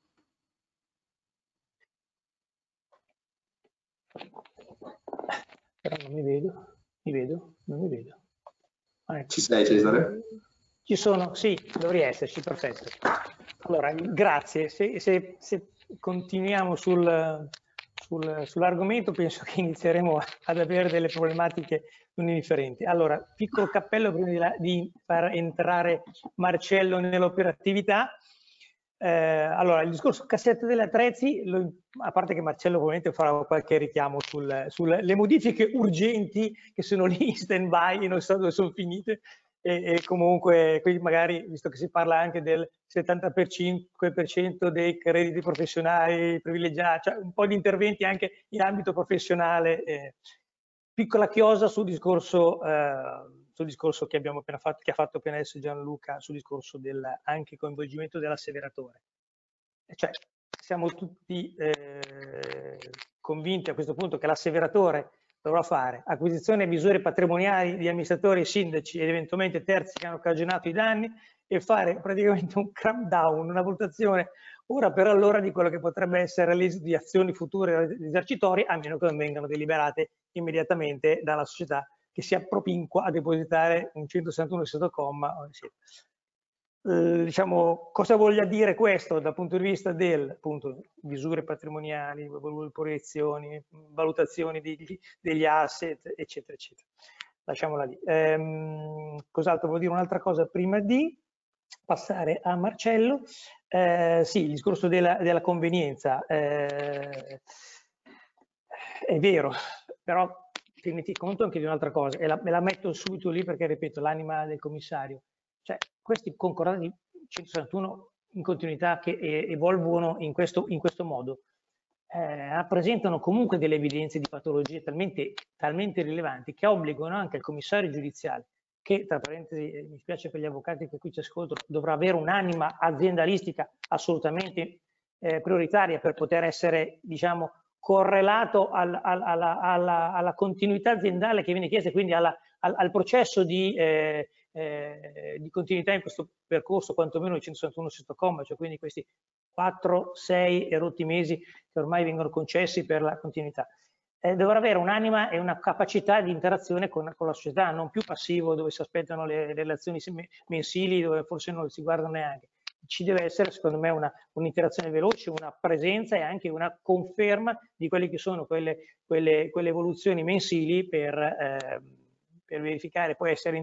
Però non mi vedo, mi vedo, non mi vedo. Ah, ecco. Ci sei Cesare? Ci sono, sì, dovrei esserci, perfetto. Allora, grazie. Se, se, se continuiamo sul, sul, sull'argomento penso che inizieremo ad avere delle problematiche non indifferenti. Allora, piccolo cappello prima di, la, di far entrare Marcello nell'operatività. Eh, allora, il discorso cassette delle attrezzi, lo, a parte che Marcello ovviamente farà qualche richiamo sulle sul, modifiche urgenti che sono lì in stand by e non so dove sono finite, e, e comunque qui magari, visto che si parla anche del 75% dei crediti professionali privilegiati, cioè un po' di interventi anche in ambito professionale. Eh. Piccola chiosa sul discorso, eh, sul discorso che, abbiamo appena fatto, che ha fatto appena adesso Gianluca, sul discorso del anche coinvolgimento dell'asseveratore. Cioè, siamo tutti eh, convinti a questo punto che l'asseveratore dovrà fare acquisizione e misure patrimoniali di amministratori, sindaci ed eventualmente terzi che hanno cagionato i danni e fare praticamente un cram down, una valutazione ora per allora di quello che potrebbe essere l'esito di azioni future esercitorie, a meno che non vengano deliberate immediatamente dalla società che si appropinqua a depositare un 161 stato comma. Eh, diciamo, cosa voglia dire questo dal punto di vista del appunto, misure patrimoniali, valutazioni di, di, degli asset, eccetera, eccetera. Lasciamola lì. Ehm, cos'altro vuol dire un'altra cosa prima di passare a Marcello? Eh, sì, il discorso della, della convenienza eh, è vero, però tenete conto anche di un'altra cosa e la, me la metto subito lì perché, ripeto, l'anima del commissario cioè, questi concordati 161 in continuità che evolvono in questo, in questo modo eh, rappresentano comunque delle evidenze di patologie talmente, talmente rilevanti che obbligano anche il commissario giudiziale che tra parentesi eh, mi spiace per gli avvocati che qui ci ascoltano, dovrà avere un'anima aziendalistica assolutamente eh, prioritaria per poter essere diciamo, correlato al, al, alla, alla, alla, continuità aziendale che viene chiesta, quindi alla, al, al, processo di eh, eh, di continuità in questo percorso, quantomeno il 161 sesto comma, cioè quindi questi 4, 6 erotti mesi che ormai vengono concessi per la continuità. Eh, dovrà avere un'anima e una capacità di interazione con, con, la società, non più passivo dove si aspettano le relazioni mensili, dove forse non si guardano neanche. ci deve essere secondo me un'interazione veloce, una presenza e anche una conferma di quelle che sono quelle, quelle, quelle evoluzioni mensili per, eh, per, verificare, poi essere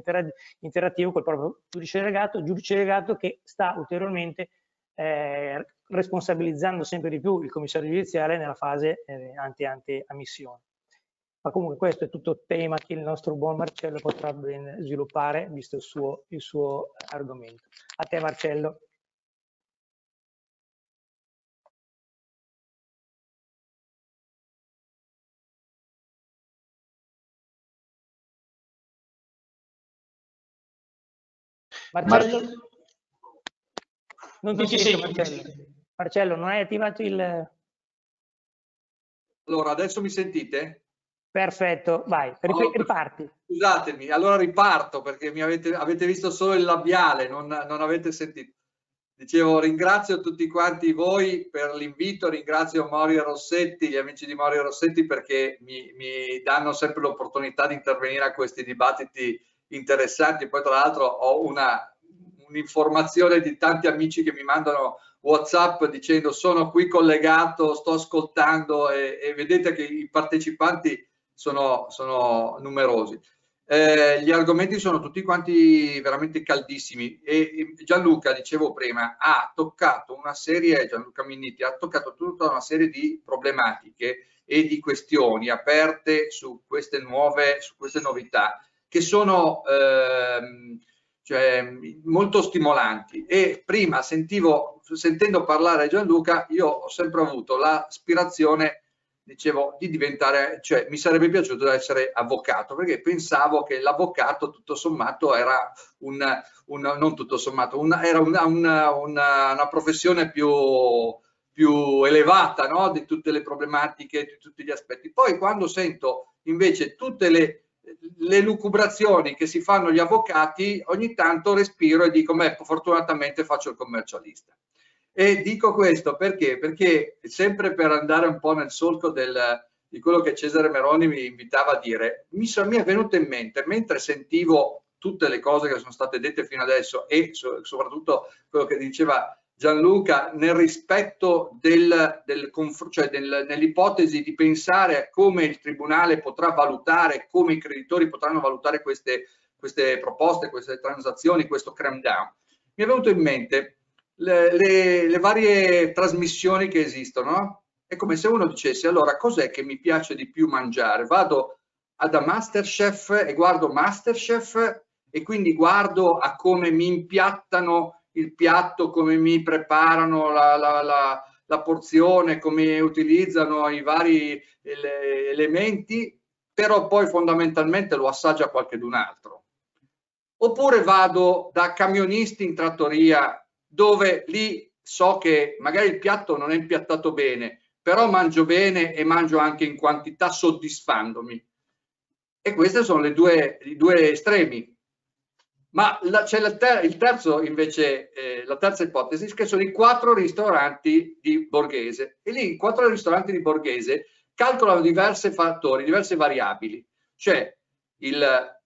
interattivo col proprio giudice delegato, giudice delegato che sta ulteriormente eh, responsabilizzando sempre di più il commissario giudiziale nella fase eh, anti-ammissione. Ma comunque questo è tutto tema che il nostro buon Marcello potrà ben sviluppare visto il suo, il suo argomento. A te Marcello. Marcello? Mar non ti sento Marcello. Marcello, non hai attivato il... Allora, adesso mi sentite? Perfetto, vai, riparti. Scusatemi, allora riparto perché mi avete, avete visto solo il labiale, non, non, avete sentito. Dicevo, ringrazio tutti quanti voi per l'invito, ringrazio Morio Rossetti, gli amici di Morio Rossetti perché mi, mi danno sempre l'opportunità di intervenire a questi dibattiti interessanti. Poi tra l'altro ho un'informazione di tanti amici che mi mandano WhatsApp dicendo sono qui collegato, sto ascoltando e, e vedete che i partecipanti sono, sono numerosi. Eh, gli argomenti sono tutti quanti veramente caldissimi e Gianluca, dicevo prima, ha toccato una serie, Gianluca Minniti, ha toccato tutta una serie di problematiche e di questioni aperte su queste nuove, su queste novità che sono ehm, cioè, molto stimolanti e prima sentivo, sentendo parlare Gianluca, io ho sempre avuto l'aspirazione dicevo di diventare, cioè mi sarebbe piaciuto essere avvocato perché pensavo che l'avvocato tutto sommato era un, un non tutto sommato, una, era una, una, una, professione più, più elevata no? di tutte le problematiche, di tutti gli aspetti. Poi quando sento invece tutte le, le lucubrazioni che si fanno gli avvocati, ogni tanto respiro e dico, beh, fortunatamente faccio il commercialista. E dico questo perché? Perché sempre per andare un po' nel solco del, di quello che Cesare Meroni mi invitava a dire, mi, mi è venuto in mente, mentre sentivo tutte le cose che sono state dette fino adesso e so, soprattutto quello che diceva Gianluca nel rispetto del, del, cioè del, nell'ipotesi di pensare a come il Tribunale potrà valutare, come i creditori potranno valutare queste, queste proposte, queste transazioni, questo cram down. Mi è venuto in mente le, le, le varie trasmissioni che esistono, è come se uno dicesse allora cos'è che mi piace di più mangiare? Vado da Masterchef e guardo Masterchef e quindi guardo a come mi impiattano il piatto, come mi preparano la, la, la, la porzione, come utilizzano i vari elementi, però poi fondamentalmente lo assaggia qualcun altro. Oppure vado da camionisti in trattoria dove lì so che magari il piatto non è impiattato bene, però mangio bene e mangio anche in quantità soddisfandomi. E questi sono due, i due estremi. Ma c'è il terzo invece, eh, la terza ipotesi, che sono i quattro ristoranti di Borghese. E lì i quattro ristoranti di Borghese calcolano diversi fattori, diverse variabili. Cioè il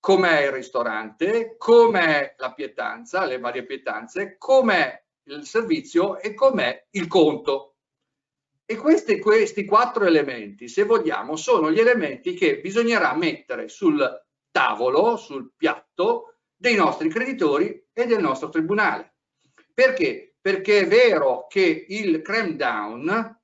com'è il ristorante, com'è la pietanza, le varie pietanze, com'è il servizio e com'è il conto. E questi, questi quattro elementi, se vogliamo, sono gli elementi che bisognerà mettere sul tavolo, sul piatto dei nostri creditori e del nostro tribunale. Perché? Perché è vero che il cram down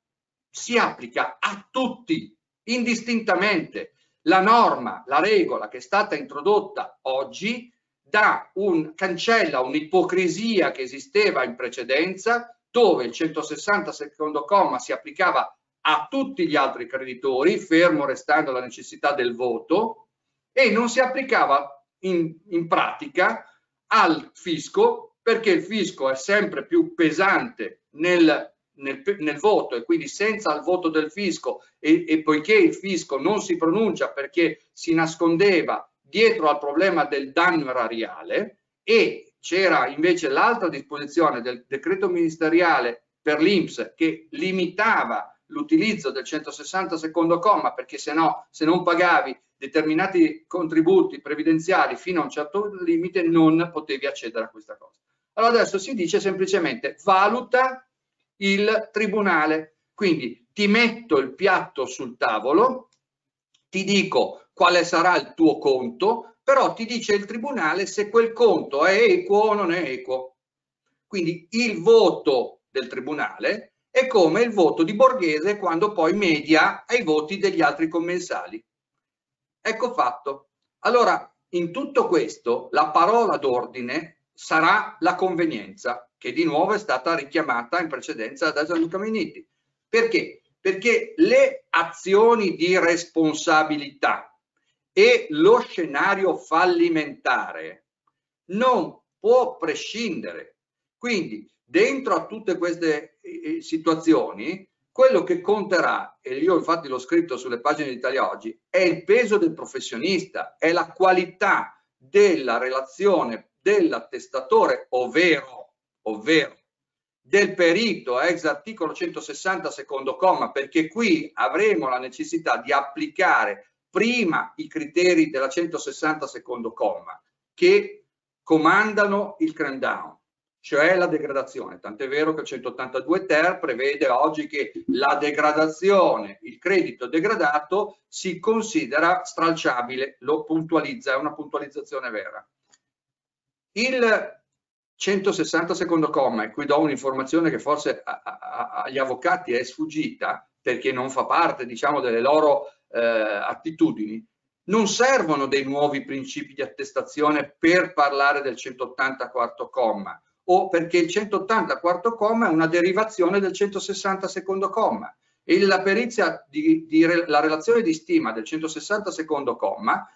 si applica a tutti, indistintamente, la norma, la regola che è stata introdotta oggi dà un, cancella un'ipocrisia che esisteva in precedenza dove il 160 secondo comma si applicava a tutti gli altri creditori, fermo restando la necessità del voto, e non si applicava in, in pratica al fisco perché il fisco è sempre più pesante nel nel, nel, voto e quindi senza il voto del fisco e, e poiché il fisco non si pronuncia perché si nascondeva dietro al problema del danno erariale e c'era invece l'altra disposizione del decreto ministeriale per l'Inps che limitava l'utilizzo del 160 secondo comma perché se no se non pagavi determinati contributi previdenziali fino a un certo limite non potevi accedere a questa cosa. Allora adesso si dice semplicemente valuta il tribunale. Quindi ti metto il piatto sul tavolo, ti dico quale sarà il tuo conto, però ti dice il tribunale se quel conto è equo o non è equo. Quindi il voto del tribunale è come il voto di Borghese quando poi media ai voti degli altri commensali. Ecco fatto. Allora, in tutto questo, la parola d'ordine sarà la convenienza, che di nuovo è stata richiamata in precedenza da Gianluca Minniti. Perché? Perché le azioni di responsabilità e lo scenario fallimentare non può prescindere. Quindi, dentro a tutte queste eh, situazioni, quello che conterà, e io infatti l'ho scritto sulle pagine di Italia Oggi, è il peso del professionista, è la qualità della relazione dell'attestatore, ovvero, ovvero del perito ex articolo 160 secondo comma, perché qui avremo la necessità di applicare prima i criteri della 160 secondo comma che comandano il cram down, cioè la degradazione. Tant'è vero che il 182 ter prevede oggi che la degradazione, il credito degradato si considera stralciabile, lo puntualizza, è una puntualizzazione vera. Il 160 secondo comma, e qui do un'informazione che forse a, a, agli avvocati è sfuggita perché non fa parte diciamo delle loro eh, attitudini, non servono dei nuovi principi di attestazione per parlare del 180 quarto comma o perché il 180 quarto comma è una derivazione del 160 secondo comma. E la perizia di, di la relazione di stima del 160 secondo comma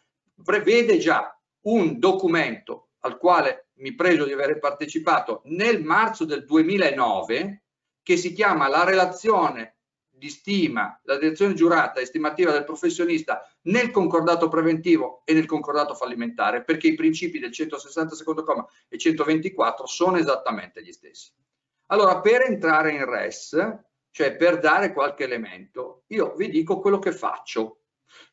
prevede già un documento al quale mi pregio di aver partecipato nel marzo del 2009 che si chiama la relazione di stima, la direzione giurata estimativa del professionista nel concordato preventivo e nel concordato fallimentare, perché i principi del 160 secondo comma e 124 sono esattamente gli stessi. Allora, per entrare in RES, cioè per dare qualche elemento, io vi dico quello che faccio.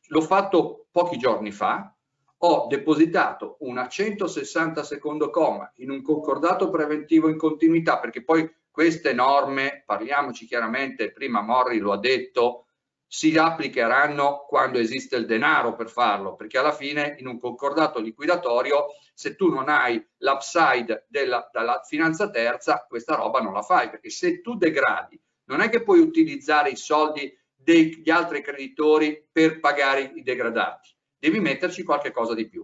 L'ho fatto pochi giorni fa, ho depositato una 160 secondo comma in un concordato preventivo in continuità, perché poi queste norme, parliamoci chiaramente, prima Morri lo ha detto, si applicheranno quando esiste il denaro per farlo, perché alla fine in un concordato liquidatorio, se tu non hai l'upside della, della finanza terza, questa roba non la fai, perché se tu degradi, non è che puoi utilizzare i soldi degli altri creditori per pagare i degradati devi metterci qualche cosa di più.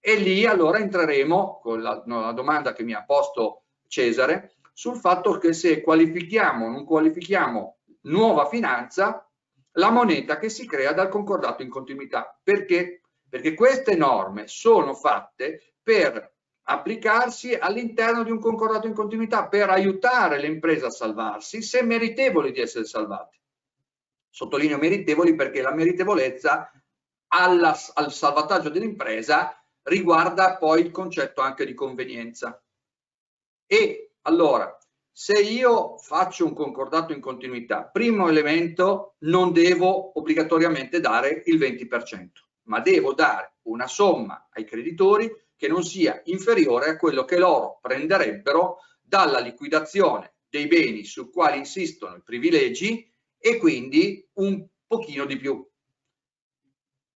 E lì allora entreremo con la, la domanda che mi ha posto Cesare sul fatto che se qualifichiamo o non qualifichiamo nuova finanza, la moneta che si crea dal concordato in continuità. Perché? Perché queste norme sono fatte per applicarsi all'interno di un concordato in continuità, per aiutare le imprese a salvarsi se meritevoli di essere salvate. Sottolineo meritevoli perché la meritevolezza alla, al salvataggio dell'impresa riguarda poi il concetto anche di convenienza. E allora, se io faccio un concordato in continuità, primo elemento, non devo obbligatoriamente dare il 20%, ma devo dare una somma ai creditori che non sia inferiore a quello che loro prenderebbero dalla liquidazione dei beni su quali insistono i privilegi e quindi un pochino di più.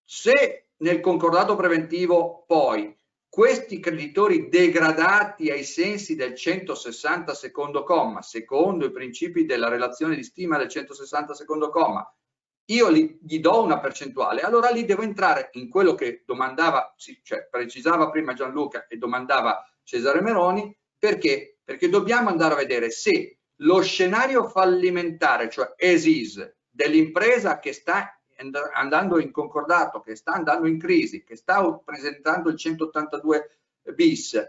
Se nel concordato preventivo poi questi creditori degradati ai sensi del 160 secondo comma, secondo i principi della relazione di stima del 160 secondo comma, io gli, gli do una percentuale, allora lì devo entrare in quello che domandava, cioè precisava prima Gianluca e domandava Cesare Meroni, perché? Perché dobbiamo andare a vedere se lo scenario fallimentare, cioè ESIS, dell'impresa che sta andando in concordato, che sta andando in crisi, che sta presentando il 182 bis,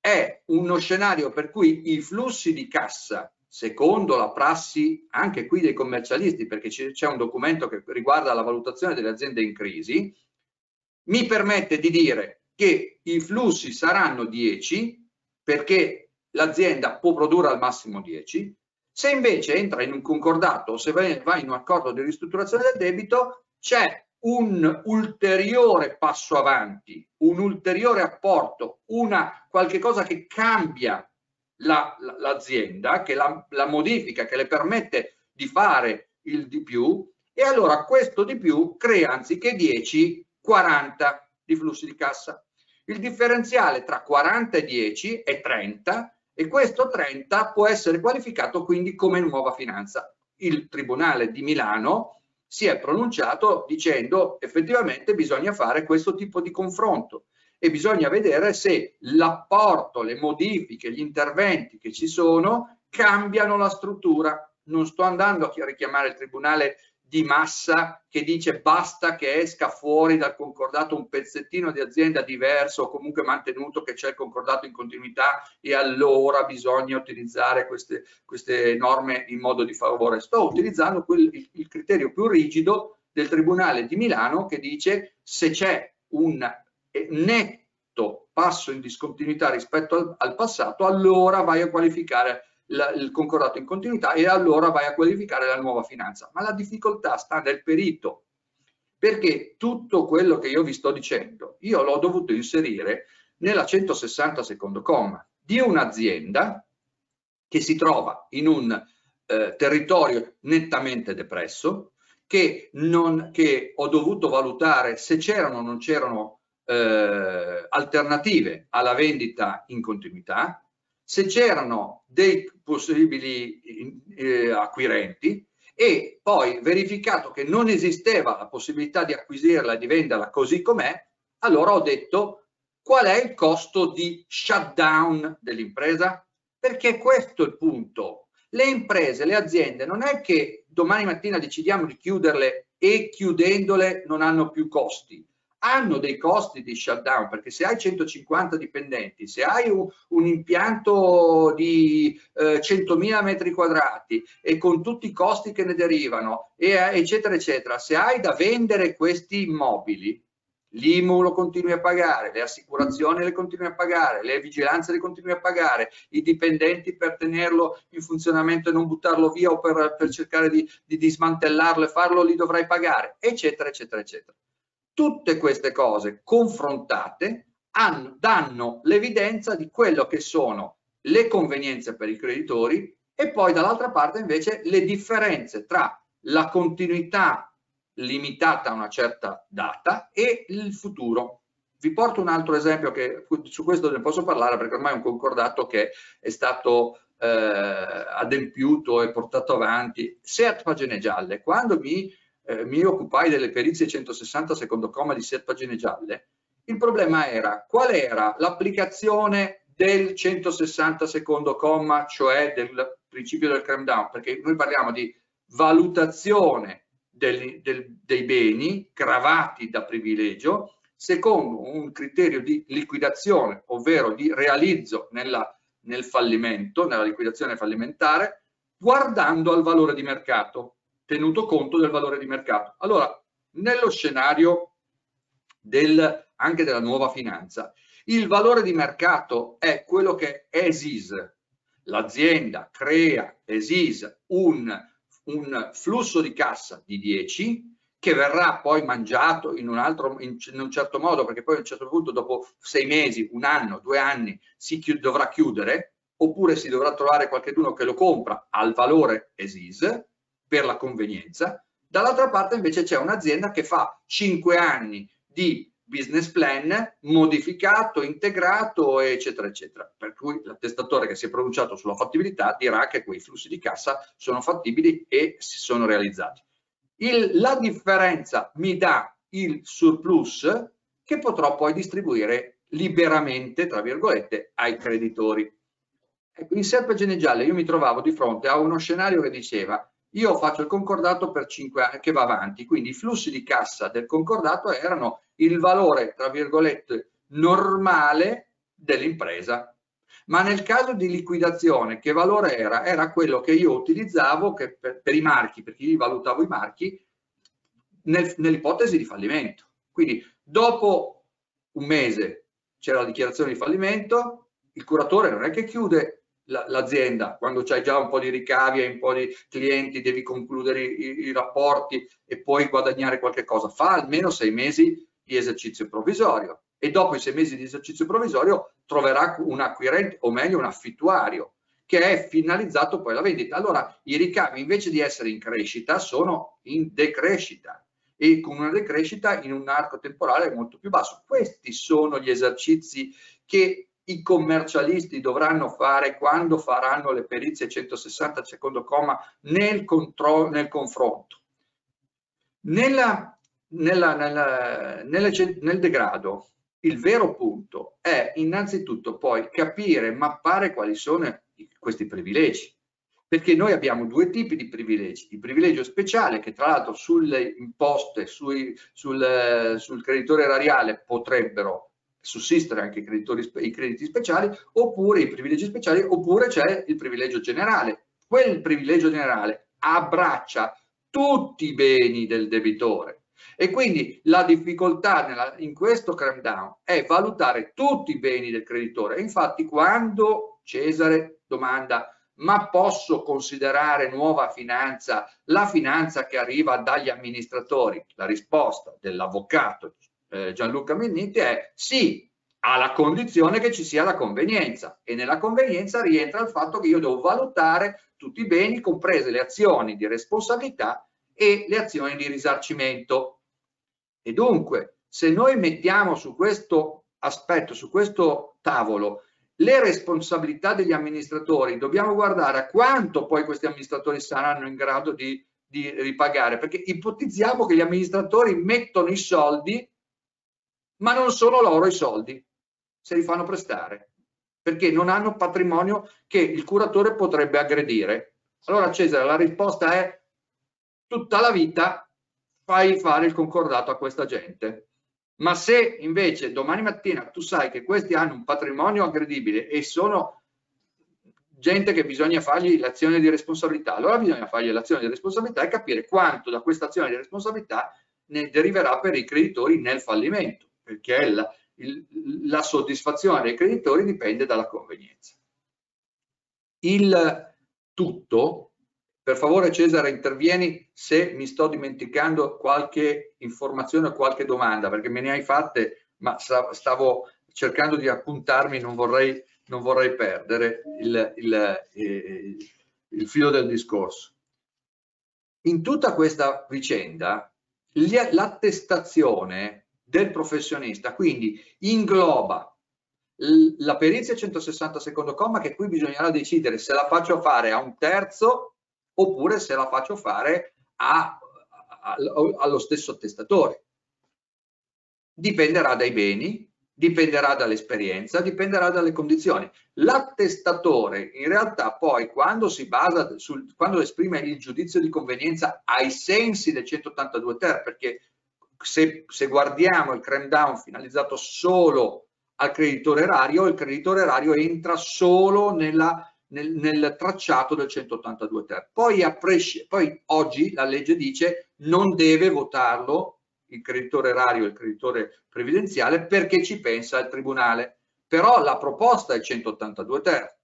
è uno scenario per cui i flussi di cassa, secondo la prassi anche qui dei commercialisti, perché c'è un documento che riguarda la valutazione delle aziende in crisi, mi permette di dire che i flussi saranno 10 perché l'azienda può produrre al massimo 10, se invece entra in un concordato o se va in un accordo di ristrutturazione del debito, c'è un ulteriore passo avanti, un ulteriore apporto, una qualche cosa che cambia l'azienda, la, che la, la modifica, che le permette di fare il di più e allora questo di più crea anziché 10, 40 di flussi di cassa. Il differenziale tra 40 e 10 è 30 e questo 30 può essere qualificato quindi come nuova finanza. Il Tribunale di Milano si è pronunciato dicendo effettivamente bisogna fare questo tipo di confronto e bisogna vedere se l'apporto, le modifiche, gli interventi che ci sono cambiano la struttura. Non sto andando a richiamare il Tribunale di massa che dice basta che esca fuori dal concordato un pezzettino di azienda diverso o comunque mantenuto che c'è il concordato in continuità e allora bisogna utilizzare queste, queste norme in modo di favore. Sto utilizzando quel, il, il criterio più rigido del Tribunale di Milano che dice se c'è un netto passo in discontinuità rispetto al, al passato, allora vai a qualificare la, il concordato in continuità e allora vai a qualificare la nuova finanza. Ma la difficoltà sta nel perito, perché tutto quello che io vi sto dicendo, io l'ho dovuto inserire nella 160 secondo comma di un'azienda che si trova in un eh, territorio nettamente depresso, che, non, che ho dovuto valutare se c'erano o non c'erano eh, alternative alla vendita in continuità, se c'erano dei possibili eh, acquirenti e poi verificato che non esisteva la possibilità di acquisirla e di venderla così com'è, allora ho detto qual è il costo di shutdown dell'impresa? Perché questo è il punto. Le imprese, le aziende, non è che domani mattina decidiamo di chiuderle e chiudendole non hanno più costi hanno dei costi di shutdown perché se hai 150 dipendenti, se hai un, un impianto di eh, 100.000 metri quadrati e con tutti i costi che ne derivano, e, eccetera, eccetera, se hai da vendere questi immobili, l'IMU lo continui a pagare, le assicurazioni le continui a pagare, le vigilanze le continui a pagare, i dipendenti per tenerlo in funzionamento e non buttarlo via o per, per cercare di, di, di smantellarlo e farlo li dovrai pagare, eccetera, eccetera, eccetera. Tutte queste cose confrontate hanno, danno l'evidenza di quello che sono le convenienze per i creditori e poi dall'altra parte invece le differenze tra la continuità limitata a una certa data e il futuro. Vi porto un altro esempio che su questo ne posso parlare perché ormai è un concordato che è stato eh, adempiuto e portato avanti. Seat Pagine Gialle, quando mi eh, mi occupai delle perizie 160 secondo comma di 7 pagine gialle, il problema era qual era l'applicazione del 160 secondo comma, cioè del principio del cram down, perché noi parliamo di valutazione del, del, dei beni gravati da privilegio secondo un criterio di liquidazione, ovvero di realizzo nella, nel fallimento, nella liquidazione fallimentare, guardando al valore di mercato tenuto conto del valore di mercato. Allora, nello scenario del, anche della nuova finanza, il valore di mercato è quello che è ESIS. L'azienda crea ESIS un, un flusso di cassa di 10 che verrà poi mangiato in un, altro, in, un certo modo, perché poi a un certo punto, dopo sei mesi, un anno, due anni, si chiud dovrà chiudere, oppure si dovrà trovare qualcuno che lo compra al valore ESIS, per la convenienza, dall'altra parte invece c'è un'azienda che fa 5 anni di business plan modificato, integrato, eccetera, eccetera. Per cui l'attestatore che si è pronunciato sulla fattibilità dirà che quei flussi di cassa sono fattibili e si sono realizzati. Il, la differenza mi dà il surplus che potrò poi distribuire liberamente, tra virgolette, ai creditori. Ecco, in serpagine gialle io mi trovavo di fronte a uno scenario che diceva io faccio il concordato per 5 anni che va avanti, quindi i flussi di cassa del concordato erano il valore, tra virgolette, normale dell'impresa. Ma nel caso di liquidazione, che valore era? Era quello che io utilizzavo che per, per, i marchi, perché io valutavo i marchi, nel, nell'ipotesi di fallimento. Quindi dopo un mese c'è la dichiarazione di fallimento, il curatore non è che chiude l'azienda, quando c'hai già un po' di ricavi e un po' di clienti, devi concludere i, i, rapporti e poi guadagnare qualche cosa. Fa almeno sei mesi di esercizio provvisorio. e dopo i sei mesi di esercizio provvisorio troverà un acquirente o meglio un affittuario che è finalizzato poi alla vendita. Allora i ricavi invece di essere in crescita sono in decrescita e con una decrescita in un arco temporale molto più basso. Questi sono gli esercizi che i commercialisti dovranno fare quando faranno le perizie 160 secondo comma nel, nel confronto. Nella, nella, nella, nel degrado il vero punto è innanzitutto poi capire, mappare quali sono questi privilegi. Perché noi abbiamo due tipi di privilegi. Il privilegio speciale che tra l'altro sulle imposte, sui, sul, sul creditore erariale potrebbero sussistere anche i, i crediti speciali oppure i privilegi speciali oppure c'è il privilegio generale. Quel privilegio generale abbraccia tutti i beni del debitore e quindi la difficoltà nella, in questo cram down è valutare tutti i beni del creditore. Infatti quando Cesare domanda ma posso considerare nuova finanza la finanza che arriva dagli amministratori? La risposta dell'avvocato eh, Gianluca Minniti è sì, alla condizione che ci sia la convenienza e nella convenienza rientra il fatto che io devo valutare tutti i beni, comprese le azioni di responsabilità e le azioni di risarcimento. E dunque, se noi mettiamo su questo aspetto, su questo tavolo, le responsabilità degli amministratori, dobbiamo guardare a quanto poi questi amministratori saranno in grado di, di ripagare, perché ipotizziamo che gli amministratori mettono i soldi, ma non sono loro i soldi, se li fanno prestare, perché non hanno patrimonio che il curatore potrebbe aggredire. Allora Cesare, la risposta è tutta la vita fai fare il concordato a questa gente. Ma se invece domani mattina tu sai che questi hanno un patrimonio aggredibile e sono gente che bisogna fargli l'azione di responsabilità, allora bisogna fargli l'azione di responsabilità e capire quanto da questa azione di responsabilità ne deriverà per i creditori nel fallimento, perché la, il, la soddisfazione dei creditori dipende dalla convenienza. Il tutto per favore Cesare intervieni se mi sto dimenticando qualche informazione o qualche domanda perché me ne hai fatte ma stavo cercando di appuntarmi, non vorrei, non vorrei perdere il, il, il, il filo del discorso. In tutta questa vicenda l'attestazione del professionista quindi ingloba la perizia 160 secondo comma che qui bisognerà decidere se la faccio fare a un terzo oppure se la faccio fare a, a, allo stesso attestatore. Dipenderà dai beni, dipenderà dall'esperienza, dipenderà dalle condizioni. L'attestatore in realtà poi quando si basa sul, quando esprime il giudizio di convenienza ai sensi del 182 ter, perché se, se guardiamo il cram down finalizzato solo al creditore erario, il creditore erario entra solo nella nel, nel tracciato del 182 ter. Poi, poi oggi la legge dice non deve votarlo il creditore erario e il creditore previdenziale perché ci pensa il tribunale. Però la proposta è il 182 ter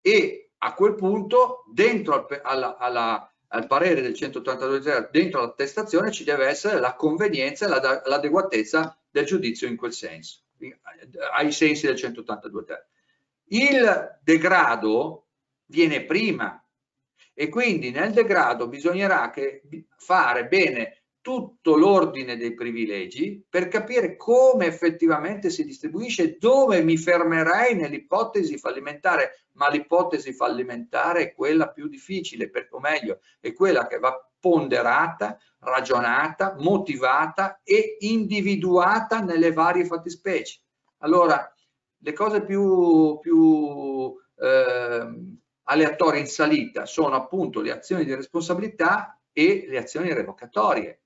e a quel punto dentro al, alla, alla, al parere del 182 ter, dentro l'attestazione ci deve essere la convenienza e l'adeguatezza del giudizio in quel senso, ai sensi del 182 ter. Il degrado viene prima e quindi nel degrado bisognerà fare bene tutto l'ordine dei privilegi per capire come effettivamente si distribuisce, dove mi fermerei nell'ipotesi fallimentare, ma l'ipotesi fallimentare è quella più difficile, per, o meglio, è quella che va ponderata, ragionata, motivata e individuata nelle varie fattispecie. Allora, le cose più, più eh, aleatorie in salita sono appunto le azioni di responsabilità e le azioni revocatorie.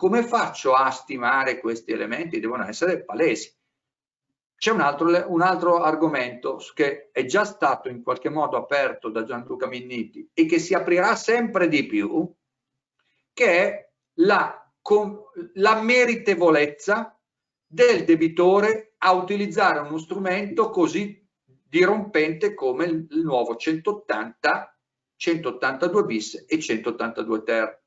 Come faccio a stimare questi elementi? Devono essere palesi. C'è un altro, un altro argomento che è già stato in qualche modo aperto da Gianluca Minniti e che si aprirà sempre di più, che è la, la meritevolezza del debitore a utilizzare uno strumento così dirompente come il nuovo 180, 182 bis e 182 ter.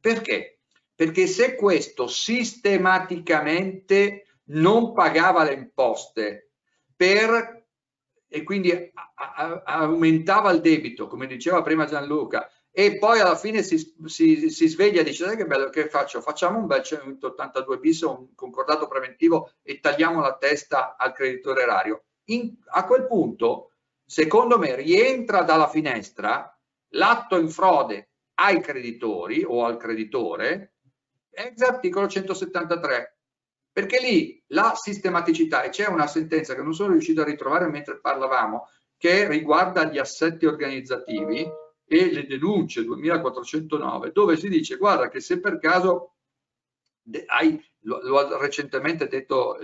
Perché? Perché se questo sistematicamente non pagava le imposte per, e quindi a, a, aumentava il debito, come diceva prima Gianluca, e poi alla fine si, si, si sveglia e dice, sai che bello, che faccio? Facciamo un bel 182 bis, un concordato preventivo e tagliamo la testa al creditore erario. In, a quel punto, secondo me, rientra dalla finestra l'atto in frode ai creditori o al creditore, ex articolo 173, perché lì la sistematicità, e c'è una sentenza che non sono riuscito a ritrovare mentre parlavamo, che riguarda gli assetti organizzativi e le denunce 2409, dove si dice guarda che se per caso hai, lo, lo, ha recentemente detto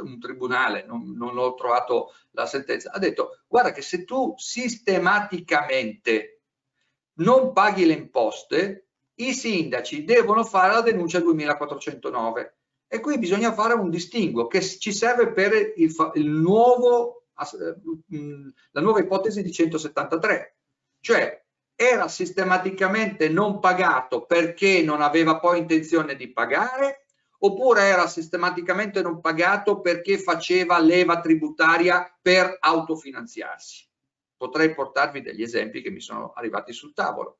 un tribunale, non, non ho trovato la sentenza, ha detto guarda che se tu sistematicamente non paghi le imposte, i sindaci devono fare la denuncia 2409 e qui bisogna fare un distinguo che ci serve per il, il nuovo, la nuova ipotesi di 173, cioè era sistematicamente non pagato perché non aveva poi intenzione di pagare oppure era sistematicamente non pagato perché faceva leva tributaria per autofinanziarsi. Potrei portarvi degli esempi che mi sono arrivati sul tavolo.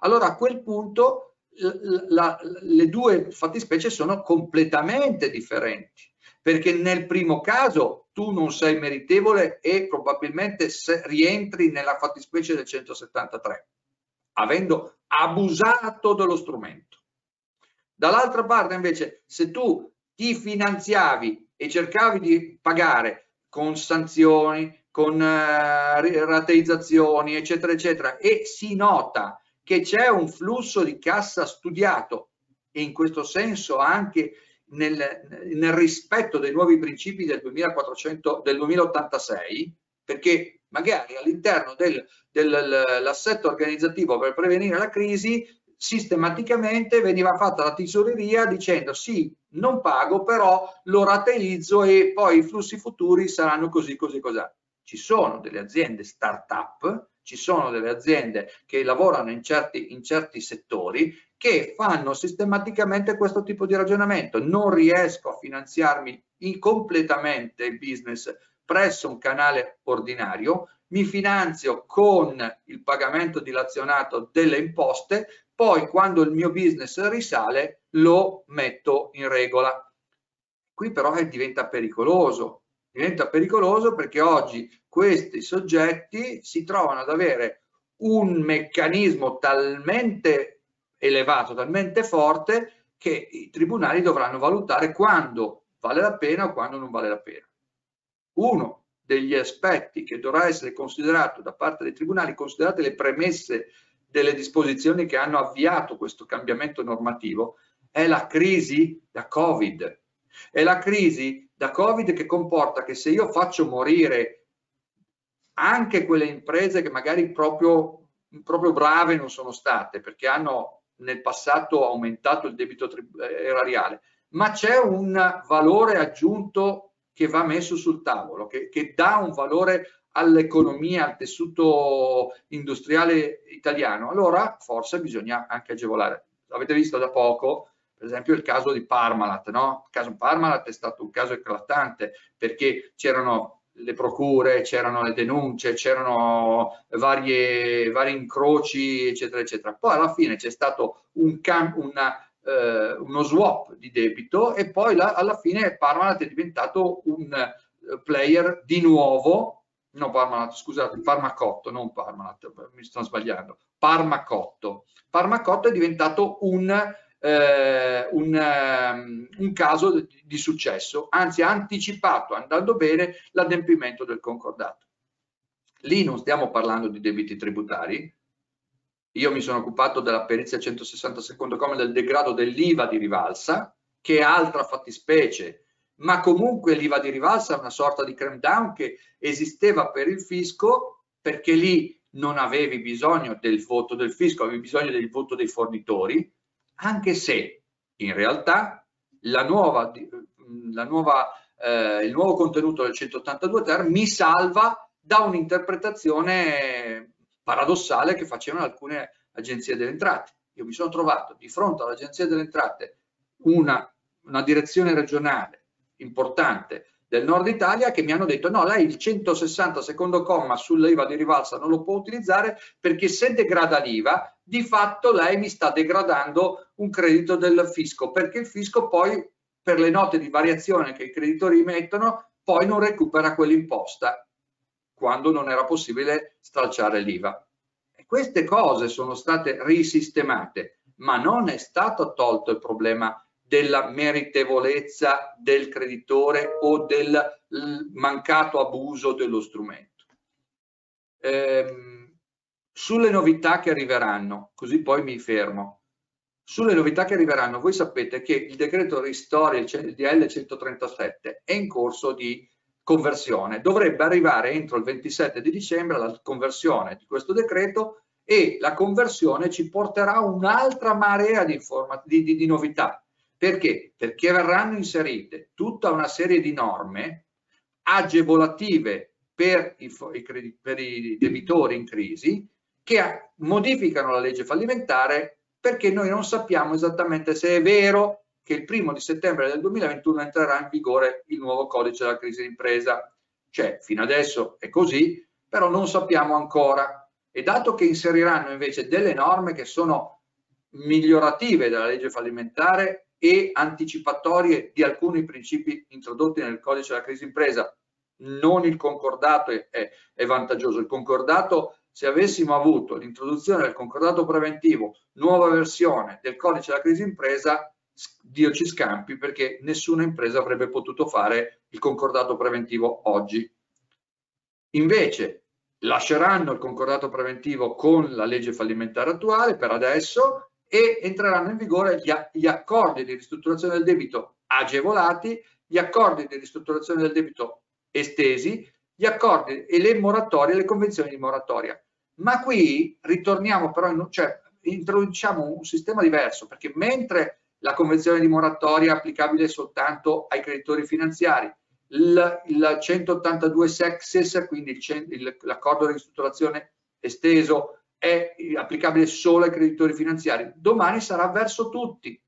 Allora a quel punto la, la, le due fattispecie sono completamente differenti perché nel primo caso tu non sei meritevole e probabilmente rientri nella fattispecie del 173 avendo abusato dello strumento. Dall'altra parte invece se tu ti finanziavi e cercavi di pagare con sanzioni con uh, rateizzazioni eccetera eccetera e si nota che c'è un flusso di cassa studiato e in questo senso anche nel, nel rispetto dei nuovi principi del, 2400, del 2086, perché magari all'interno del, dell'assetto organizzativo per prevenire la crisi sistematicamente veniva fatta la tesoreria dicendo sì, non pago, però lo rateizzo e poi i flussi futuri saranno così, così, così. Ci sono delle aziende start-up ci sono delle aziende che lavorano in certi, in certi settori che fanno sistematicamente questo tipo di ragionamento. Non riesco a finanziarmi completamente il business presso un canale ordinario, mi finanzio con il pagamento dilazionato delle imposte, poi quando il mio business risale lo metto in regola. Qui però diventa pericoloso, diventa pericoloso perché oggi questi soggetti si trovano ad avere un meccanismo talmente elevato, talmente forte che i tribunali dovranno valutare quando vale la pena o quando non vale la pena. Uno degli aspetti che dovrà essere considerato da parte dei tribunali, considerate le premesse delle disposizioni che hanno avviato questo cambiamento normativo, è la crisi da Covid. È la crisi da Covid che comporta che se io faccio morire anche quelle imprese che magari proprio, proprio brave non sono state perché hanno nel passato aumentato il debito eh, erariale, ma c'è un valore aggiunto che va messo sul tavolo, che, che dà un valore all'economia, al tessuto industriale italiano, allora forse bisogna anche agevolare. Avete visto da poco, per esempio, il caso di Parmalat, no? Il caso Parmalat è stato un caso eclatante perché c'erano le procure, c'erano le denunce, c'erano vari incroci, eccetera, eccetera. Poi alla fine c'è stato un una, eh, uno swap di debito e poi la, alla fine Parmalat è diventato un eh, player di nuovo, no Parmalat, scusate, Parmacotto, non Parmalat, mi sto sbagliando, Parmacotto. Parmacotto è diventato un eh, un, um, un, caso di, di successo, anzi ha anticipato, andando bene, l'adempimento del concordato. Lì non stiamo parlando di debiti tributari, io mi sono occupato della perizia 160 secondo comma del degrado dell'IVA di rivalsa, che è altra fattispecie, ma comunque l'IVA di rivalsa è una sorta di cram down che esisteva per il fisco perché lì non avevi bisogno del voto del fisco, avevi bisogno del voto dei fornitori, anche se in realtà la nuova, la nuova, eh, il nuovo contenuto del 182 ter mi salva da un'interpretazione paradossale che facevano alcune agenzie delle entrate. Io mi sono trovato di fronte all'agenzia delle entrate una, una direzione regionale importante del nord Italia che mi hanno detto no, lei il 160 secondo comma sull'IVA di rivalsa non lo può utilizzare perché se degrada l'IVA di fatto lei mi sta degradando un credito del fisco perché il fisco poi per le note di variazione che i creditori mettono poi non recupera quell'imposta quando non era possibile stralciare l'IVA. Queste cose sono state risistemate, ma non è stato tolto il problema della meritevolezza del creditore o del mancato abuso dello strumento. Ehm, sulle novità che arriveranno, così poi mi fermo. Sulle novità che arriveranno, voi sapete che il decreto ristori, il DL 137, è in corso di conversione. Dovrebbe arrivare entro il 27 di dicembre la conversione di questo decreto e la conversione ci porterà un'altra marea di, di, di, di novità. Perché? Perché verranno inserite tutta una serie di norme agevolative per i, per i debitori in crisi che modificano la legge fallimentare perché noi non sappiamo esattamente se è vero che il primo di settembre del 2021 entrerà in vigore il nuovo codice della crisi d'impresa. Cioè, fino adesso è così, però non sappiamo ancora. E dato che inseriranno invece delle norme che sono migliorative della legge fallimentare e anticipatorie di alcuni principi introdotti nel codice della crisi d'impresa, non il concordato è, è, è vantaggioso. Il concordato, se avessimo avuto l'introduzione del concordato preventivo, nuova versione del codice della crisi d'impresa, Dio ci scampi perché nessuna impresa avrebbe potuto fare il concordato preventivo oggi. Invece lasceranno il concordato preventivo con la legge fallimentare attuale per adesso e entreranno in vigore gli, gli accordi di ristrutturazione del debito agevolati, gli accordi di ristrutturazione del debito estesi, gli accordi e le moratorie, le convenzioni di moratoria. Ma qui ritorniamo però, in, cioè introduciamo un sistema diverso perché mentre la convenzione di moratoria applicabile soltanto ai creditori finanziari, il, il 182 SEXES, quindi l'accordo di ristrutturazione esteso, è applicabile solo ai creditori finanziari. Domani sarà verso tutti.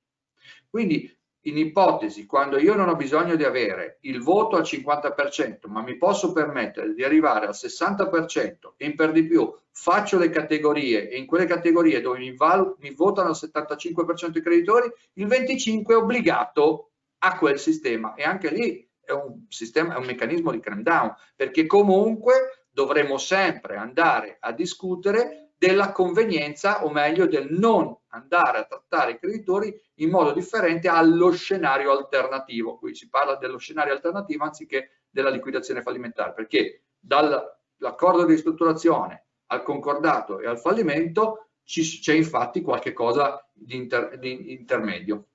Quindi in ipotesi, quando io non ho bisogno di avere il voto al 50%, ma mi posso permettere di arrivare al 60% e per di più faccio le categorie e in quelle categorie dove mi, mi votano il 75% i creditori, il 25% è obbligato a quel sistema. E anche lì è un, sistema, è un meccanismo di cram down, perché comunque dovremo sempre andare a discutere della convenienza o meglio del non andare a trattare i creditori in modo differente allo scenario alternativo. Qui si parla dello scenario alternativo anziché della liquidazione fallimentare perché dall'accordo di ristrutturazione al concordato e al fallimento c'è infatti qualche cosa di, inter, di intermedio.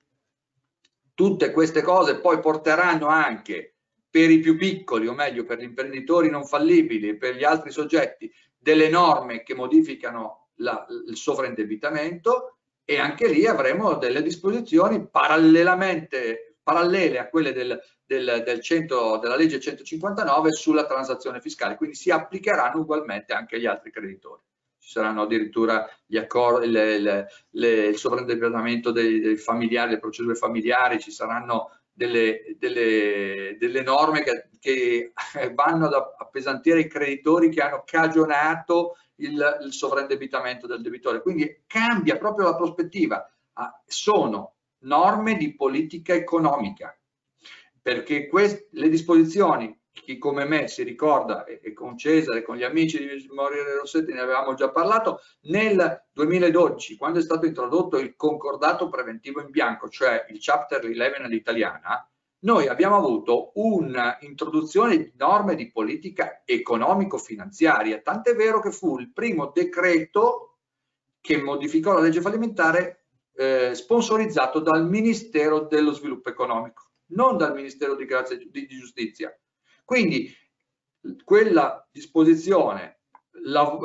Tutte queste cose poi porteranno anche per i più piccoli, o meglio per gli imprenditori non fallibili e per gli altri soggetti, delle norme che modificano la, il sovraindebitamento e anche lì avremo delle disposizioni parallelamente parallele a quelle del, del, del 100, della legge 159 sulla transazione fiscale, quindi si applicheranno ugualmente anche agli altri creditori. Ci saranno addirittura gli accordi, le, le, le, il sovraindebitamento dei, dei familiari, le procedure familiari, ci saranno delle, delle, delle norme che, che, *laughs* vanno ad appesantire i creditori che hanno cagionato il, il sovraindebitamento del debitore. Quindi cambia proprio la prospettiva. Ah, sono norme di politica economica, perché queste, le disposizioni chi come me si ricorda e, con Cesare, con gli amici di Morire Rossetti ne avevamo già parlato, nel 2012 quando è stato introdotto il concordato preventivo in bianco, cioè il chapter 11 all'italiana, noi abbiamo avuto un'introduzione di norme di politica economico-finanziaria, tant'è vero che fu il primo decreto che modificò la legge fallimentare eh, sponsorizzato dal Ministero dello Sviluppo Economico, non dal Ministero di, Grazia, di Giustizia. Quindi quella disposizione la,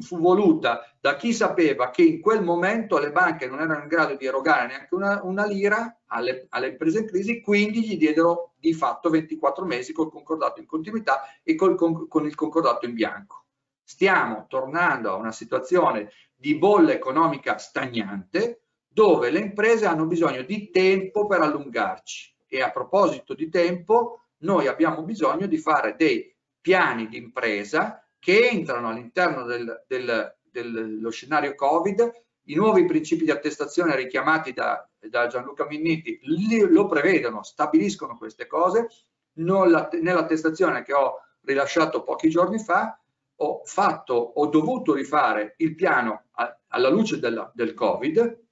fu voluta da chi sapeva che in quel momento le banche non erano in grado di erogare neanche una, una lira alle, alle, imprese in crisi, quindi gli diedero di fatto 24 mesi col concordato in continuità e col, con, con il concordato in bianco. Stiamo tornando a una situazione di bolla economica stagnante dove le imprese hanno bisogno di tempo per allungarci e a proposito di tempo, noi abbiamo bisogno di fare dei piani di impresa che entrano all'interno del, del, dello scenario Covid. I nuovi principi di attestazione richiamati da, da Gianluca Minniti lo prevedono, stabiliscono queste cose. Nell'attestazione che ho rilasciato pochi giorni fa ho fatto, ho dovuto rifare il piano a, alla luce della, del Covid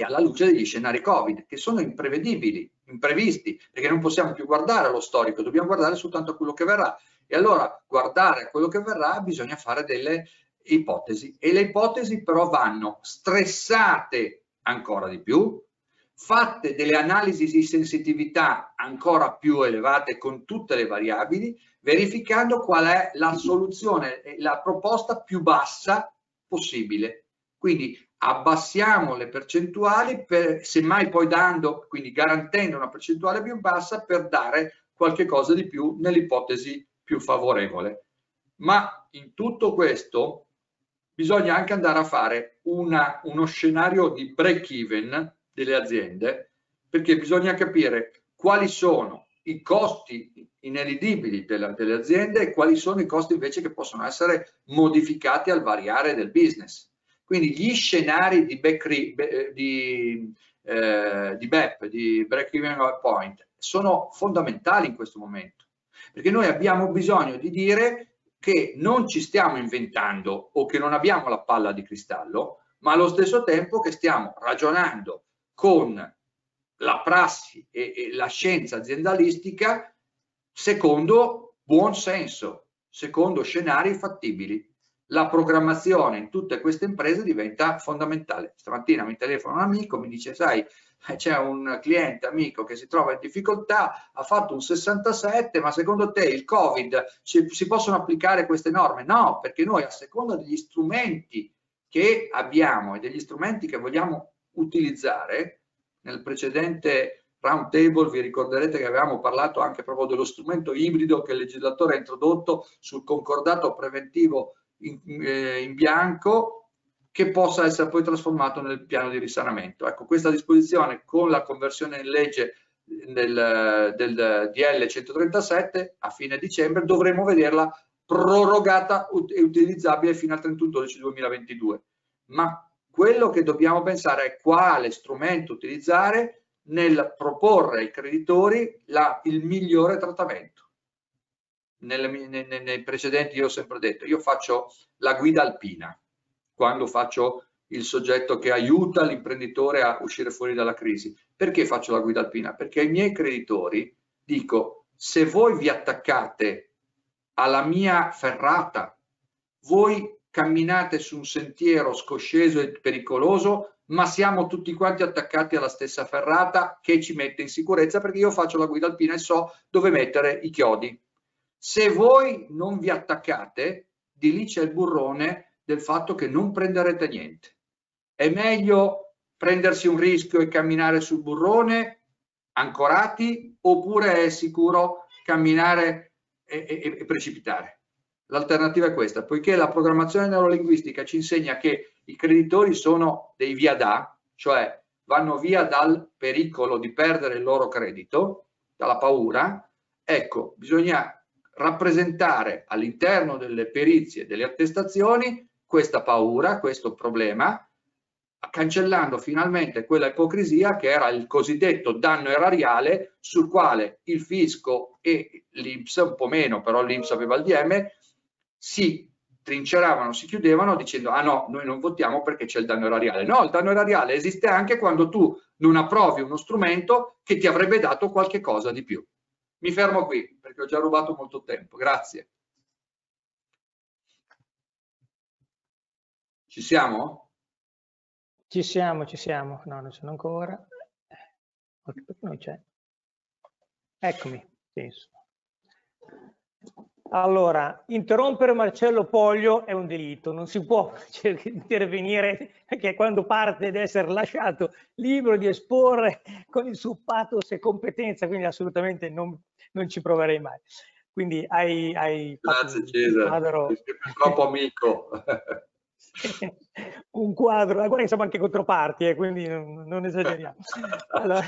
e alla luce degli scenari Covid che sono imprevedibili, imprevisti, perché non possiamo più guardare allo storico, dobbiamo guardare soltanto a quello che verrà. E allora guardare a quello che verrà bisogna fare delle ipotesi e le ipotesi però vanno stressate ancora di più, fatte delle analisi di sensitività ancora più elevate con tutte le variabili, verificando qual è la soluzione, la proposta più bassa possibile. Quindi abbassiamo le percentuali, per, semmai poi dando, quindi garantendo una percentuale più bassa per dare qualche cosa di più nell'ipotesi più favorevole. Ma in tutto questo bisogna anche andare a fare una, uno scenario di break even delle aziende perché bisogna capire quali sono i costi inelidibili delle, delle aziende e quali sono i costi invece che possono essere modificati al variare del business. Quindi gli scenari di, back, di, eh, di BEP, di break even point, sono fondamentali in questo momento, perché noi abbiamo bisogno di dire che non ci stiamo inventando o che non abbiamo la palla di cristallo, ma allo stesso tempo che stiamo ragionando con la prassi e, e la scienza aziendalistica secondo buon senso, secondo scenari fattibili. La programmazione in tutte queste imprese diventa fondamentale. Stamattina mi telefona un amico, mi dice, sai, c'è un cliente amico che si trova in difficoltà, ha fatto un 67, ma secondo te il Covid ci, si possono applicare queste norme? No, perché noi a seconda degli strumenti che abbiamo e degli strumenti che vogliamo utilizzare, nel precedente round table vi ricorderete che avevamo parlato anche proprio dello strumento ibrido che il legislatore ha introdotto sul concordato preventivo in, eh, in bianco che possa essere poi trasformato nel piano di risanamento. Ecco, questa disposizione con la conversione in legge del, del DL 137 a fine dicembre dovremo vederla prorogata e utilizzabile fino al 31 12 2022. Ma quello che dobbiamo pensare è quale strumento utilizzare nel proporre ai creditori la, il migliore trattamento. Nelle, nei, nei precedenti io ho sempre detto, io faccio la guida alpina, quando faccio il soggetto che aiuta l'imprenditore a uscire fuori dalla crisi. Perché faccio la guida alpina? Perché ai miei creditori dico, se voi vi attaccate alla mia ferrata, voi camminate su un sentiero scosceso e pericoloso, ma siamo tutti quanti attaccati alla stessa ferrata che ci mette in sicurezza perché io faccio la guida alpina e so dove mettere i chiodi. Se voi non vi attaccate, di lì c'è il burrone del fatto che non prenderete niente. È meglio prendersi un rischio e camminare sul burrone ancorati oppure è sicuro camminare e, e, e precipitare? L'alternativa è questa, poiché la programmazione neurolinguistica ci insegna che i creditori sono dei via da, cioè vanno via dal pericolo di perdere il loro credito, dalla paura, ecco, bisogna rappresentare all'interno delle perizie, delle attestazioni, questa paura, questo problema, cancellando finalmente quella ipocrisia che era il cosiddetto danno erariale sul quale il fisco e l'Inps, un po' meno, però l'Inps aveva il DM, si trinceravano, si chiudevano dicendo ah no, noi non votiamo perché c'è il danno erariale. No, il danno erariale esiste anche quando tu non approvi uno strumento che ti avrebbe dato qualche cosa di più. Mi fermo qui perché ho già rubato molto tempo. Grazie. Ci siamo? Ci siamo, ci siamo. No, non sono ancora. Non c'è? Eccomi, penso. Allora, interrompere Marcello Poglio è un delitto, non si può *laughs* intervenire perché quando parte deve essere lasciato libero di esporre con il suo pathos e competenza, quindi assolutamente non, non ci proverei mai. Quindi hai, hai Grazie Cesare, sei troppo amico. *laughs* *laughs* un quadro, guarda che siamo anche controparti, eh, quindi non, non esageriamo. Allora...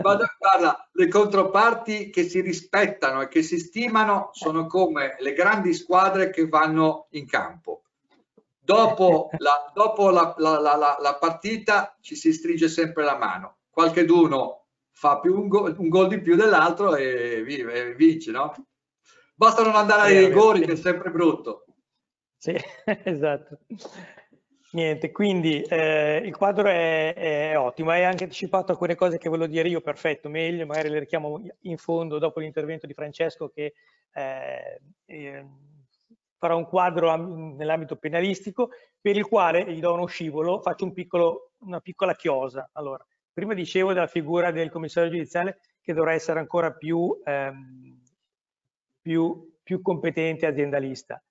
Guarda, le controparti che si rispettano e che si stimano sono come le grandi squadre che vanno in campo. Dopo la, dopo la, la, la partita ci si stringe sempre la mano. Qualche d'uno fa più un, gol, un gol di più dell'altro e, e vince, no? Basta non andare ai rigori, che è sempre brutto. Sì, *laughs* esatto. Niente, quindi eh, il quadro è, è, ottimo, hai anche anticipato alcune cose che volevo dire io, perfetto, meglio, magari le richiamo in fondo dopo l'intervento di Francesco che eh, eh, farà un quadro nell'ambito penalistico per il quale gli do uno scivolo, faccio un piccolo, una piccola chiosa. Allora, prima dicevo della figura del commissario giudiziale che dovrà essere ancora più, ehm, più, più competente aziendalista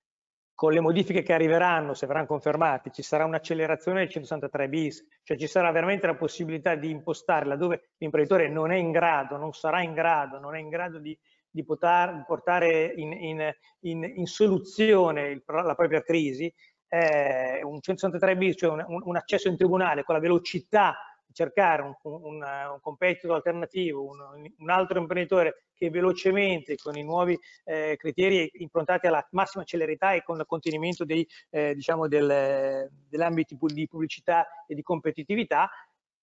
con le modifiche che arriveranno, se verranno confermate, ci sarà un'accelerazione del 163 bis, cioè ci sarà veramente la possibilità di impostare laddove l'imprenditore non è in grado, non sarà in grado, non è in grado di, di, potar, portare in, in, in, in soluzione il, la propria crisi, eh, un 163 bis, cioè un, un accesso in tribunale con la velocità cercare un, un, un competitor alternativo, un, un, altro imprenditore che velocemente con i nuovi eh, criteri improntati alla massima celerità e con il contenimento dei, eh, diciamo del, dell'ambito di pubblicità e di competitività,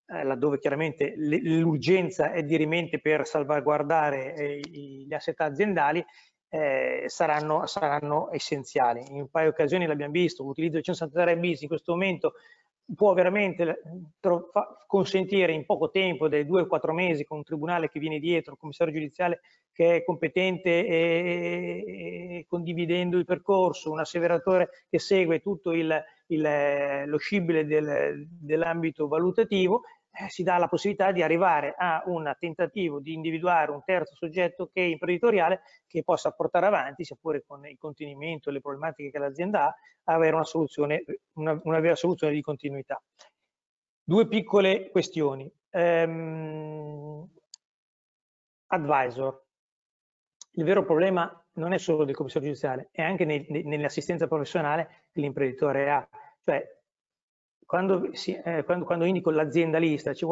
eh, laddove chiaramente l'urgenza è dirimente per salvaguardare eh, gli asset aziendali, eh, saranno, saranno, essenziali. In un paio di occasioni l'abbiamo visto, l'utilizzo del 163 bis in questo momento può veramente consentire in poco tempo, dai due o quattro mesi, con un tribunale che viene dietro, un commissario giudiziale che è competente e, e condividendo il percorso, un asseveratore che segue tutto il, il, lo scibile del, dell'ambito valutativo eh, si dà la possibilità di arrivare a un tentativo di individuare un terzo soggetto che è imprenditoriale che possa portare avanti, sia pure con il contenimento e le problematiche che l'azienda ha, avere una soluzione, una, una vera soluzione di continuità. Due piccole questioni. Um, advisor. Il vero problema non è solo del commissario giudiziale, è anche nell'assistenza professionale che l'imprenditore ha. Cioè, quando, si, eh, quando, quando indico l'aziendalista ci,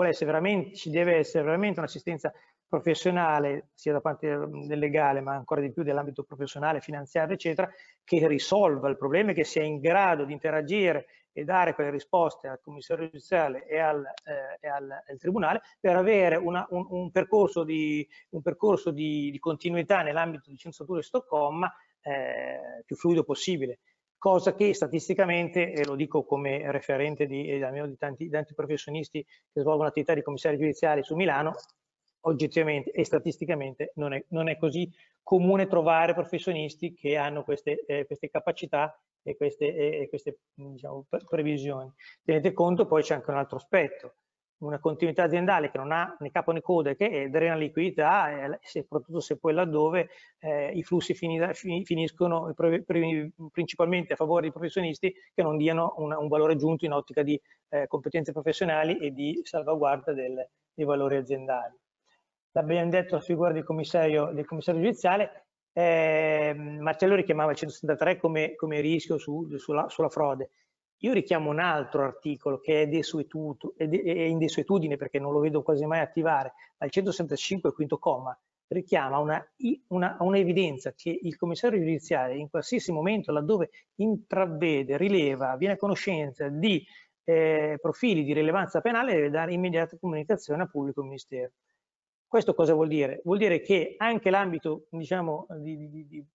ci deve essere veramente un'assistenza professionale, sia da parte del legale, ma ancora di più dell'ambito professionale, finanziario, eccetera, che risolva il problema e che sia in grado di interagire e dare quelle risposte al commissario giudiziale e al, eh, e al, al tribunale per avere una, un, un, percorso, di, un percorso di, di continuità nell'ambito di censatura e Stoccolma eh, più fluido possibile cosa che statisticamente, e lo dico come referente di, almeno di tanti, tanti professionisti che svolgono attività di commissari giudiziari su Milano, oggettivamente e statisticamente non è, non è così comune trovare professionisti che hanno queste, eh, queste capacità e queste, e queste diciamo, previsioni. Tenete conto poi c'è anche un altro aspetto, una continuità aziendale che non ha né capo né coda, che drena liquidità, e soprattutto se poi laddove eh, i flussi finiscono principalmente a favore dei professionisti che non diano un, un valore aggiunto in ottica di eh, competenze professionali e di salvaguardia del, dei valori aziendali. L'abbiamo detto la figura del commissario, del commissario giudiziale, eh, Marcello richiamava il 173 come, come rischio su, sulla, sulla frode. Io richiamo un altro articolo che è, desuetuto, è, de, è in desuetudine perché non lo vedo quasi mai attivare, ma il 165 quinto comma richiama una, una, un'evidenza che il commissario giudiziario in qualsiasi momento laddove intravede, rileva, viene a conoscenza di eh, profili di rilevanza penale deve dare immediata comunicazione al pubblico ministero. Questo cosa vuol dire? Vuol dire che anche l'ambito diciamo, di, di, di,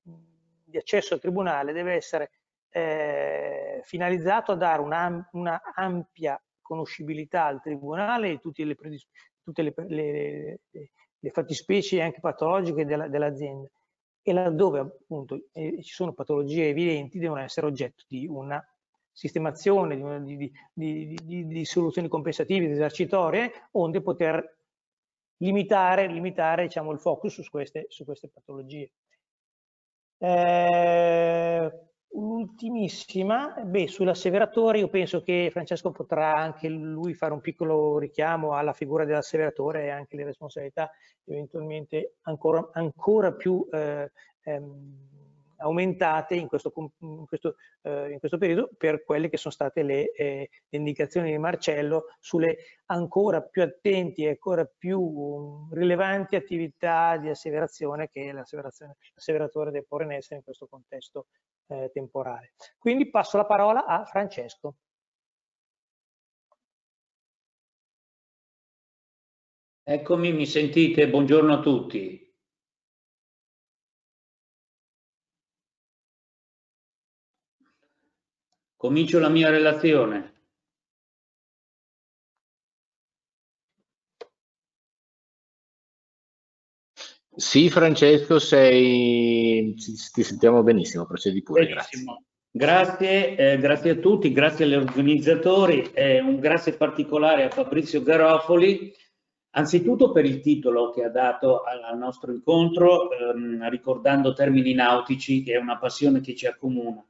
di accesso al tribunale deve essere eh, finalizzato a dare una, una, ampia conoscibilità al Tribunale di tutte le, tutte le, le, le fattispecie anche patologiche dell'azienda dell e laddove appunto eh, ci sono patologie evidenti devono essere oggetto di una sistemazione, di, una, di, di, di soluzioni compensative, esercitorie, onde poter limitare, limitare diciamo, il focus su queste, su queste patologie. Eh, Ultimissima, beh, sull'asseveratore io penso che Francesco potrà anche lui fare un piccolo richiamo alla figura dell'asseveratore e anche le responsabilità eventualmente ancora, ancora più eh, ehm, aumentate in questo, in, questo, eh, in questo, periodo per quelle che sono state le, eh, le, indicazioni di Marcello sulle ancora più attenti e ancora più um, rilevanti attività di asseverazione che l'asseveratore deve porre in essere in questo contesto eh, temporale. Quindi passo la parola a Francesco. Eccomi, mi sentite? Buongiorno a tutti. Comincio la mia relazione. Sì, Francesco, sei... ti sentiamo benissimo, procedi pure, benissimo. grazie. Grazie, eh, grazie a tutti, grazie agli organizzatori, eh, un grazie particolare a Fabrizio Garofoli, anzitutto per il titolo che ha dato al nostro incontro, ehm, ricordando termini nautici, che è una passione che ci accomuna.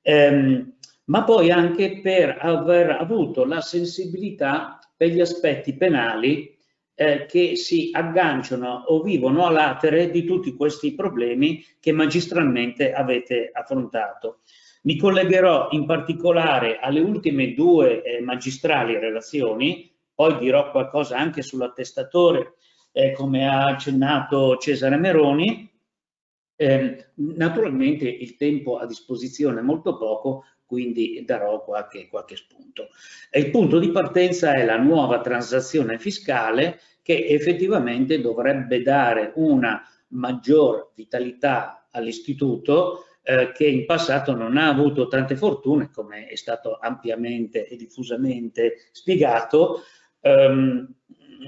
Ehm, ma poi anche per aver avuto la sensibilità per gli aspetti penali eh, che si agganciano o vivono a latere di tutti questi problemi che magistralmente avete affrontato. Mi collegherò in particolare alle ultime due eh, magistrali relazioni, poi dirò qualcosa anche sull'attestatore, eh, come ha accennato Cesare Meroni. Eh, naturalmente il tempo a disposizione è molto poco, quindi darò qualche, qualche spunto. Il punto di partenza è la nuova transazione fiscale che effettivamente dovrebbe dare una maggior vitalità all'istituto eh, che in passato non ha avuto tante fortune, come è stato ampiamente e diffusamente spiegato, ehm,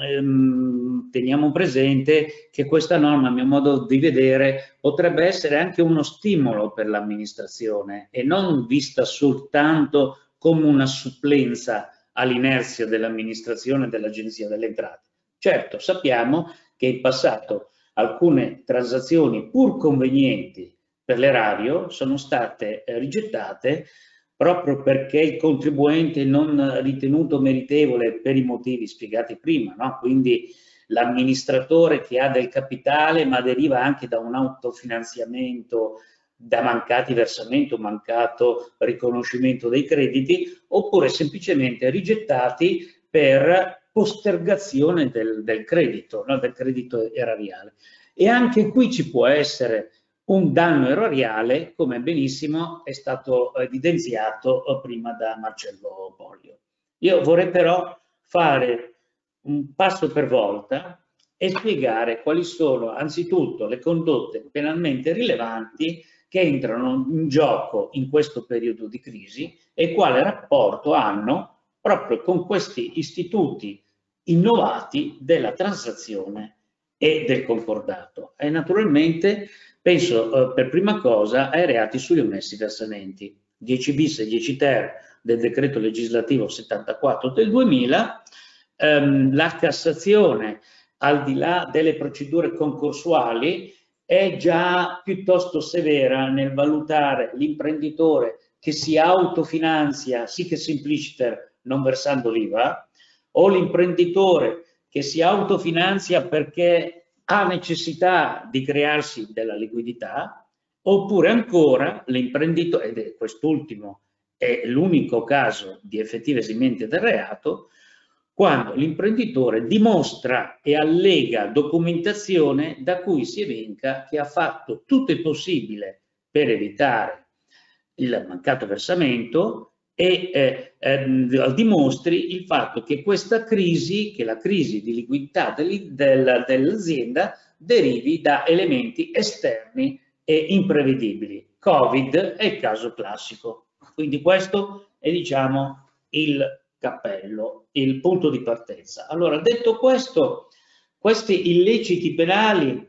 ehm, teniamo presente che questa norma, a mio modo di vedere, potrebbe essere anche uno stimolo per l'amministrazione e non vista soltanto come una supplenza all'inerzia dell'amministrazione dell'Agenzia delle Entrate. Certo, sappiamo che in passato alcune transazioni pur convenienti per l'erario sono state rigettate proprio perché il contribuente non ritenuto meritevole per i motivi spiegati prima, no? quindi l'amministratore che ha del capitale ma deriva anche da un autofinanziamento da mancati versamenti o mancato riconoscimento dei crediti oppure semplicemente rigettati per postergazione del, del credito, no? del credito erariale. E anche qui ci può essere un danno erariale, come benissimo è stato evidenziato eh, prima da Marcello Poglio. Io vorrei però fare un passo per volta e spiegare quali sono anzitutto le condotte penalmente rilevanti che entrano in gioco in questo periodo di crisi e quale rapporto hanno proprio con questi istituti innovati della transazione e del concordato. E naturalmente Penso eh, per prima cosa ai reati sugli omessi versamenti. 10 bis e 10 ter del decreto legislativo 74 del 2000, ehm, la Cassazione, al di là delle procedure concorsuali, è già piuttosto severa nel valutare l'imprenditore che si autofinanzia, sì che simpliciter, non versando l'IVA, o l'imprenditore che si autofinanzia perché ha necessità di crearsi della liquidità, oppure ancora l'imprenditore, ed è quest'ultimo è l'unico caso di effettiva esimente del reato, quando l'imprenditore dimostra e allega documentazione da cui si evinca che ha fatto tutto il possibile per evitare il mancato versamento e eh, eh, dimostri il fatto che questa crisi, che la crisi di liquidità dell'azienda derivi da elementi esterni e imprevedibili. Covid è il caso classico. Quindi questo è diciamo il cappello, il punto di partenza. Allora, detto questo, questi illeciti penali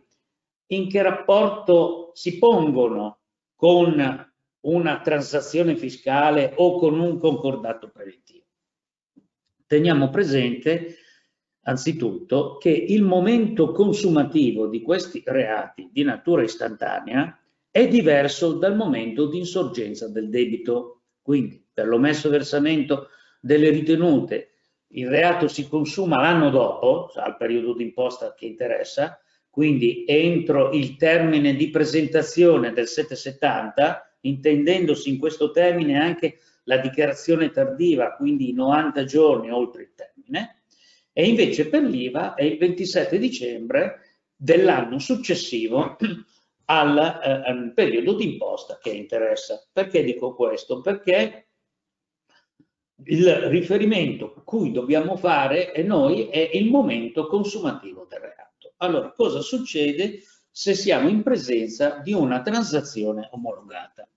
in che rapporto si pongono con una transazione fiscale o con un concordato preventivo. Teniamo presente anzitutto che il momento consumativo di questi reati di natura istantanea è diverso dal momento di insorgenza del debito. Quindi per l'omesso versamento delle ritenute il reato si consuma l'anno dopo, al periodo d'imposta che interessa, quindi entro il termine di presentazione del 770, intendendosi in questo termine anche la dichiarazione tardiva, quindi 90 giorni oltre il termine, e invece per l'IVA è il 27 dicembre dell'anno successivo *clears throat* al eh, periodo d'imposta che interessa. Perché dico questo? Perché il riferimento cui dobbiamo fare e noi è il momento consumativo del reato. Allora, cosa succede se siamo in presenza di una transazione omologata?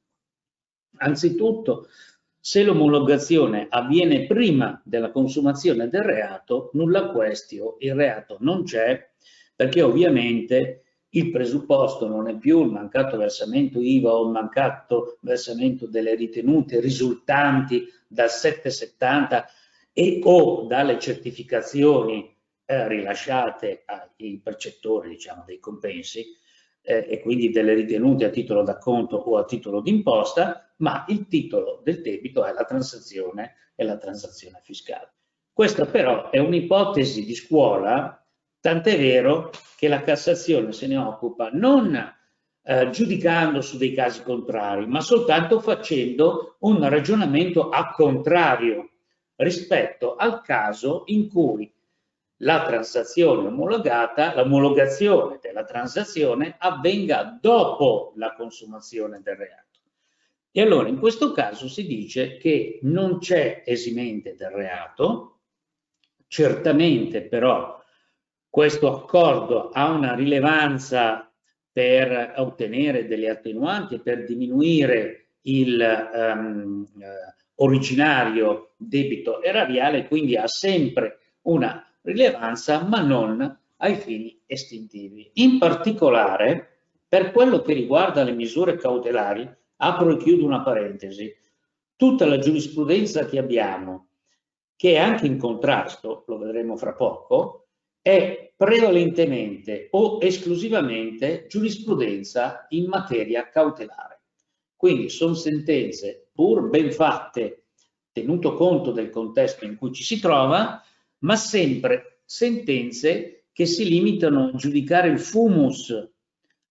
Anzitutto, se l'omologazione avviene prima della consumazione del reato, nulla questio, il reato non c'è, perché ovviamente il presupposto non è più il mancato versamento IVA o il mancato versamento delle ritenute risultanti dal 770 e o dalle certificazioni eh, rilasciate ai percettori diciamo, dei compensi eh, e quindi delle ritenute a titolo d'acconto o a titolo d'imposta, ma il titolo del debito è la transazione e la transazione fiscale. Questa però è un'ipotesi di scuola Tant'è vero che la Cassazione se ne occupa non eh, giudicando su dei casi contrari, ma soltanto facendo un ragionamento a contrario rispetto al caso in cui la transazione omologata, l'omologazione della transazione avvenga dopo la consumazione del reato. E allora in questo caso si dice che non c'è esimente del reato, certamente però questo accordo ha una rilevanza per ottenere delle attenuanti per diminuire il um, originario debito erariale, quindi ha sempre una rilevanza, ma non ai fini estintivi. In particolare, per quello che riguarda le misure cautelari, apro e chiudo una parentesi, tutta la giurisprudenza che abbiamo, che è anche in contrasto, lo vedremo fra poco, è prevalentemente o esclusivamente giurisprudenza in materia cautelare. Quindi sono sentenze pur ben fatte, tenuto conto del contesto in cui ci si trova, ma sempre sentenze che si limitano a giudicare il fumus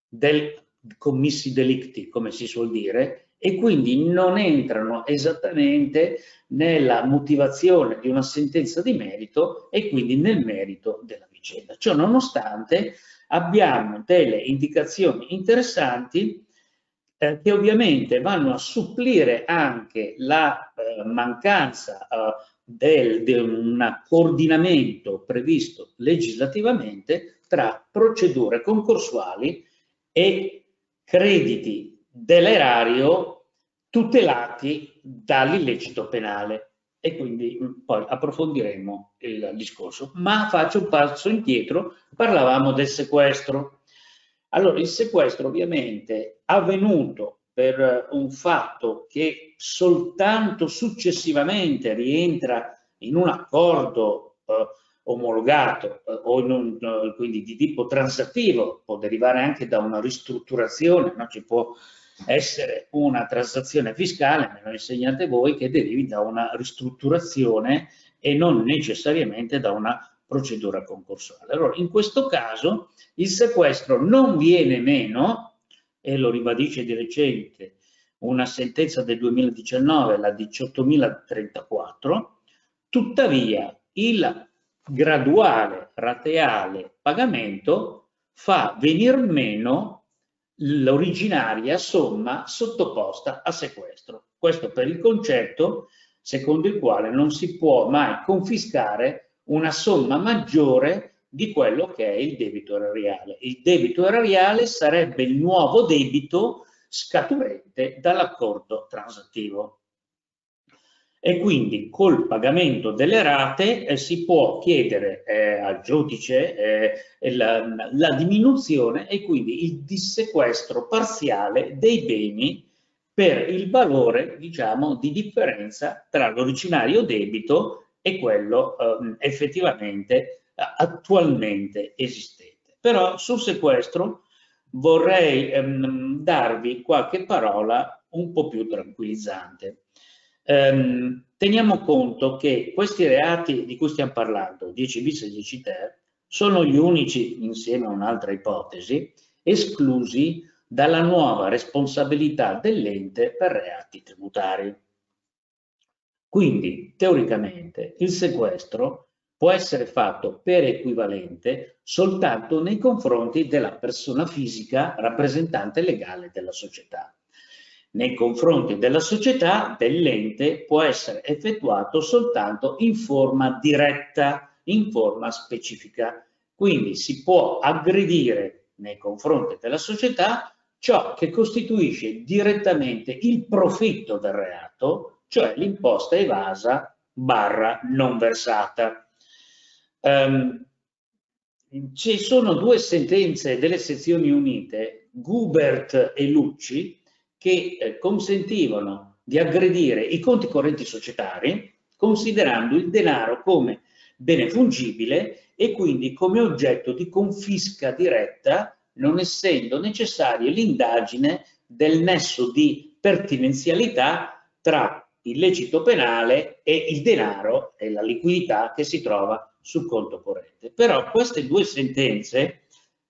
del commissi delicti, come si suol dire, e quindi non entrano esattamente nella motivazione di una sentenza di merito e quindi nel merito della vicenda. Ciò nonostante abbiamo delle indicazioni interessanti eh, che ovviamente vanno a supplire anche la eh, mancanza eh, di un coordinamento previsto legislativamente tra procedure concorsuali e crediti dell'erario tutelati dall'illecito penale e quindi mm, poi approfondiremo il discorso. Ma faccio un passo indietro, parlavamo del sequestro. Allora, il sequestro ovviamente avvenuto per un fatto che soltanto successivamente rientra in un accordo eh, omologato eh, o un, eh, quindi di tipo transattivo, può derivare anche da una ristrutturazione, no? ci può essere una transazione fiscale, me lo insegnate voi, che derivi da una ristrutturazione e non necessariamente da una procedura concorsuale. Allora, in questo caso il sequestro non viene meno, e lo ribadisce di recente una sentenza del 2019, la 18.034, tuttavia il graduale rateale pagamento fa venir meno l'originaria somma sottoposta a sequestro. Questo per il concetto secondo il quale non si può mai confiscare una somma maggiore di quello che è il debito erariale. Il debito erariale sarebbe il nuovo debito scaturente dall'accordo transattivo e quindi col pagamento delle rate eh, si può chiedere eh, al giudice eh, la, la, diminuzione e quindi il dissequestro parziale dei beni per il valore diciamo di differenza tra l'originario debito e quello ehm, effettivamente attualmente esistente. Però sul sequestro vorrei ehm, darvi qualche parola un po' più tranquillizzante. Ehm, teniamo conto che questi reati di cui stiamo parlando, 10 bis e 10 ter, sono gli unici, insieme a un'altra ipotesi, esclusi dalla nuova responsabilità dell'ente per reati tributari. Quindi, teoricamente, il sequestro può essere fatto per equivalente soltanto nei confronti della persona fisica rappresentante legale della società. Nei confronti della società, dell'ente, può essere effettuato soltanto in forma diretta, in forma specifica. Quindi si può aggredire nei confronti della società ciò che costituisce direttamente il profitto del reato, cioè l'imposta evasa barra non versata. Um, ci sono due sentenze delle sezioni unite, Gubert e Lucci, che eh, consentivano di aggredire i conti correnti societari considerando il denaro come bene fungibile e quindi come oggetto di confisca diretta non essendo necessaria l'indagine del nesso di pertinenzialità tra illecito penale e il denaro e la liquidità che si trova sul conto corrente. Però queste due sentenze,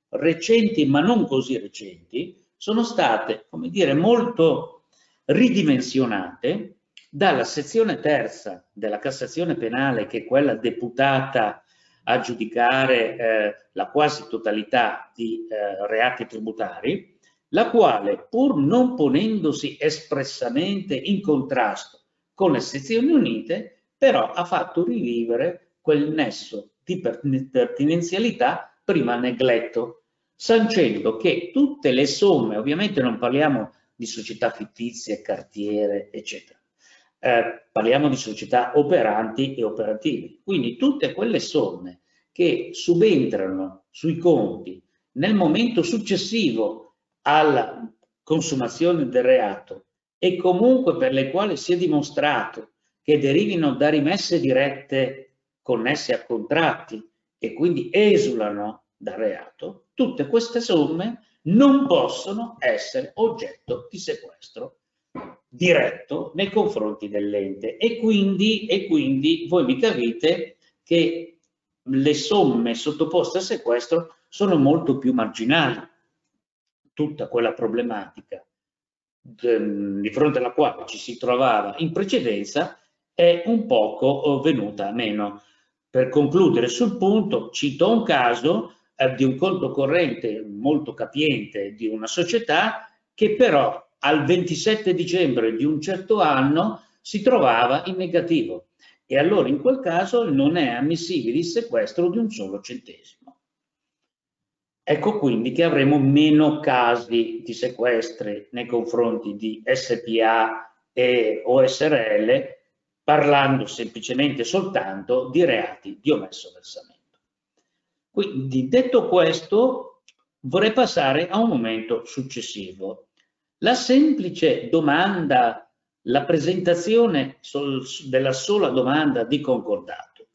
recenti ma non così recenti, sono state, come dire, molto ridimensionate dalla sezione terza della Cassazione penale, che è quella deputata a giudicare eh, la quasi totalità di eh, reati tributari, la quale, pur non ponendosi espressamente in contrasto con le sezioni unite, però ha fatto rivivere quel nesso di pertinenzialità prima negletto, sancendo che tutte le somme, ovviamente non parliamo di società fittizie, cartiere, eccetera, eh, parliamo di società operanti e operativi. Quindi tutte quelle somme che subentrano sui conti nel momento successivo alla consumazione del reato e comunque per le quali si è dimostrato che derivino da rimesse dirette connesse a contratti e quindi esulano dal reato, tutte queste somme non possono essere oggetto di sequestro diretto nei confronti dell'ente e quindi, e quindi voi mi capite che le somme sottoposte a sequestro sono molto più marginali. Tutta quella problematica ehm, di fronte alla quale ci si trovava in precedenza è un poco venuta meno. Per concludere sul punto, cito un caso di un conto corrente molto capiente di una società che però al 27 dicembre di un certo anno si trovava in negativo e allora in quel caso non è ammissibile il sequestro di un solo centesimo. Ecco quindi che avremo meno casi di sequestri nei confronti di SPA e OSRL parlando semplicemente soltanto di reati di omesso versamento. Quindi detto questo vorrei passare a un momento successivo la semplice domanda, la presentazione sol, della sola domanda di concordato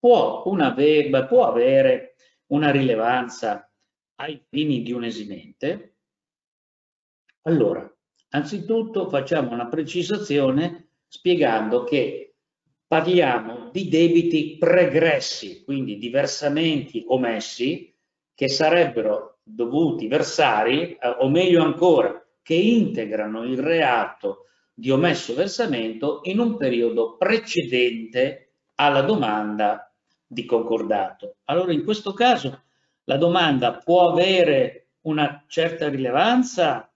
può, una, può avere una rilevanza ai fini di un esimente? Allora, anzitutto facciamo una precisazione spiegando che parliamo di debiti pregressi, quindi di versamenti omessi che sarebbero dovuti versare, eh, o meglio ancora, che integrano il reato di omesso versamento in un periodo precedente alla domanda di concordato. Allora in questo caso la domanda può avere una certa rilevanza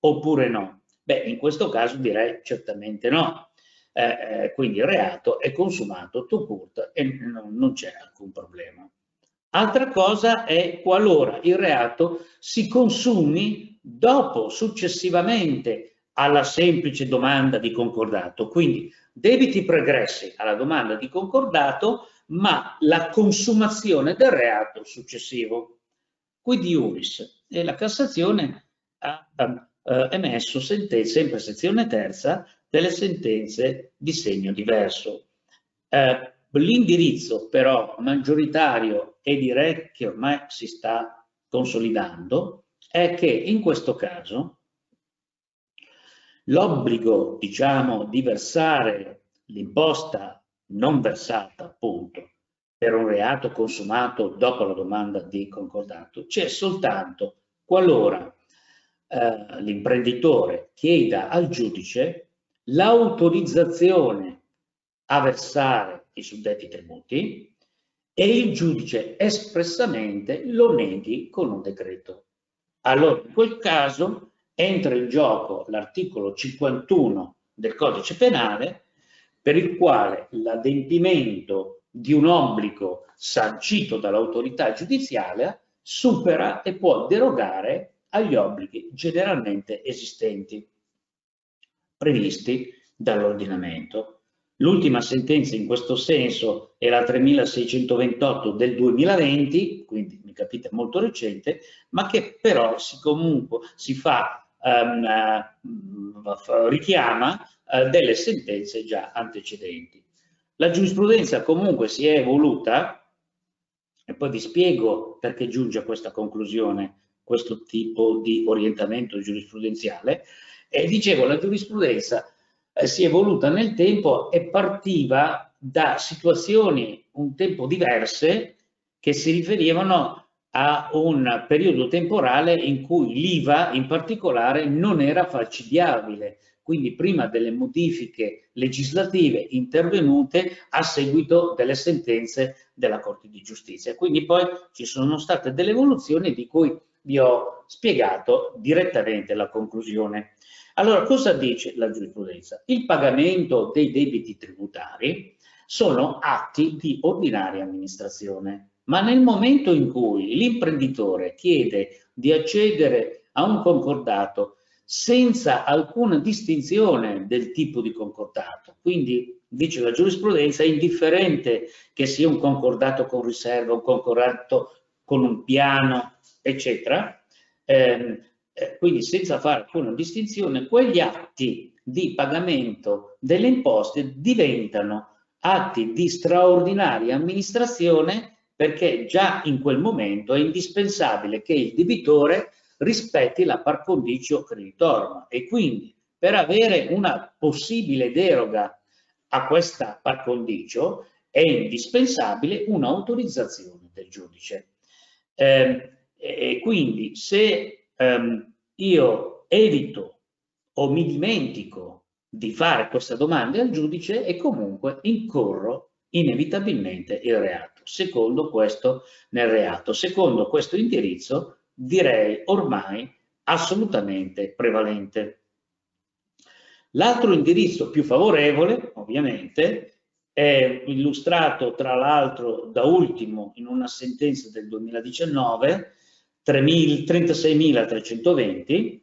oppure no? Beh, in questo caso direi certamente no. Eh, eh, quindi il reato è consumato to court e non c'è alcun problema. Altra cosa è qualora il reato si consumi dopo, successivamente alla semplice domanda di concordato. Quindi debiti pregressi alla domanda di concordato, ma la consumazione del reato successivo. Quindi iuris e la Cassazione ha eh, emesso sentenze, sempre sezione terza, delle sentenze di segno diverso. Eh, L'indirizzo però maggioritario e direi che ormai si sta consolidando è che in questo caso l'obbligo diciamo di versare l'imposta non versata appunto per un reato consumato dopo la domanda di concordato, c'è soltanto qualora eh, l'imprenditore chieda al giudice l'autorizzazione a versare i suddetti tributi e il giudice espressamente lo neghi con un decreto. Allora, in quel caso entra in gioco l'articolo 51 del codice penale per il quale l'adempimento di un obbligo sancito dall'autorità giudiziaria supera e può derogare agli obblighi generalmente esistenti previsti dall'ordinamento. L'ultima sentenza in questo senso è la 3628 del 2020, quindi mi capite molto recente, ma che però si comunque si fa, um, richiama uh, delle sentenze già antecedenti. La giurisprudenza comunque si è evoluta, e poi vi spiego perché giunge a questa conclusione questo tipo di orientamento giurisprudenziale. E dicevo, la giurisprudenza eh, si è evoluta nel tempo e partiva da situazioni un tempo diverse che si riferivano a un periodo temporale in cui l'IVA in particolare non era falcidiabile, quindi prima delle modifiche legislative intervenute a seguito delle sentenze della Corte di Giustizia. Quindi poi ci sono state delle evoluzioni di cui vi ho spiegato direttamente la conclusione. Allora, cosa dice la giurisprudenza? Il pagamento dei debiti tributari sono atti di ordinaria amministrazione, ma nel momento in cui l'imprenditore chiede di accedere a un concordato senza alcuna distinzione del tipo di concordato, quindi dice la giurisprudenza, è indifferente che sia un concordato con riserva, un concordato con un piano, eccetera, ehm, eh, quindi senza fare alcuna distinzione, quegli atti di pagamento delle imposte diventano atti di straordinaria amministrazione perché già in quel momento è indispensabile che il debitore rispetti la par condicio creditorum e quindi per avere una possibile deroga a questa par condicio è indispensabile un'autorizzazione del giudice. Eh, e quindi se ehm, io evito o mi dimentico di fare questa domanda al giudice e comunque incorro inevitabilmente il reato. Secondo questo nel reato, secondo questo indirizzo direi ormai assolutamente prevalente. L'altro indirizzo più favorevole, ovviamente, è illustrato tra l'altro da ultimo in una sentenza del 2019, 36.320,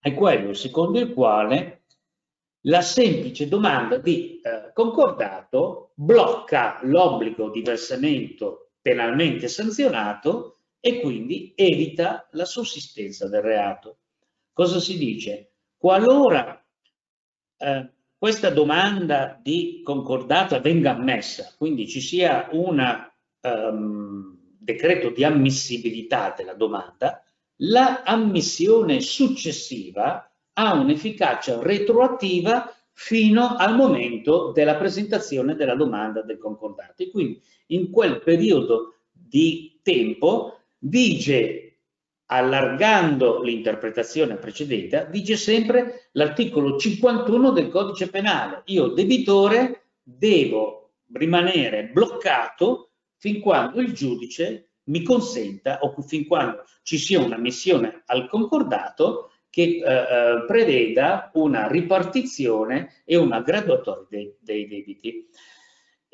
è quello secondo il quale la semplice domanda di eh, concordato blocca l'obbligo di versamento penalmente sanzionato e quindi evita la sussistenza del reato. Cosa si dice? Qualora eh, questa domanda di concordato venga ammessa, quindi ci sia un um, decreto di ammissibilità della domanda, la ammissione successiva ha un'efficacia retroattiva fino al momento della presentazione della domanda del concordato. Quindi in quel periodo di tempo vige allargando l'interpretazione precedente, dice sempre l'articolo 51 del codice penale. Io, debitore, devo rimanere bloccato fin quando il giudice mi consenta o fin quando ci sia una missione al concordato che eh, eh preveda una ripartizione e una graduatoria dei, dei debiti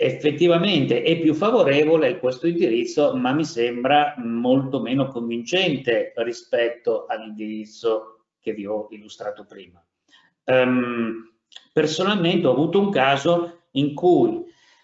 effettivamente è più favorevole questo indirizzo, ma mi sembra molto meno convincente rispetto all'indirizzo che vi ho illustrato prima. Um, personalmente ho avuto un caso in cui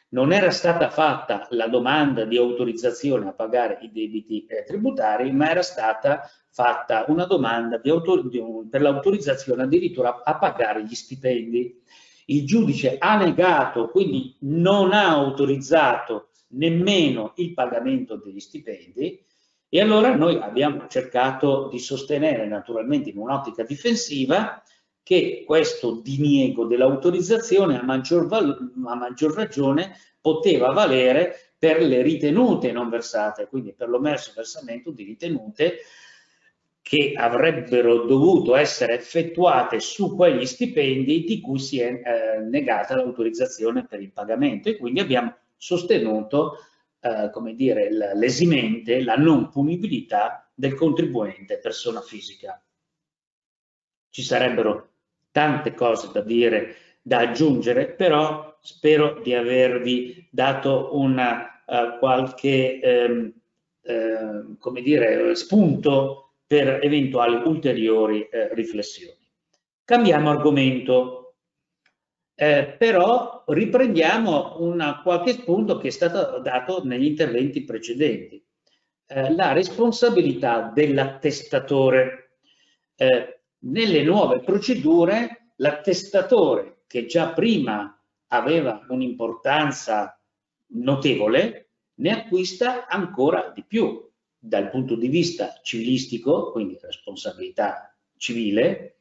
non era stata fatta la domanda di autorizzazione a pagare i debiti eh, tributari, ma era stata fatta una domanda di di un, per l'autorizzazione addirittura a pagare gli stipendi. Il giudice ha negato, quindi non ha autorizzato nemmeno il pagamento degli stipendi. E allora noi abbiamo cercato di sostenere naturalmente in un'ottica difensiva che questo diniego dell'autorizzazione a maggior, a maggior ragione poteva valere per le ritenute non versate, quindi per l'omerso versamento di ritenute che avrebbero dovuto essere effettuate su quegli stipendi di cui si è eh, negata l'autorizzazione per il pagamento e quindi abbiamo sostenuto eh, come dire, l'esimente, la non punibilità del contribuente persona fisica. Ci sarebbero tante cose da dire, da aggiungere, però spero di avervi dato una uh, qualche ehm, eh, come dire, spunto per eventuali ulteriori eh, riflessioni. Cambiamo argomento. Eh, però riprendiamo una, qualche spunto che è stato dato negli interventi precedenti. Eh, la responsabilità dell'attestatore. Eh, nelle nuove procedure l'attestatore che già prima aveva un'importanza notevole ne acquista ancora di più dal punto di vista civilistico, quindi responsabilità civile,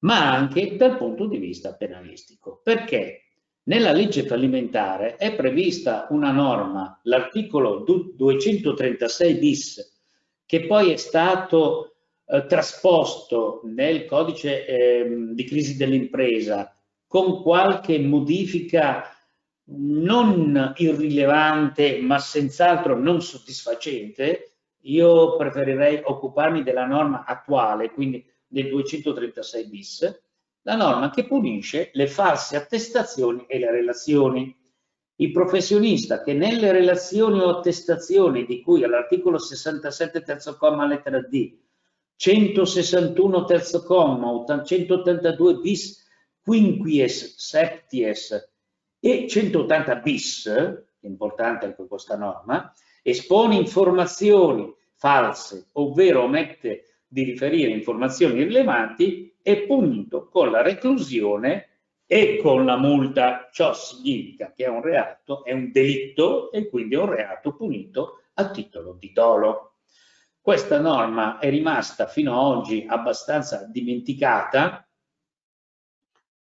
ma anche dal punto di vista penalistico. Perché nella legge fallimentare è prevista una norma, l'articolo 236 bis, che poi è stato eh, trasposto nel codice eh, di crisi dell'impresa con qualche modifica non irrilevante ma senz'altro non soddisfacente, io preferirei occuparmi della norma attuale, quindi del 236 bis, la norma che punisce le false attestazioni e le relazioni. Il professionista che nelle relazioni o attestazioni di cui all'articolo 67 terzo comma lettera D, 161 terzo comma, 182 bis quinquies septies e 180 bis, importante anche questa norma, espone informazioni false, ovvero omette di riferire informazioni rilevanti è punito con la reclusione e con la multa. Ciò significa che è un reato, è un delitto e quindi è un reato punito a titolo di dolo. Questa norma è rimasta fino ad oggi abbastanza dimenticata,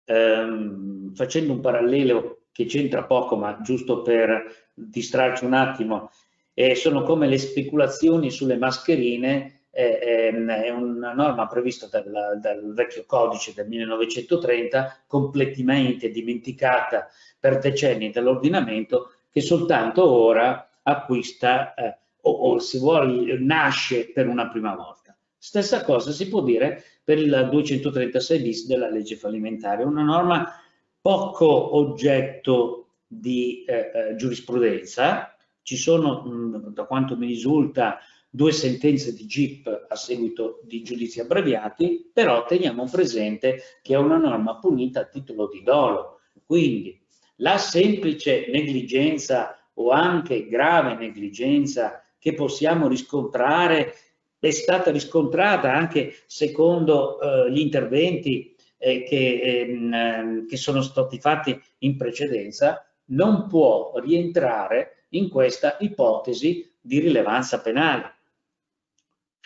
ehm, facendo un parallelo che c'entra poco, ma giusto per distrarci un attimo, eh, sono come le speculazioni sulle mascherine è, è una norma prevista dal, dal, vecchio codice del 1930, completamente dimenticata per decenni dall'ordinamento, che soltanto ora acquista eh, o, o si vuole, nasce per una prima volta. Stessa cosa si può dire per il 236 bis della legge fallimentare, una norma poco oggetto di eh, eh giurisprudenza, ci sono, mh, da quanto mi risulta, due sentenze di GIP a seguito di giudizi abbreviati, però teniamo presente che è una norma punita a titolo di dolo. Quindi la semplice negligenza o anche grave negligenza che possiamo riscontrare è stata riscontrata anche secondo eh, gli interventi eh, che, ehm, che sono stati fatti in precedenza, non può rientrare in questa ipotesi di rilevanza penale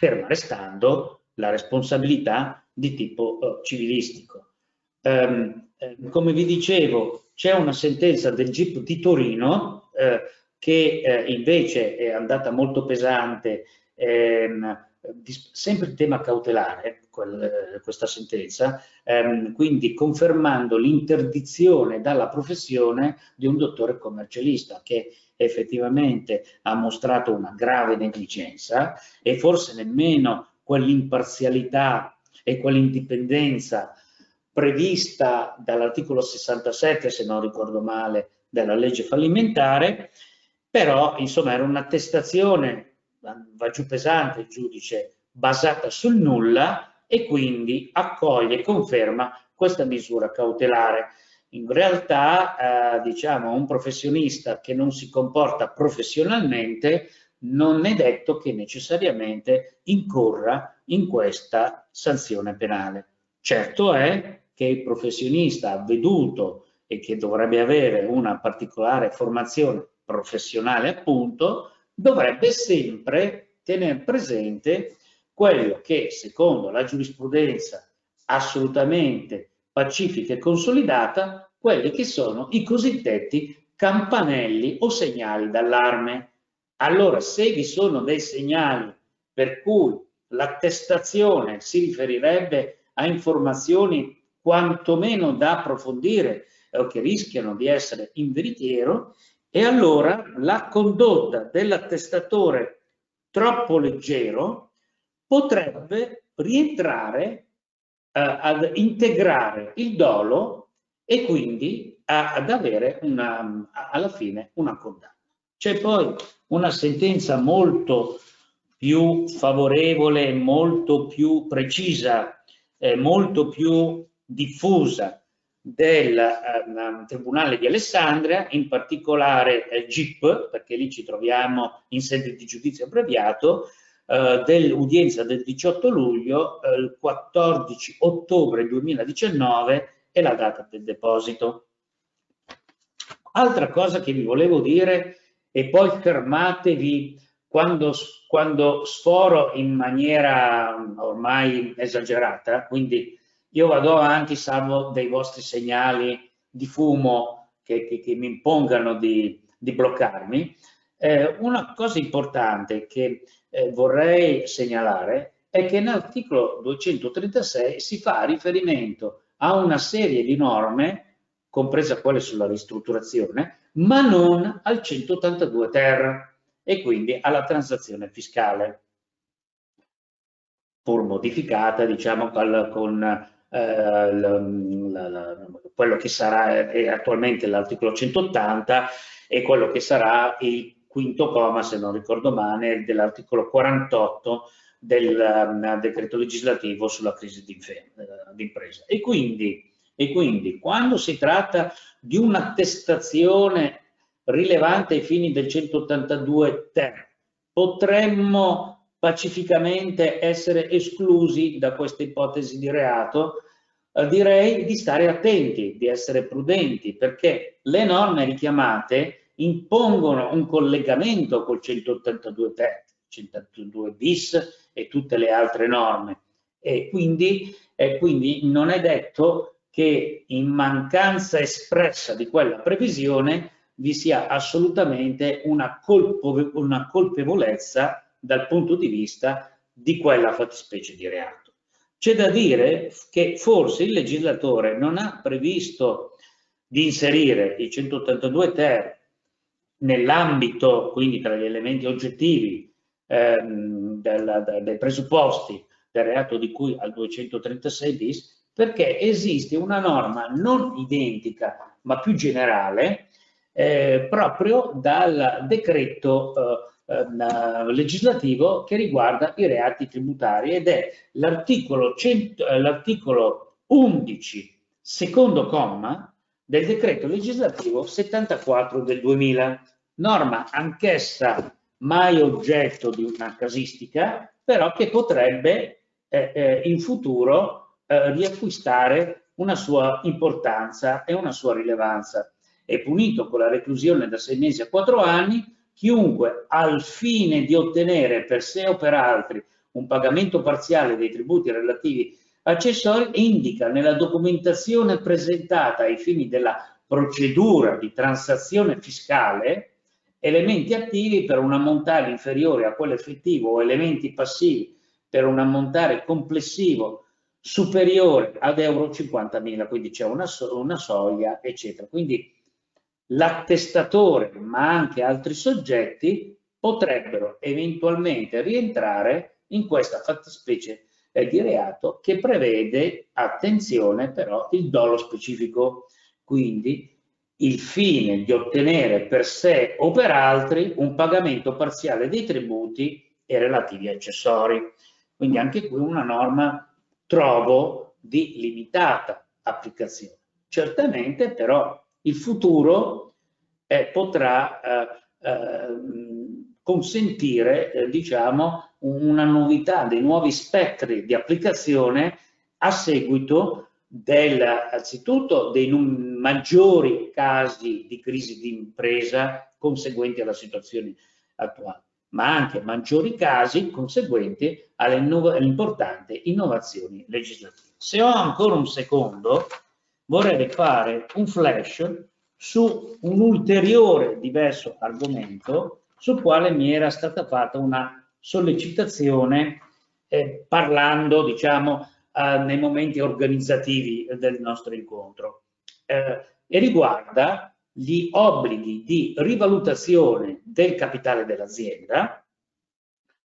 ferma restando la responsabilità di tipo uh, civilistico. Um, eh, come vi dicevo, c'è una sentenza del GIP di Torino eh, che eh, invece è andata molto pesante, ehm, sempre il tema cautelare, quel, questa sentenza, ehm, quindi confermando l'interdizione dalla professione di un dottore commercialista che effettivamente ha mostrato una grave negligenza e forse nemmeno quell'imparzialità e quell'indipendenza prevista dall'articolo 67, se non ricordo male, della legge fallimentare, però insomma era un'attestazione, va giù pesante il giudice, basata sul nulla e quindi accoglie e conferma questa misura cautelare in realtà eh, diciamo un professionista che non si comporta professionalmente non è detto che necessariamente incorra in questa sanzione penale. Certo è che il professionista avveduto e che dovrebbe avere una particolare formazione professionale appunto, dovrebbe sempre tenere presente quello che secondo la giurisprudenza assolutamente pacifica e consolidata quelli che sono i cosiddetti campanelli o segnali d'allarme. Allora, se vi sono dei segnali per cui l'attestazione si riferirebbe a informazioni quantomeno da approfondire o che rischiano di essere in veritiero, e allora la condotta dell'attestatore troppo leggero potrebbe rientrare eh, ad integrare il dolo e quindi a, ad avere una, alla fine una condanna. C'è poi una sentenza molto più favorevole, molto più precisa, eh, molto più diffusa del eh, Tribunale di Alessandria, in particolare il GIP, perché lì ci troviamo in sede di giudizio abbreviato, eh, dell'udienza del 18 luglio, eh, il 14 ottobre 2019 è la data del deposito. Altra cosa che vi volevo dire, e poi fermatevi quando, quando sforo in maniera ormai esagerata, quindi io vado avanti salvo dei vostri segnali di fumo che, che, che mi impongano di, di bloccarmi. Eh, una cosa importante che eh, vorrei segnalare è che nell'articolo 236 si fa riferimento a una serie di norme, compresa quelle sulla ristrutturazione, ma non al 182 ter e quindi alla transazione fiscale, pur modificata diciamo con eh, la, la, quello che sarà è attualmente l'articolo 180 e quello che sarà il quinto comma, se non ricordo male, dell'articolo 48 del um, decreto legislativo sulla crisi d'impresa. E quindi, e quindi quando si tratta di un'attestazione rilevante ai fini del 182 ter, potremmo pacificamente essere esclusi da questa ipotesi di reato, eh, direi di stare attenti, di essere prudenti, perché le norme richiamate impongono un collegamento col 182 ter, 182 bis e tutte le altre norme. E quindi, eh, quindi non è detto che in mancanza espressa di quella previsione vi sia assolutamente una, colpo, una colpevolezza dal punto di vista di quella fattispecie di reato. C'è da dire che forse il legislatore non ha previsto di inserire il 182 ter nell'ambito, quindi tra gli elementi oggettivi ehm, del, dei presupposti del reato di cui al 236 bis, perché esiste una norma non identica ma più generale eh, proprio dal decreto eh, eh, legislativo che riguarda i reati tributari ed è l'articolo, eh, l'articolo 11, secondo comma, del decreto legislativo 74 del 2000, norma anch'essa mai oggetto di una casistica, però che potrebbe eh, eh, in futuro eh, riacquistare una sua importanza e una sua rilevanza. È punito con la reclusione da sei mesi a quattro anni chiunque al fine di ottenere per sé o per altri un pagamento parziale dei tributi relativi accessori indica nella documentazione presentata ai fini della procedura di transazione fiscale elementi attivi per un ammontare inferiore a quello effettivo o elementi passivi per un ammontare complessivo superiore ad euro 50.000, quindi c'è una, so una soglia, eccetera. Quindi l'attestatore, ma anche altri soggetti, potrebbero eventualmente rientrare in questa fattispecie eh, di reato che prevede, attenzione però, il dolo specifico, quindi il fine di ottenere per sé o per altri un pagamento parziale dei tributi e relativi accessori. Quindi anche qui una norma trovo di limitata applicazione. Certamente però il futuro eh, potrà eh, eh, consentire, eh, diciamo, una novità, dei nuovi spettri di applicazione a seguito del, anzitutto dei maggiori casi di crisi di impresa conseguenti alla situazione attuale, ma anche maggiori casi conseguenti alle, alle importanti innovazioni legislative. Se ho ancora un secondo, vorrei fare un flash su un ulteriore diverso argomento sul quale mi era stata fatta una sollecitazione eh, parlando, diciamo, eh, nei momenti organizzativi del nostro incontro eh, e riguarda gli obblighi di rivalutazione del capitale dell'azienda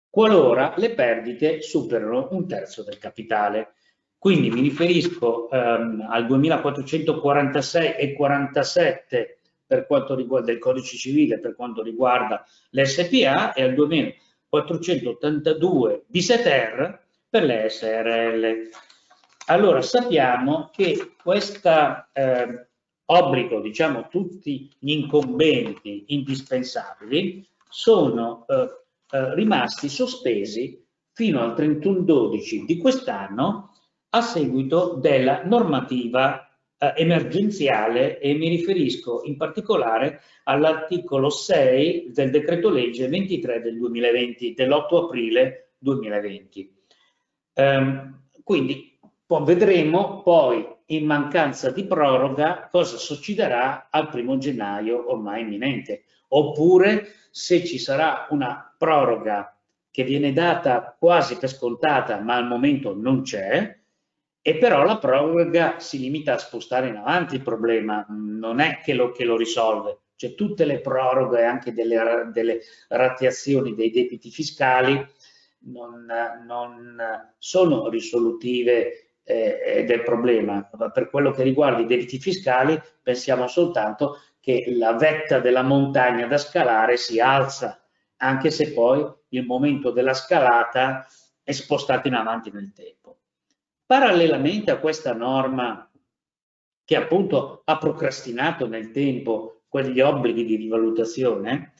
qualora le perdite superano un terzo del capitale. Quindi mi riferisco ehm, al 2446 e 47 per quanto riguarda il codice civile, per quanto riguarda l'SPA e al 2482 di SETER per le SRL. Allora sappiamo che questo eh, obbligo, diciamo tutti gli incombenti indispensabili, sono eh, eh, rimasti sospesi fino al 31-12 di quest'anno a seguito della normativa eh, emergenziale e mi riferisco in particolare all'articolo 6 del decreto legge 23 del 2020, dell'8 aprile 2020. Ehm, quindi poi vedremo poi in mancanza di proroga cosa succederà al primo gennaio ormai imminente, oppure se ci sarà una proroga che viene data quasi per scontata ma al momento non c'è, e però la proroga si limita a spostare in avanti il problema, non è che lo, che lo risolve. Cioè tutte le proroghe, anche delle, delle rateazioni dei debiti fiscali, non, non sono risolutive eh, del problema. Per quello che riguarda i debiti fiscali, pensiamo soltanto che la vetta della montagna da scalare si alza, anche se poi il momento della scalata è spostato in avanti nel tempo. Parallelamente a questa norma che appunto ha procrastinato nel tempo quegli obblighi di rivalutazione,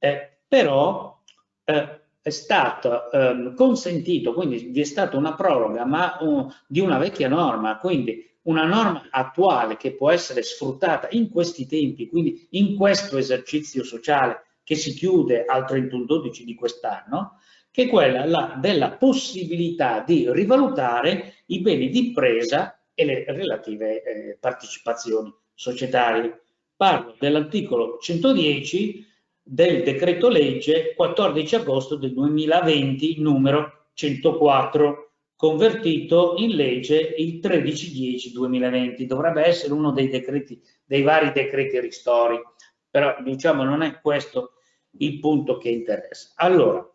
eh, però eh, è stato eh, consentito, quindi vi è stata una proroga ma uh, di una vecchia norma, quindi una norma attuale che può essere sfruttata in questi tempi, quindi in questo esercizio sociale che si chiude al 31-12 di quest'anno, che è quella la, della possibilità di rivalutare i beni di impresa e le relative eh, partecipazioni societarie. Parlo dell'articolo 110 del decreto legge 14 agosto del 2020 numero 104 convertito in legge il 13-10-2020 dovrebbe essere uno dei decreti dei vari decreti ristori però diciamo non è questo il punto che interessa allora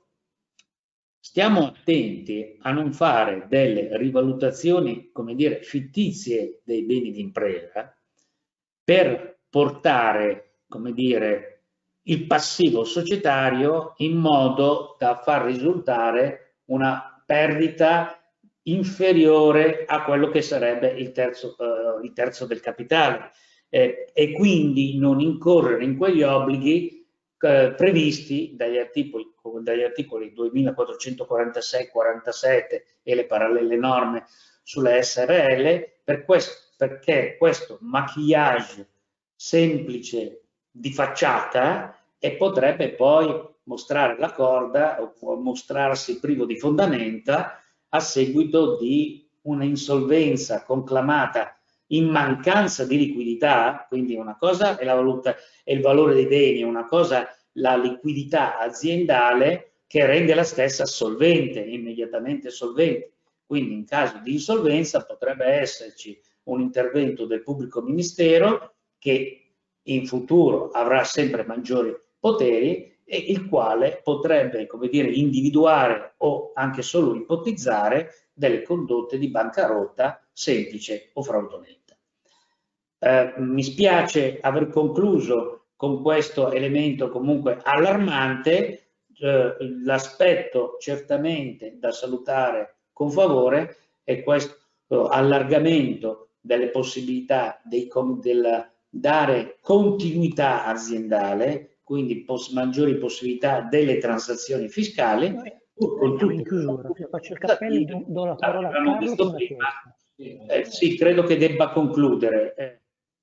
Stiamo attenti a non fare delle rivalutazioni, come dire, fittizie dei beni d'impresa per portare, come dire, il passivo societario in modo da far risultare una perdita inferiore a quello che sarebbe il terzo, uh, il terzo del capitale. Eh, e quindi non incorrere in quegli obblighi eh, previsti dagli articoli, dagli articoli 2446-47 e le parallele norme sulle SRL per questo, perché questo maquillage semplice di facciata e potrebbe poi mostrare la corda o mostrarsi privo di fondamenta a seguito di una insolvenza conclamata in mancanza di liquidità, quindi una cosa è la valuta e il valore dei beni, una cosa la liquidità aziendale che rende la stessa solvente, immediatamente solvente. Quindi in caso di insolvenza potrebbe esserci un intervento del pubblico ministero che in futuro avrà sempre maggiori poteri e il quale potrebbe, come dire, individuare o anche solo ipotizzare delle condotte di bancarotta semplice o fraudolenta. Eh, mi spiace aver concluso con questo elemento comunque allarmante, eh, l'aspetto certamente da salutare con favore è questo allargamento delle possibilità del dare continuità aziendale, quindi pos, maggiori possibilità delle transazioni fiscali. Con tutti in chiusura, faccio il cappello, do la parola a Carlo. Eh, sì, credo che debba concludere. Eh,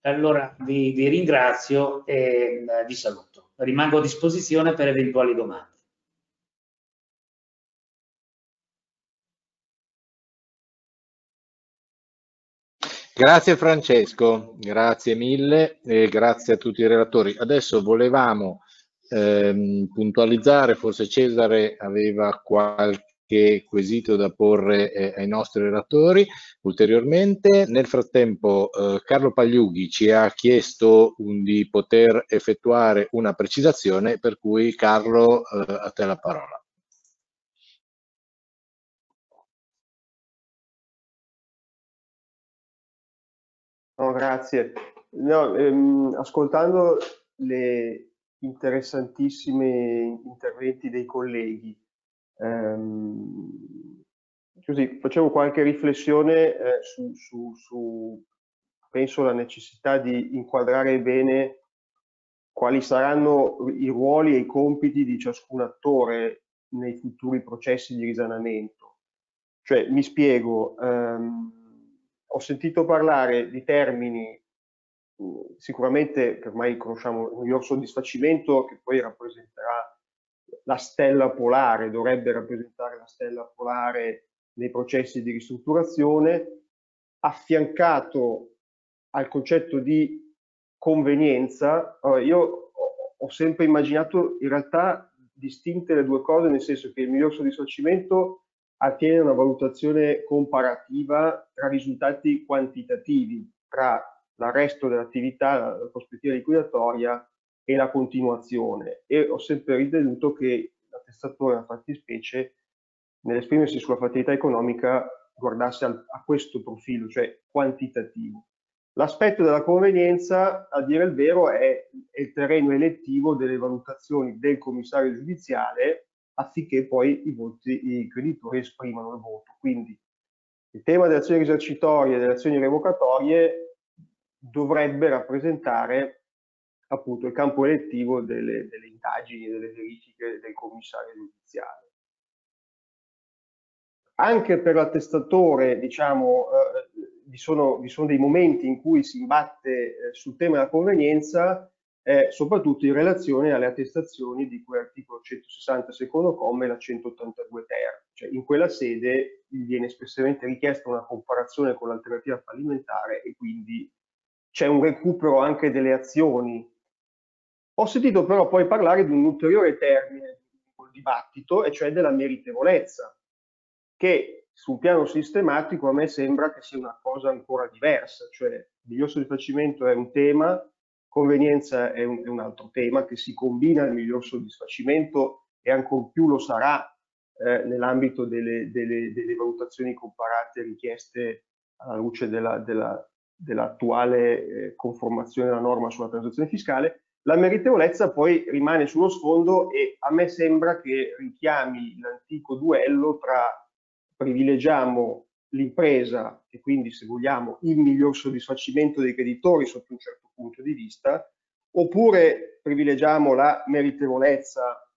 allora vi, vi ringrazio e eh, vi saluto. Rimango a disposizione per eventuali domande. Grazie Francesco, grazie mille e grazie a tutti i relatori. Adesso volevamo ehm, puntualizzare, forse Cesare aveva qualche quesito da porre eh, ai nostri relatori ulteriormente. Nel frattempo eh, Carlo Pagliughi ci ha chiesto un, di poter effettuare una precisazione, per cui Carlo eh, a te la parola. No, grazie. No, ehm, ascoltando le interessantissimi interventi dei colleghi, ehm, così facevo qualche riflessione eh, su, su, su, penso, la necessità di inquadrare bene quali saranno i ruoli e i compiti di ciascun attore nei futuri processi di risanamento. Cioè, mi spiego, ehm, ho sentito parlare di termini sicuramente ormai conosciamo il miglior soddisfacimento che poi rappresenterà la stella polare, dovrebbe rappresentare la stella polare nei processi di ristrutturazione, affiancato al concetto di convenienza. Io ho sempre immaginato in realtà distinte le due cose, nel senso che il miglior soddisfacimento attiene a una valutazione comparativa tra risultati quantitativi, tra l'arresto dell'attività, la prospettiva liquidatoria e la continuazione. E ho sempre ritenuto che l'attestatore, nella fattispecie, nell'esprimersi sulla fattività economica, guardasse al, a questo profilo, cioè quantitativo. L'aspetto della convenienza, a dire il vero, è, è il terreno elettivo delle valutazioni del commissario giudiziale affinché poi i, voti, i creditori esprimano il voto. Quindi il tema delle azioni risarcitorie e delle azioni revocatorie dovrebbe rappresentare appunto il campo elettivo delle, delle indagini delle verifiche del commissario giudiziale. Anche per l'attestatore, diciamo, eh, vi, sono, vi, sono, dei momenti in cui si imbatte eh, sul tema della convenienza eh, soprattutto in relazione alle attestazioni di cui articolo 160 secondo comma e la 182 ter. Cioè, in quella sede viene espressamente richiesta una comparazione con l'alternativa fallimentare e quindi c'è un recupero anche delle azioni. Ho sentito però poi parlare di un ulteriore termine del dibattito, e cioè della meritevolezza, che sul piano sistematico a me sembra che sia una cosa ancora diversa, cioè miglior soddisfacimento è un tema, Convenienza è un, è un, altro tema che si combina al miglior soddisfacimento e ancor più lo sarà eh, nell'ambito delle, delle, delle, valutazioni comparate richieste alla luce dell'attuale della, dell eh, conformazione della norma sulla transazione fiscale. La meritevolezza poi rimane sullo sfondo e a me sembra che richiami l'antico duello tra privilegiamo l'impresa e quindi se vogliamo il miglior soddisfacimento dei creditori sotto un certo punto di vista, oppure privilegiamo la meritevolezza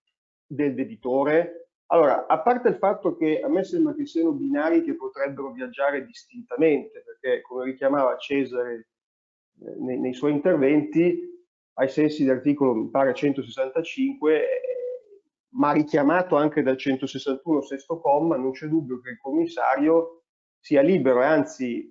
del debitore. Allora, a parte il fatto che a me sembra che siano binari che potrebbero viaggiare distintamente, perché come richiamava Cesare eh, nei, nei, suoi interventi, ai sensi dell'articolo, mi pare 165, eh, ma richiamato anche dal 161 sesto comma, non c'è dubbio che il commissario sia libero e anzi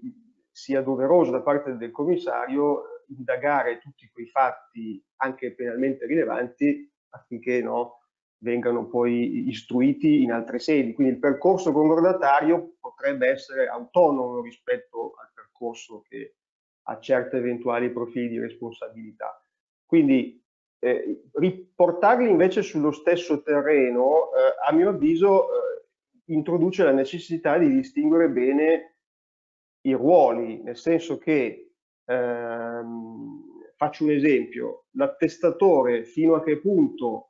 sia doveroso da parte del commissario indagare tutti quei fatti anche penalmente rilevanti affinché no, vengano poi istruiti in altre sedi. Quindi il percorso concordatario potrebbe essere autonomo rispetto al percorso che ha certi eventuali profili di responsabilità. Quindi eh, riportarli invece sullo stesso terreno, eh, a mio avviso, eh, introduce la necessità di distinguere bene i ruoli, nel senso che, ehm, faccio un esempio, l'attestatore fino a che punto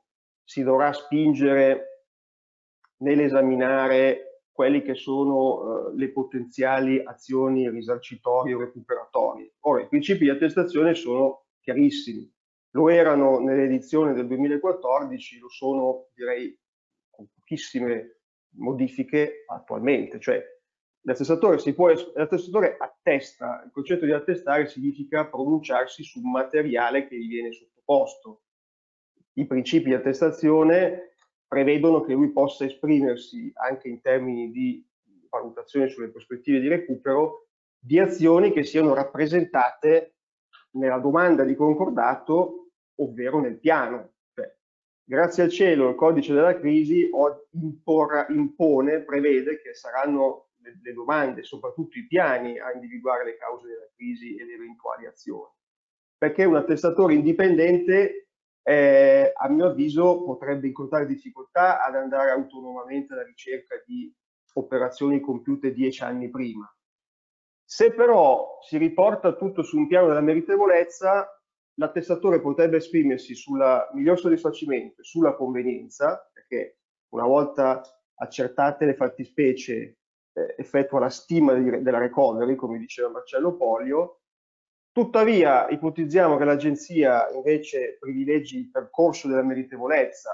si dovrà spingere nell'esaminare quelli che sono eh, le potenziali azioni risarcitorie o recuperatorie. Ora, i principi di attestazione sono chiarissimi, lo erano nell'edizione del 2014, lo sono direi con pochissime modifiche attualmente, cioè l'attestatore, può, l'attestatore attesta, il concetto di attestare significa pronunciarsi sul materiale che gli viene sottoposto. I principi di attestazione prevedono che lui possa esprimersi anche in termini di valutazione sulle prospettive di recupero di azioni che siano rappresentate nella domanda di concordato, ovvero nel piano. Cioè, grazie al cielo il codice della crisi imporra, impone, prevede che saranno le, le domande, soprattutto i piani, a individuare le cause della crisi e le eventuali azioni. Perché un attestatore indipendente eh, a mio avviso potrebbe incontrare difficoltà ad andare autonomamente alla ricerca di operazioni compiute dieci anni prima. Se però si riporta tutto su un piano della meritevolezza, l'attestatore potrebbe esprimersi sul miglior soddisfacimento e sulla convenienza, perché una volta accertate le fattispecie eh, effettua la stima di, della recovery, come diceva Marcello Polio. Tuttavia, ipotizziamo che l'agenzia invece privilegi il percorso della meritevolezza.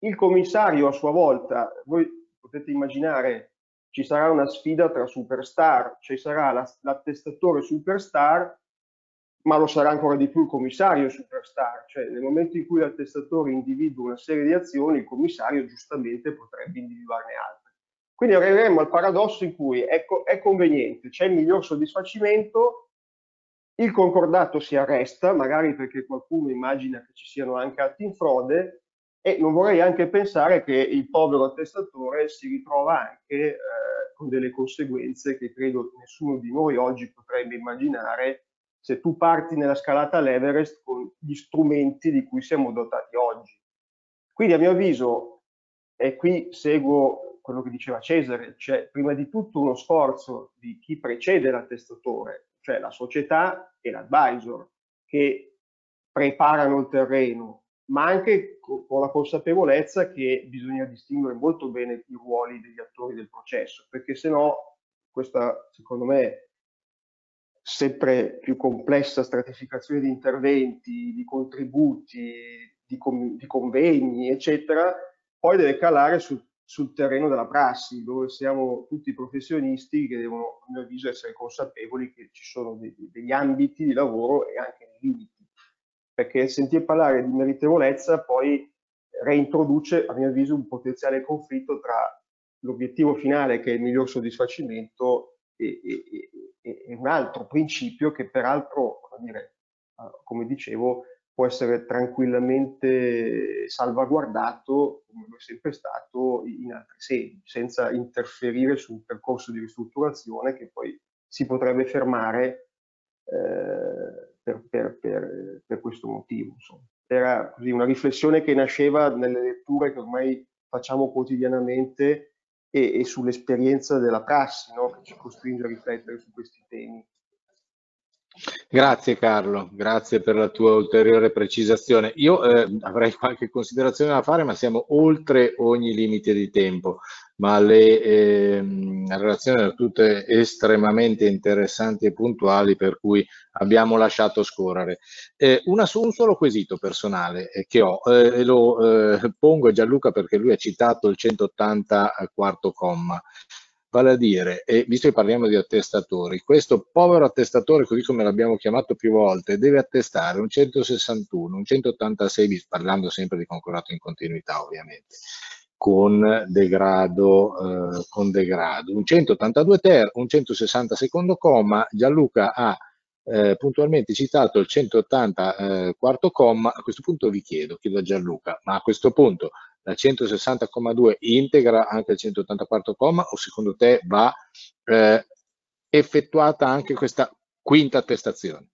Il commissario a sua volta, voi potete immaginare ci sarà una sfida tra superstar, ci sarà l'attestatore superstar, ma lo sarà ancora di più il commissario superstar, cioè nel momento in cui l'attestatore individua una serie di azioni, il commissario giustamente potrebbe individuarne altre. Quindi arriveremo al paradosso in cui è, è conveniente, c'è il miglior soddisfacimento, il concordato si arresta, magari perché qualcuno immagina che ci siano anche atti in frode, e non vorrei anche pensare che il povero attestatore si ritrova anche eh, con delle conseguenze che credo nessuno di noi oggi potrebbe immaginare se tu parti nella scalata all'Everest con gli strumenti di cui siamo dotati oggi. Quindi a mio avviso, e qui seguo quello che diceva Cesare, c'è prima di tutto uno sforzo di chi precede l'attestatore, cioè la società e l'advisor, che preparano il terreno, ma anche con la consapevolezza che bisogna distinguere molto bene i ruoli degli attori del processo, perché se no questa, secondo me, sempre più complessa stratificazione di interventi, di contributi, di, com di convegni, eccetera, poi deve calare su, sul terreno della prassi, dove siamo tutti professionisti che devono, a mio avviso, essere consapevoli che ci sono dei, degli ambiti di lavoro e anche dei limiti. Perché sentire parlare di meritevolezza poi reintroduce, a mio avviso, un potenziale conflitto tra l'obiettivo finale, che è il miglior soddisfacimento, e, e, e, e un altro principio che peraltro, come, dire, come dicevo, può essere tranquillamente salvaguardato, come lo è sempre stato, in altre sedi, senza interferire sul percorso di ristrutturazione che poi si potrebbe fermare eh, per, per, per, per questo motivo. Insomma. Era così una riflessione che nasceva nelle letture che ormai facciamo quotidianamente e, e sull'esperienza della prassi no? che ci costringe a riflettere su questi temi. Grazie Carlo, grazie per la tua ulteriore precisazione. Io eh, avrei *laughs* qualche considerazione da fare, ma siamo oltre ogni limite di tempo, ma le eh, relazioni sono tutte estremamente interessanti e puntuali, per cui abbiamo lasciato scorrere. Eh, una, un solo quesito personale eh, che ho, eh, e lo eh, pongo a Gianluca perché lui ha citato il 180 quarto comma. Vale a dire, e visto che parliamo di attestatori, questo povero attestatore, così come l'abbiamo chiamato più volte, deve attestare un 161, un 186 bis, parlando sempre di concordato in continuità ovviamente, con degrado, eh, con degrado. un 182 ter, un 160 secondo comma, Gianluca ha eh, puntualmente citato il 180 eh, quarto comma, a questo punto vi chiedo, chiedo a Gianluca, ma a questo punto la 160,2 integra anche il 184 comma o secondo te va eh, effettuata anche questa quinta attestazione?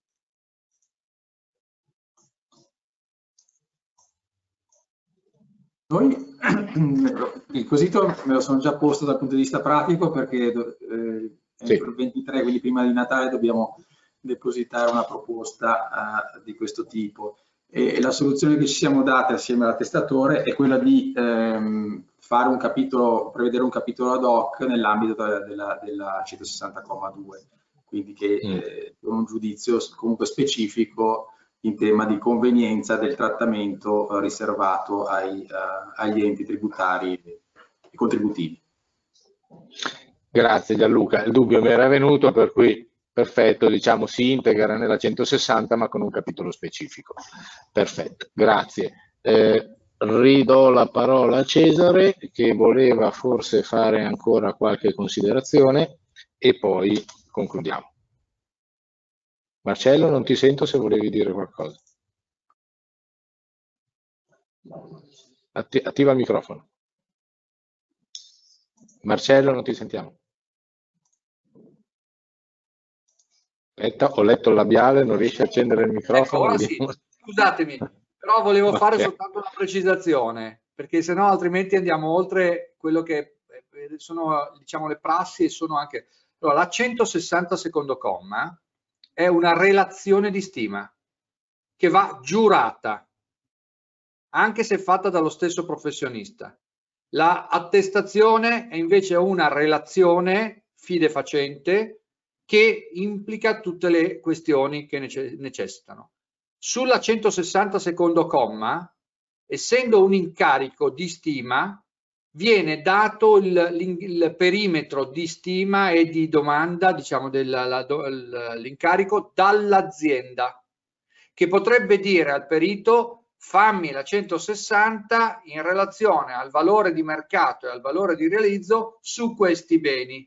Noi *clears throat* il quesito me lo sono già posto dal punto di vista pratico perché eh, sì. il 23, quindi prima di Natale, dobbiamo depositare una proposta uh, di questo tipo e la soluzione che ci siamo date assieme all'attestatore è quella di ehm, fare un capitolo, prevedere un capitolo ad hoc nell'ambito della, della 160,2, quindi che mm. eh, un giudizio comunque specifico in tema di convenienza del trattamento eh, riservato ai, eh, agli enti tributari e contributivi. Grazie Gianluca, il dubbio mi era venuto per cui perfetto, diciamo si integra nella 160 ma con un capitolo specifico. Perfetto, grazie. Eh, ridò la parola a Cesare che voleva forse fare ancora qualche considerazione e poi concludiamo. Marcello, non ti sento se volevi dire qualcosa. Atti attiva il microfono. Marcello, non ti sentiamo. Aspetta, ho letto il labiale, non riesci a accendere il microfono. Ecco, sì. Scusatemi, però volevo fare okay. soltanto una precisazione, perché se no altrimenti andiamo oltre quello che eh, sono diciamo, le prassi e sono anche... Allora, la 160 secondo comma è una relazione di stima che va giurata, anche se fatta dallo stesso professionista. La attestazione è invece una relazione fidefacente che implica tutte le questioni che necessitano. Sulla 160 secondo comma, essendo un incarico di stima, viene dato il, il perimetro di stima e di domanda, diciamo, dell'incarico dall'azienda, che potrebbe dire al perito fammi la 160 in relazione al valore di mercato e al valore di realizzo su questi beni.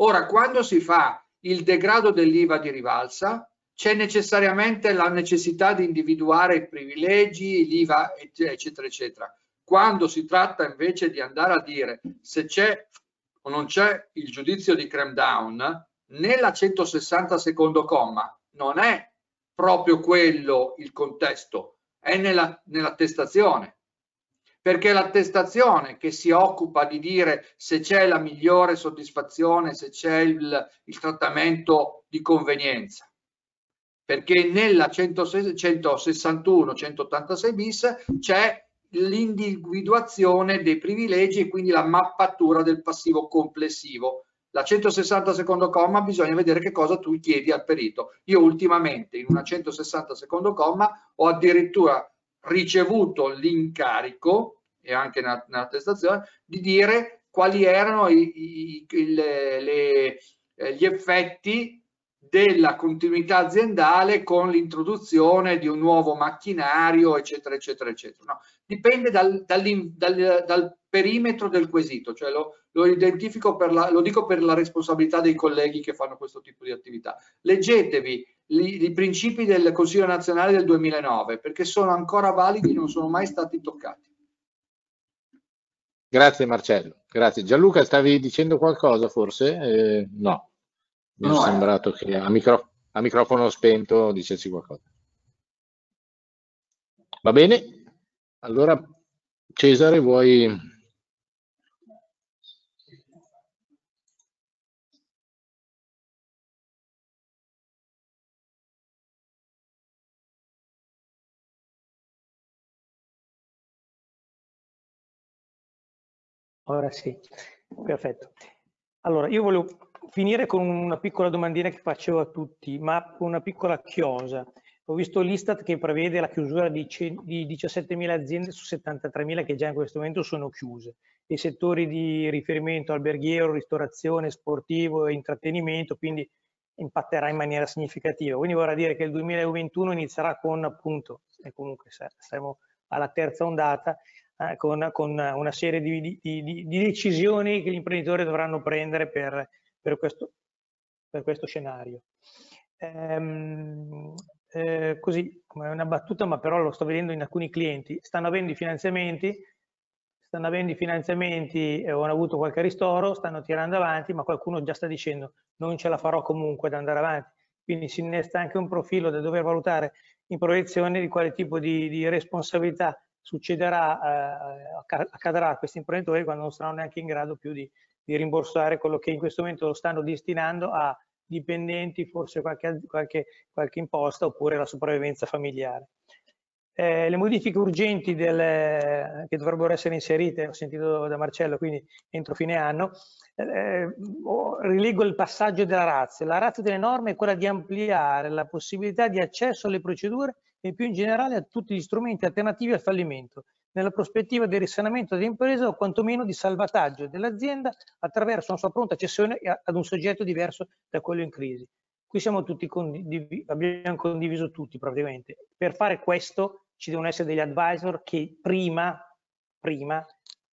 Ora, quando si fa il degrado dell'IVA di rivalsa, c'è necessariamente la necessità di individuare i privilegi, l'IVA, eccetera, eccetera. Quando si tratta invece di andare a dire se c'è o non c'è il giudizio di cram down, nella 160 secondo comma non è proprio quello il contesto, è nella, nell'attestazione perché l'attestazione che si occupa di dire se c'è la migliore soddisfazione, se c'è il, il, di convenienza. Perché nella 161-186 bis c'è l'individuazione dei privilegi e quindi la mappatura del passivo complessivo. La 160 secondo comma bisogna vedere che cosa tu chiedi al perito. Io ultimamente in una 160 secondo comma ho addirittura ricevuto l'incarico e anche nella, nella testazione, di dire quali erano i, i, il, le, eh, gli effetti della continuità aziendale con l'introduzione di un nuovo macchinario, eccetera, eccetera, eccetera. No, dipende dal, dal, dal, dal, perimetro del quesito, cioè lo, lo identifico per la, lo dico per la responsabilità dei colleghi che fanno questo tipo di attività. Leggetevi i, i principi del Consiglio nazionale del 2009 perché sono ancora validi, non sono mai stati toccati. Grazie Marcello, grazie. Gianluca, stavi dicendo qualcosa forse? Eh, no, mi no, è sembrato che a, micro, a microfono spento dicessi qualcosa. Va bene? Allora Cesare vuoi Ora sì, perfetto. Allora, io volevo finire con una piccola domandina che facevo a tutti, ma una piccola chiosa. Ho visto l'Istat che prevede la chiusura di 17.000 aziende su 73.000 che già in questo momento sono chiuse. I settori di riferimento alberghiero, ristorazione, sportivo e intrattenimento, quindi impatterà in maniera significativa. Quindi vorrà dire che il 2021 inizierà con appunto, e comunque saremo alla terza ondata, eh, con, con, una serie di, di, di, di, decisioni che gli imprenditori dovranno prendere per, per, questo, per questo, scenario. Ehm, eh, così come una battuta, ma però lo sto vedendo in alcuni clienti, stanno avendo i finanziamenti, stanno avendo i finanziamenti e hanno avuto qualche ristoro, stanno tirando avanti, ma qualcuno già sta dicendo non ce la farò comunque ad andare avanti. Quindi si innesta anche un profilo da dover valutare in proiezione di quale tipo di, di responsabilità succederà, eh, accadrà a questi imprenditori quando non saranno neanche in grado più di, di, rimborsare quello che in questo momento lo stanno destinando a dipendenti, forse qualche, qualche, qualche imposta oppure la sopravvivenza familiare. Eh, le modifiche urgenti del, che dovrebbero essere inserite, ho sentito da Marcello, quindi entro fine anno, eh, rilego il passaggio della razza. La razza delle norme è quella di ampliare la possibilità di accesso alle procedure e più in generale a tutti gli strumenti alternativi al fallimento, nella prospettiva del risanamento dell'impresa o quantomeno di salvataggio dell'azienda attraverso una sua pronta cessione ad un soggetto diverso da quello in crisi. Qui siamo tutti condiv abbiamo condiviso tutti praticamente. Per fare questo ci devono essere degli advisor che prima, prima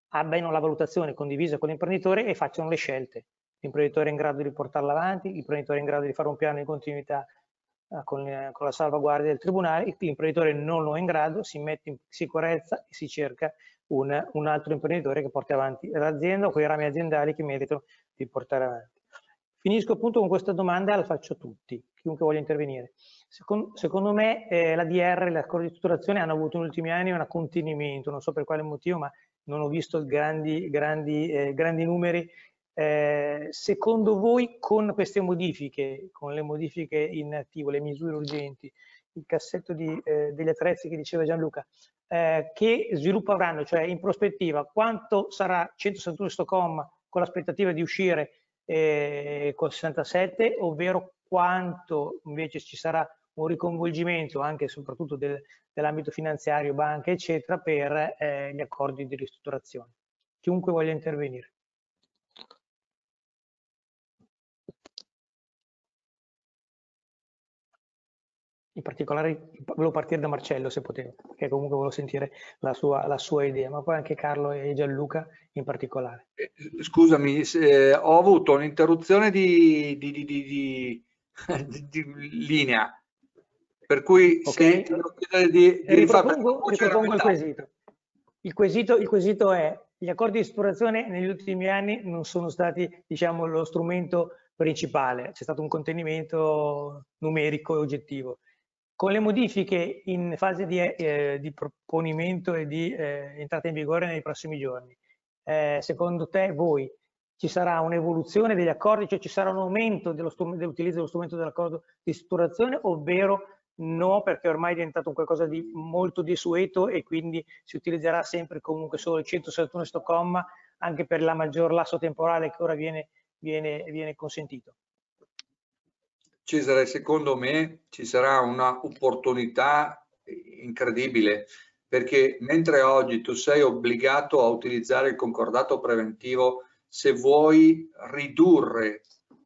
abbiano la valutazione condivisa con l'imprenditore e facciano le scelte. L'imprenditore è in grado di portarla avanti, l'imprenditore è in grado di fare un piano di continuità con, eh, con, la salvaguardia del tribunale, l'imprenditore non lo è in grado, si mette in sicurezza e si cerca un, un altro imprenditore che porti avanti l'azienda o quei rami aziendali che meritano di portare avanti. Finisco appunto con questa domanda, la faccio a tutti, chiunque voglia intervenire. Secondo, secondo me eh, la DR, le accordi di strutturazione hanno avuto negli ultimi anni un contenimento, non so per quale motivo, ma non ho visto grandi, grandi, eh, grandi numeri. Eh, secondo voi con queste modifiche, con le modifiche in attivo, le misure urgenti, il cassetto di, eh, degli attrezzi che diceva Gianluca, eh, che sviluppo avranno, cioè in prospettiva, quanto sarà 161 Stocom con l'aspettativa di uscire eh, col 67, ovvero quanto invece ci sarà un riconvolgimento anche e soprattutto del, dell'ambito finanziario, banche, eccetera, per eh, gli accordi di ristrutturazione. Chiunque voglia intervenire. In particolare volevo partire da Marcello se potevo, perché comunque volevo sentire la sua, la sua idea, ma poi anche Carlo e Gianluca in particolare. Eh, scusami, eh, ho avuto un'interruzione di, di, di, di, *laughs* linea, per cui okay. se di, di ripropongo, ripropongo il quesito. Il quesito. Il quesito è, gli accordi di esplorazione negli ultimi anni non sono stati diciamo, lo strumento principale, c'è stato un contenimento numerico e oggettivo con le modifiche in fase di, eh, di proponimento e di eh, entrata in vigore nei prossimi giorni, eh, secondo te, voi, ci sarà un'evoluzione degli accordi, cioè ci sarà un aumento dell'utilizzo dello strumento dell'accordo di strutturazione, ovvero no, perché ormai è diventato qualcosa di molto desueto e quindi si utilizzerà sempre comunque solo il 171 Stocomma anche per la maggior lasso temporale che ora viene, viene, viene consentito. Cesare, secondo me ci sarà un'opportunità incredibile perché mentre oggi tu sei obbligato a utilizzare il concordato preventivo se vuoi ridurre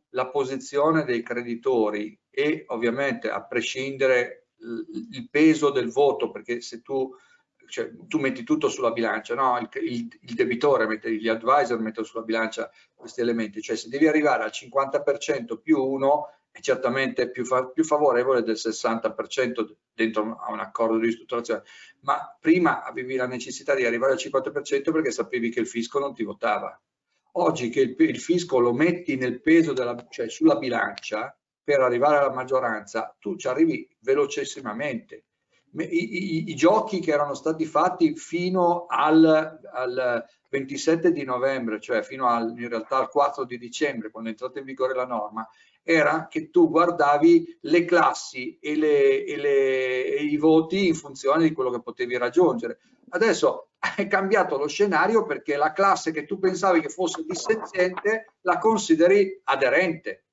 la posizione dei creditori e ovviamente a prescindere il peso del voto perché se tu cioè, tu metti tutto sulla bilancia, no? il, il, il, debitore, mette, gli advisor mettono sulla bilancia questi elementi, cioè se devi arrivare al 50% più uno certamente più, fa più favorevole del 60% dentro a un accordo di ristrutturazione, ma prima avevi la necessità di arrivare al 50% perché sapevi che il fisco non ti votava. Oggi che il, il fisco lo metti nel peso della, cioè sulla bilancia per arrivare alla maggioranza, tu ci arrivi velocissimamente. I, i, i, giochi che erano stati fatti fino al, al, 27 di novembre, cioè fino al, in realtà al 4 di dicembre, quando è entrata in vigore la norma, era che tu guardavi le classi e, le, e, le, e i voti in funzione di quello che potevi raggiungere. Adesso *laughs* è cambiato lo scenario perché la classe che tu pensavi che fosse dissenziente la consideri aderente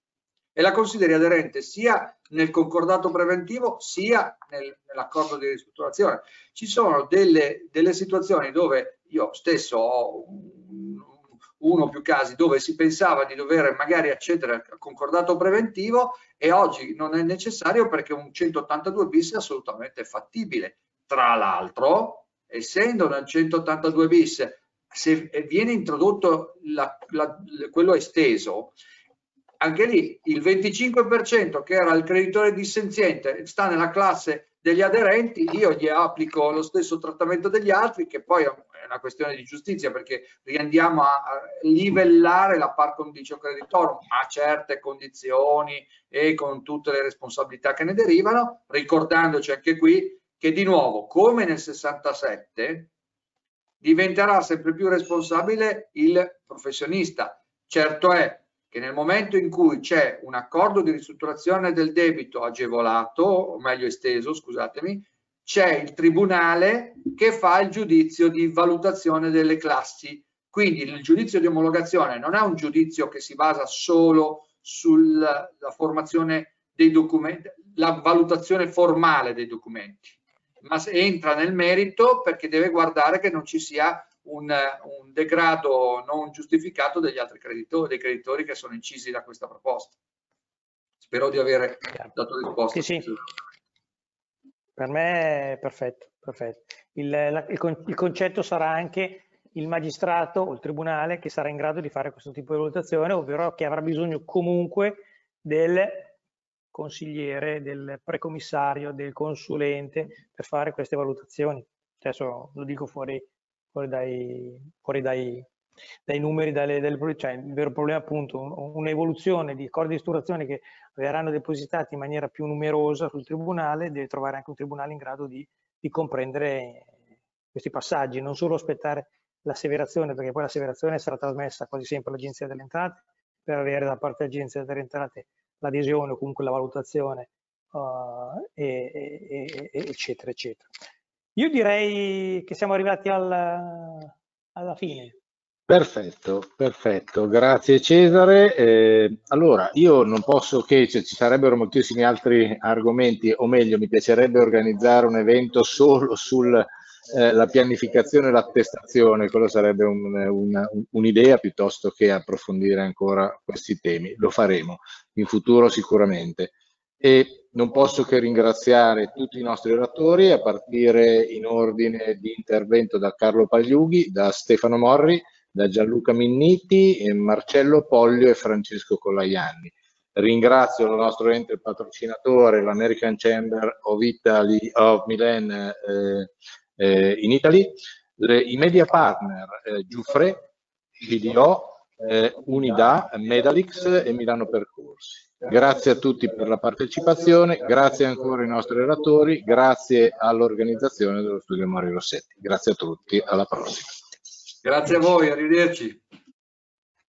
e la consideri aderente sia nel concordato preventivo sia nel, nell'accordo di ristrutturazione. Ci sono delle, delle situazioni dove io stesso ho uno o più casi dove si pensava di dover magari accedere al concordato preventivo e oggi non è necessario perché un 182 bis è assolutamente fattibile. Tra l'altro, essendo nel 182 bis, se viene introdotto la, la, quello esteso, anche lì il 25% che era il creditore dissenziente sta nella classe degli aderenti, io gli applico lo stesso trattamento degli altri, che poi è una questione di giustizia, perché riandiamo a, livellare la par condicio creditorum a certe condizioni e con tutte le responsabilità che ne derivano, ricordandoci anche qui che di nuovo, come nel 67, diventerà sempre più responsabile il professionista. Certo è che nel momento in cui c'è un accordo di ristrutturazione del debito agevolato, o meglio esteso, scusatemi, c'è il tribunale che fa il giudizio di valutazione delle classi. Quindi il giudizio di omologazione non è un giudizio che si basa solo sulla formazione dei documenti, la valutazione formale dei documenti, ma entra nel merito perché deve guardare che non ci sia un, un degrado non giustificato degli altri creditori, dei creditori che sono incisi da questa proposta. Spero di aver dato risposta. Sì, sì. Per me è perfetto, perfetto. Il, la, il, il, concetto sarà anche il magistrato o il tribunale che sarà in grado di fare questo tipo di valutazione, ovvero che avrà bisogno comunque del consigliere, del precommissario, del consulente per fare queste valutazioni. Adesso lo dico fuori, fuori, dai, fuori dai, dai, numeri, dalle, dalle, cioè il vero problema appunto un'evoluzione di accordi di strutturazione che verranno depositati in maniera più numerosa sul tribunale, deve trovare anche un tribunale in grado di, di comprendere questi passaggi, non solo aspettare l'asseverazione, perché poi l'asseverazione sarà trasmessa quasi sempre all'Agenzia delle Entrate per avere da parte dell'Agenzia delle Entrate l'adesione o comunque la valutazione, uh, e, e, e, eccetera, eccetera. Io direi che siamo arrivati al, alla fine. Perfetto, perfetto, grazie Cesare. Eh, allora, io non posso che, cioè, ci sarebbero moltissimi altri argomenti, o meglio, mi piacerebbe organizzare un evento solo sulla eh, pianificazione e l'attestazione, quello sarebbe un'idea un, un, piuttosto che approfondire ancora questi temi. Lo faremo in futuro sicuramente. E non posso che ringraziare tutti i nostri oratori, a partire in ordine di intervento da Carlo Pagliughi, da Stefano Morri, da Gianluca Minniti, Marcello Poglio e Francesco Colaianni. Ringrazio il nostro ente patrocinatore, l'American Chamber of Italy of Milan eh, eh, in Italy, le, i media partner eh, Giuffre, BDO, eh, Unida, Medalix e Milano Percorsi. Grazie a tutti per la partecipazione, grazie ancora ai nostri relatori, grazie all'organizzazione dello studio Mario Rossetti. Grazie a tutti, alla prossima. Grazie a voi, arrivederci.